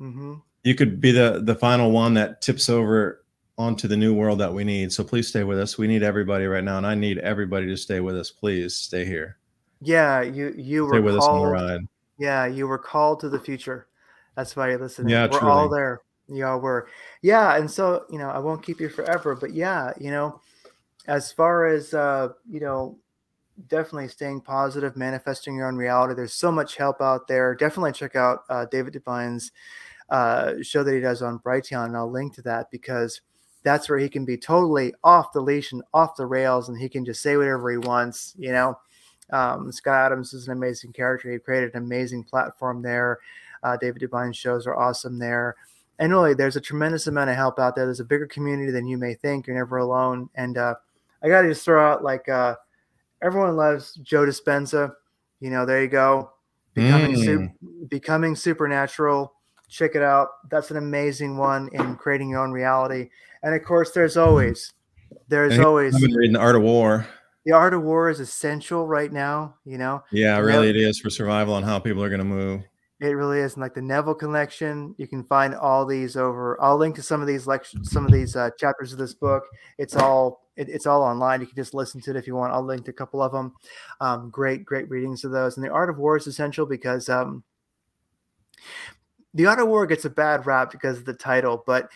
Mm-hmm. You could be the the final one that tips over onto the new world that we need. So please stay with us. We need everybody right now, and I need everybody to stay with us. Please stay here. Yeah, you you stay were with called, us on the ride. Yeah, you were called to the future. That's why you're listening. Yeah, we're truly. all there. You all were. Yeah, and so you know, I won't keep you forever, but yeah, you know, as far as uh, you know, definitely staying positive, manifesting your own reality. There's so much help out there. Definitely check out uh, David Devine's uh, show that he does on Brighteon, and I'll link to that because that's where he can be totally off the leash and off the rails, and he can just say whatever he wants. You know, um, Scott Adams is an amazing character. He created an amazing platform there. Uh, David Devine's shows are awesome there. And really, there's a tremendous amount of help out there. There's a bigger community than you may think. You're never alone. And uh, I got to just throw out like uh, everyone loves Joe Dispenza. You know, there you go. Becoming, mm. su- becoming supernatural. Check it out. That's an amazing one in creating your own reality. And of course, there's always, there's always. I've been reading Art of War. The Art of War is essential right now. You know. Yeah, really, it is for survival and how people are going to move. It really is. And like the Neville Connection, you can find all these over. I'll link to some of these lectures, some of these uh, chapters of this book. It's all it, it's all online. You can just listen to it if you want. I'll link to a couple of them. Um, great, great readings of those. And the Art of War is essential because um, the Art of War gets a bad rap because of the title, but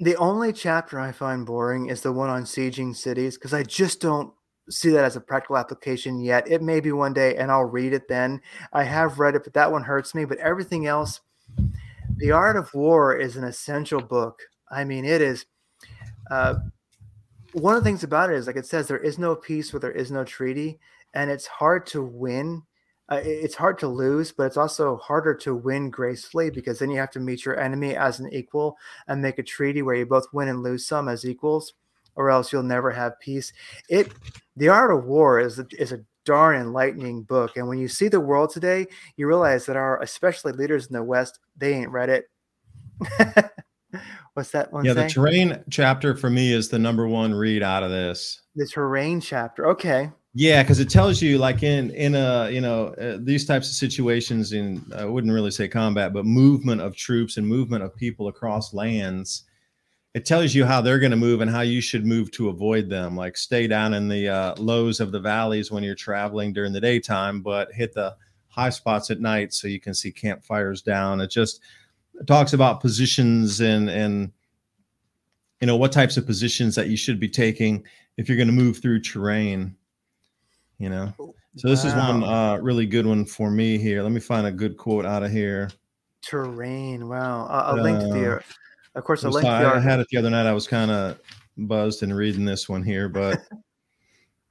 the only chapter I find boring is the one on sieging cities because I just don't see that as a practical application yet. It may be one day and I'll read it then. I have read it, but that one hurts me. But everything else, The Art of War is an essential book. I mean, it is. Uh, one of the things about it is, like it says, there is no peace where there is no treaty, and it's hard to win uh, it's hard to lose, but it's also harder to win gracefully because then you have to meet your enemy as an equal and make a treaty where you both win and lose some as equals, or else you'll never have peace. It, the art of war is a, is a darn enlightening book, and when you see the world today, you realize that our especially leaders in the West they ain't read it. What's that one? Yeah, saying? the terrain chapter for me is the number one read out of this. The terrain chapter. Okay. Yeah, because it tells you, like in in a you know uh, these types of situations in I wouldn't really say combat, but movement of troops and movement of people across lands. It tells you how they're going to move and how you should move to avoid them. Like stay down in the uh, lows of the valleys when you're traveling during the daytime, but hit the high spots at night so you can see campfires down. It just talks about positions and and you know what types of positions that you should be taking if you're going to move through terrain you know? So this wow. is one uh, really good one for me here. Let me find a good quote out of here. Terrain wow. Uh, a link to the uh, of course a link to the i had it the other night. I was kind of buzzed and reading this one here but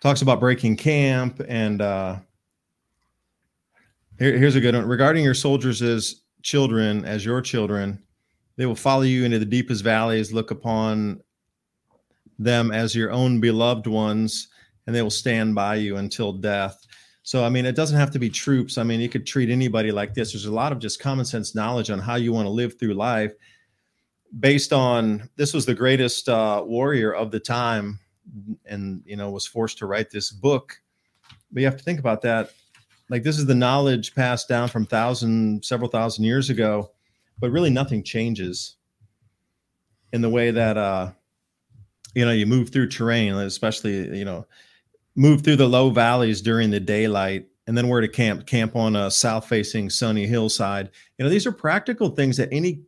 talks about breaking camp and uh here, here's a good one. Regarding your soldiers as children as your children they will follow you into the deepest valleys look upon them as your own beloved ones and they will stand by you until death. So i mean it doesn't have to be troops. I mean you could treat anybody like this. There's a lot of just common sense knowledge on how you want to live through life based on this was the greatest uh, warrior of the time and you know was forced to write this book. But you have to think about that. Like this is the knowledge passed down from thousand several thousand years ago but really nothing changes in the way that uh you know you move through terrain especially you know move through the low valleys during the daylight and then where to camp camp on a south facing sunny hillside. You know these are practical things that any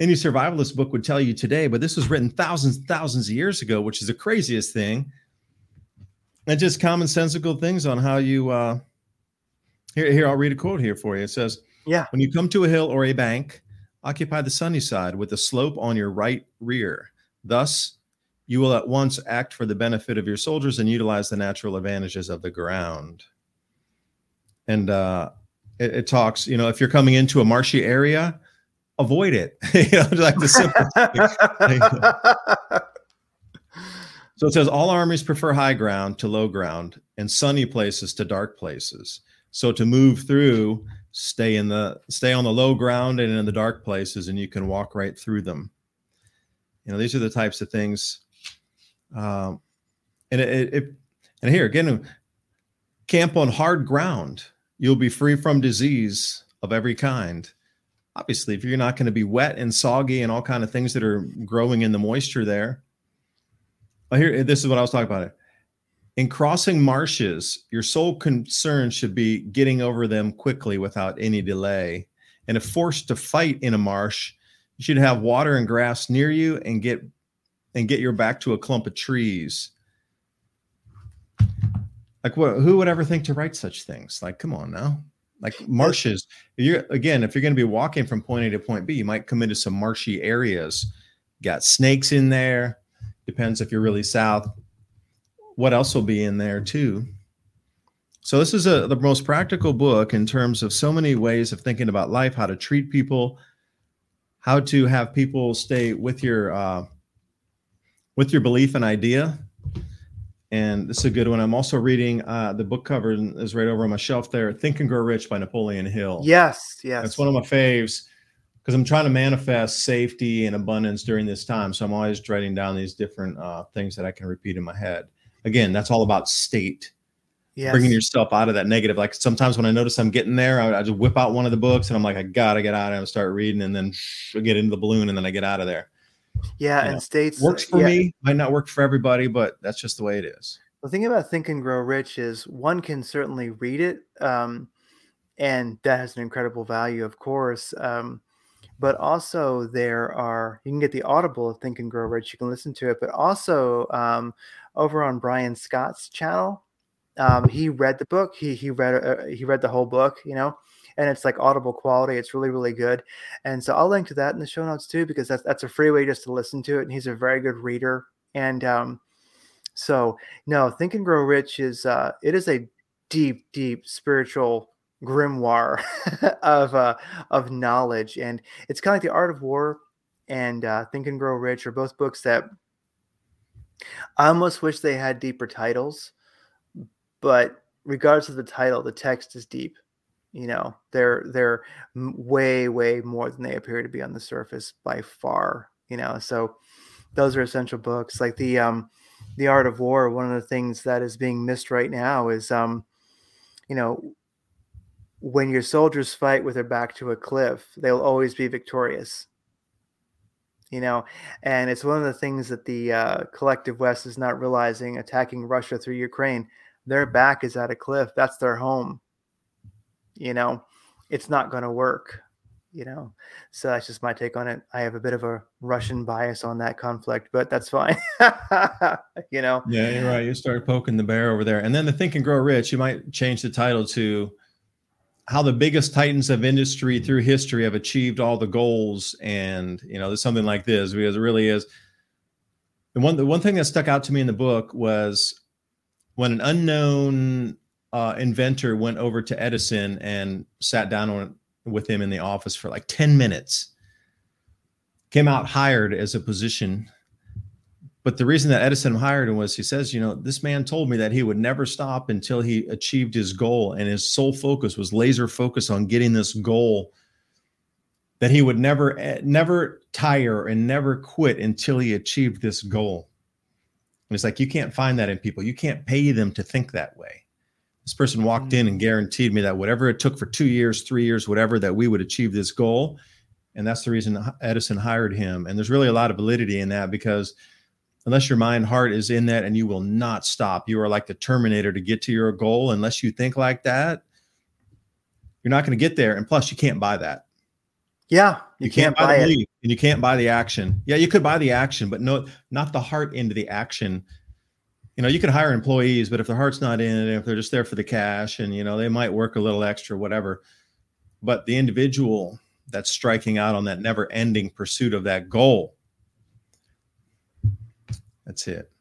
any survivalist book would tell you today but this was written thousands thousands of years ago which is the craziest thing. And just commonsensical things on how you uh here here i'll read a quote here for you. It says yeah. When you come to a hill or a bank occupy the sunny side with the slope on your right rear. Thus you will at once act for the benefit of your soldiers and utilize the natural advantages of the ground and uh it, it talks you know if you're coming into a marshy area avoid it. you know, like the simple. so it says all armies prefer high ground to low ground and sunny places to dark places. So to move through, stay in the stay on the low ground and in the dark places, and you can walk right through them. You know, these are the types of things. Um, and it, it and here again, camp on hard ground. You'll be free from disease of every kind. Obviously if you're not going to be wet and soggy and all kind of things that are growing in the moisture there. Well, here this is what i was talking about in crossing marshes your sole concern should be getting over them quickly without any delay. And if forced to fight in a marsh you should have water and grass near you and get and get your back to a clump of trees like what who would ever think to write such things like come on now like marshes. You're again, if you're going to be walking from point A to point B, you might come into some marshy areas. Got snakes in there. Depends if you're really south. What else will be in there too? So this is a the most practical book in terms of so many ways of thinking about life, how to treat people, how to have people stay with your uh, with your belief and idea and this is a good one. I'm also reading uh, the book cover is right over on my shelf there. Think and Grow Rich by Napoleon Hill. Yes, yes. That's one of my faves because I'm trying to manifest safety and abundance during this time. So I'm always writing down these different uh, things that I can repeat in my head. Again, that's all about state. Yes. Bringing yourself out of that negative. Like sometimes when I notice I'm getting there, I, I just whip out one of the books and I'm like, I gotta get out and start reading, and then I get into the balloon, and then I get out of there. Yeah, and states works for yeah. me, might not work for everybody, but that's just the way it is. The thing about Think and Grow Rich is one can certainly read it, um, and that has an incredible value, of course. Um, but also, there are you can get the Audible of Think and Grow Rich. You can listen to it, but also um, over on Brian Scott's channel, um, he read the book. He he read uh, he read the whole book. You know, and it's like audible quality. It's really, really good. And so I'll link to that in the show notes too, because that's that's a free way just to listen to it. And he's a very good reader. And um, so no, Think and Grow Rich is uh, it is a deep, deep spiritual grimoire of uh, of knowledge, and it's kind of like the Art of War and uh, Think and Grow Rich are both books that I almost wish they had deeper titles, but regardless of the title, the text is deep you know they're they're way way more than they appear to be on the surface by far you know so those are essential books like the um the art of war one of the things that is being missed right now is um you know when your soldiers fight with their back to a cliff they'll always be victorious. You know and it's one of the things that the uh, collective west is not realizing attacking russia through ukraine their back is at a cliff that's their home you know it's not going to work you know? So that's just my take on it. I have a bit of a russian bias on that conflict but that's fine you know? Yeah you're right. You start poking the bear over there. And then the think and grow rich you might change the title to how the biggest titans of industry through history have achieved all the goals. And you know there's something like this because it really is. The one the one thing that stuck out to me in the book was when an unknown uh, inventor went over to edison and sat down on with him in the office for like 10 minutes. Came out hired as a position. But the reason that Edison hired him was he says, you know, this man told me that he would never stop until he achieved his goal. And his sole focus was laser focus on getting this goal that he would never, eh, never tire and never quit until he achieved this goal. And it's like, you can't find that in people. You can't pay them to think that way. This person walked in mm. and guaranteed me that whatever it took for two years, three years, whatever, that we would achieve this goal. And that's the reason Edison hired him. And there's really a lot of validity in that because unless your mind heart is in that and you will not stop, you are like the Terminator to get to your goal. Unless you think like that, you're not going to get there. And plus, you can't buy that. Yeah, you, you can't, can't, buy, buy it. and you can't buy the action. Yeah, you could buy the action, but no, not the heart into the action you know, you can hire employees, but if their heart's not in it, if they're just there for the cash and, you know, they might work a little extra, whatever. But the individual that's striking out on that never ending pursuit of that goal, that's it.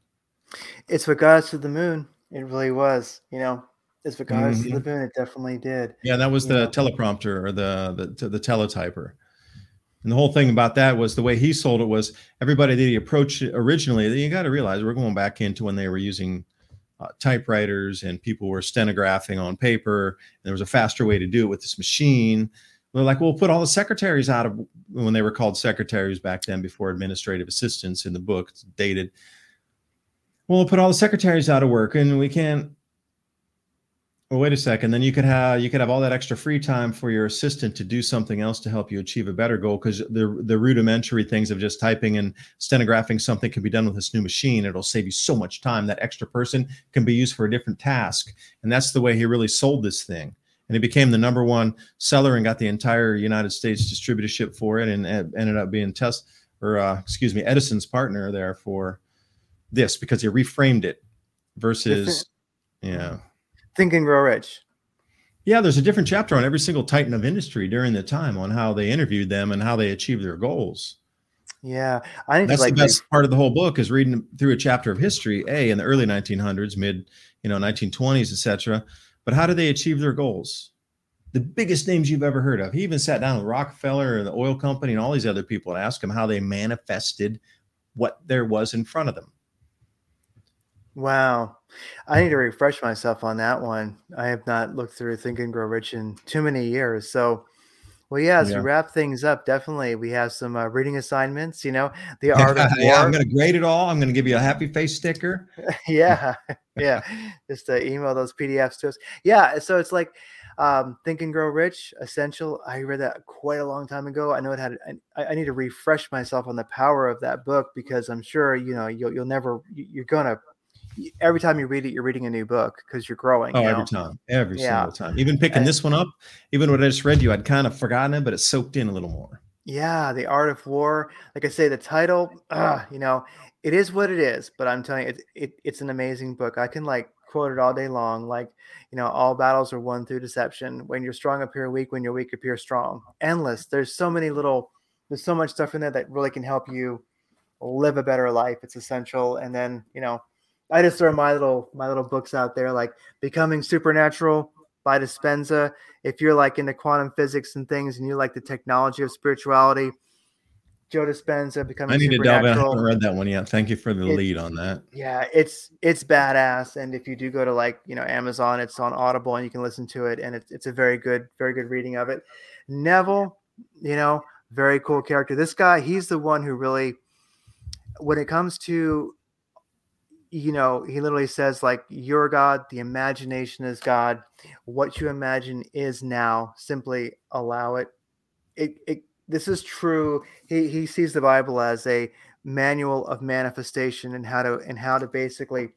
It's what got us to the moon. It really was, you know, it's what got mm-hmm. us to the mm-hmm. moon. It definitely did. Yeah, that was the know? teleprompter or the, the, the teletyper. And the whole thing about that was the way he sold it was everybody that he approached originally. You got to realize we're going back into when they were using uh, typewriters and people were stenographing on paper. There was a faster way to do it with this machine. They're like, we'll put all the secretaries out of when they were called secretaries back then before administrative assistants in the book. It's dated. Well, we'll put all the secretaries out of work and we can't well, wait a second. Then you could have you could have all that extra free time for your assistant to do something else to help you achieve a better goal because the the rudimentary things of just typing and stenographing something can be done with this new machine. It'll save you so much time. That extra person can be used for a different task, and that's the way he really sold this thing. And he became the number one seller and got the entire United States distributorship for it, and ended up being test or uh, excuse me Edison's partner there for this because he reframed it versus yeah Think and Grow Rich. Yeah, there's a different chapter on every single titan of industry during the time on how they interviewed them and how they achieved their goals. Yeah, I think that's like the best part of the whole book is reading through a chapter of history, a in the early 1900s, mid you know 1920s, etc. But how do they achieve their goals? The biggest names you've ever heard of. He even sat down with Rockefeller and the oil company and all these other people and asked them how they manifested what there was in front of them. Wow. I need to refresh myself on that one. I have not looked through Think and Grow Rich in too many years. So, well, yeah, as yeah. we wrap things up, definitely we have some uh, reading assignments. You know, the art of war. yeah, I'm going to grade it all. I'm going to give you a happy face sticker. yeah, yeah. Just uh, email those PDFs to us. Yeah, so it's like um, Think and Grow Rich, Essential. I read that quite a long time ago. I know it had. I, I need to refresh myself on the power of that book because I'm sure you know you'll you'll never you're gonna every time you read it, you're reading a new book because you're growing. Oh, you know? every time, every yeah. single time. Even picking and, this one up, even what I just read you, I'd kind of forgotten it, but it soaked in a little more. Yeah, the art of war. Like I say, the title, uh, you know, it is what it is. But I'm telling you, it, it, it's an amazing book. I can like quote it all day long. Like, you know, all battles are won through deception. When you're strong, appear weak. When you're weak, appear strong. Endless. There's so many little. There's so much stuff in there that really can help you live a better life. It's essential. And then, you know, I just throw my little my little books out there, like Becoming Supernatural by Dispenza. If you're like into quantum physics and things, and you like the technology of spirituality, Joe Dispenza becoming. I need to delve in. I haven't read that one yet. Thank you for the it, lead on that. Yeah, it's it's badass. And if you do go to like you know Amazon, it's on Audible, and you can listen to it, and it's it's a very good very good reading of it. Neville, you know, very cool character. This guy, he's the one who really, when it comes to you know, he literally says, like, you're God, the imagination is God. What you imagine is now. Simply allow it. It, it this is true. He he sees the Bible as a manual of manifestation and how to and how to basically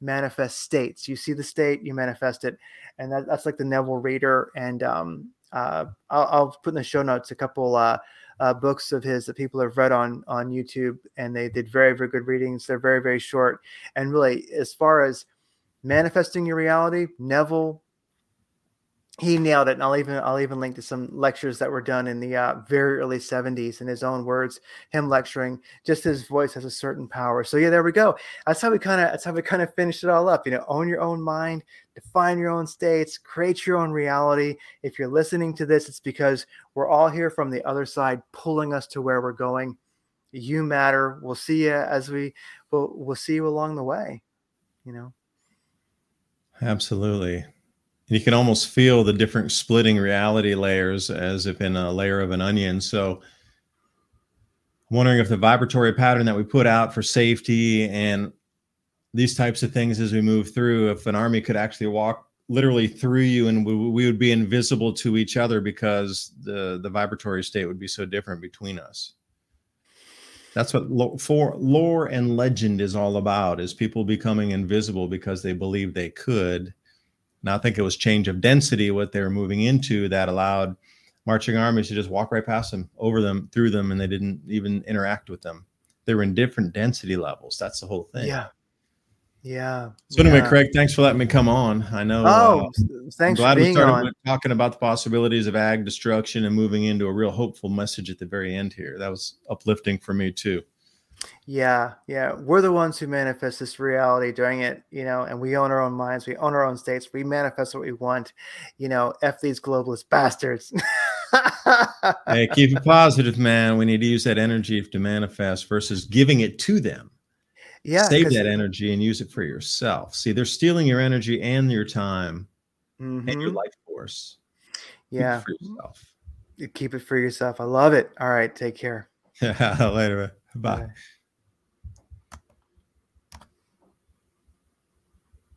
manifest states. You see the state, you manifest it, and that, that's like the Neville Reader and um, uh, I'll, I'll, put in the show notes a couple uh, uh, books of his that people have read on on YouTube, and they did very very good readings. They're very very short, and really as far as manifesting your reality, Neville he nailed it and i'll even i'll even link to some lectures that were done in the uh, very early 70s in his own words him lecturing just his voice has a certain power. So yeah there we go. That's how we kind of that's how we kind of finished it all up you know own your own mind define your own states create your own reality. If you're listening to this it's because we're all here from the other side pulling us to where we're going. You matter. We'll see you as we we'll, we'll see you along the way you know? Absolutely you can almost feel the different splitting reality layers as if in a layer of an onion. So, I'm wondering if the vibratory pattern that we put out for safety and these types of things as we move through, if an army could actually walk literally through you and we, we would be invisible to each other because the the vibratory state would be so different between us. That's what lo- for lore and legend is all about: is people becoming invisible because they believe they could now I think it was change of density what they were moving into that allowed marching armies to just walk right past them, over them, through them, and they didn't even interact with them. They were in different density levels. That's the whole thing. Yeah. Yeah. So anyway, yeah. Craig, thanks for letting me come on. I know. Oh, uh, thanks I'm glad we started talking about the possibilities of ag destruction and moving into a real hopeful message at the very end here. That was uplifting for me too. Yeah, yeah. We're the ones who manifest this reality during it, you know, and we own our own minds, we own our own states, we manifest what we want, you know, F these globalist bastards. hey, keep it positive, man. We need to use that energy to manifest versus giving it to them. Yeah. Save that energy and use it for yourself. See, they're stealing your energy and your time mm-hmm. and your mm-hmm. life force. Yeah. Keep it for yourself. Keep it for yourself. I love it. All right. Take care. Later. Bye.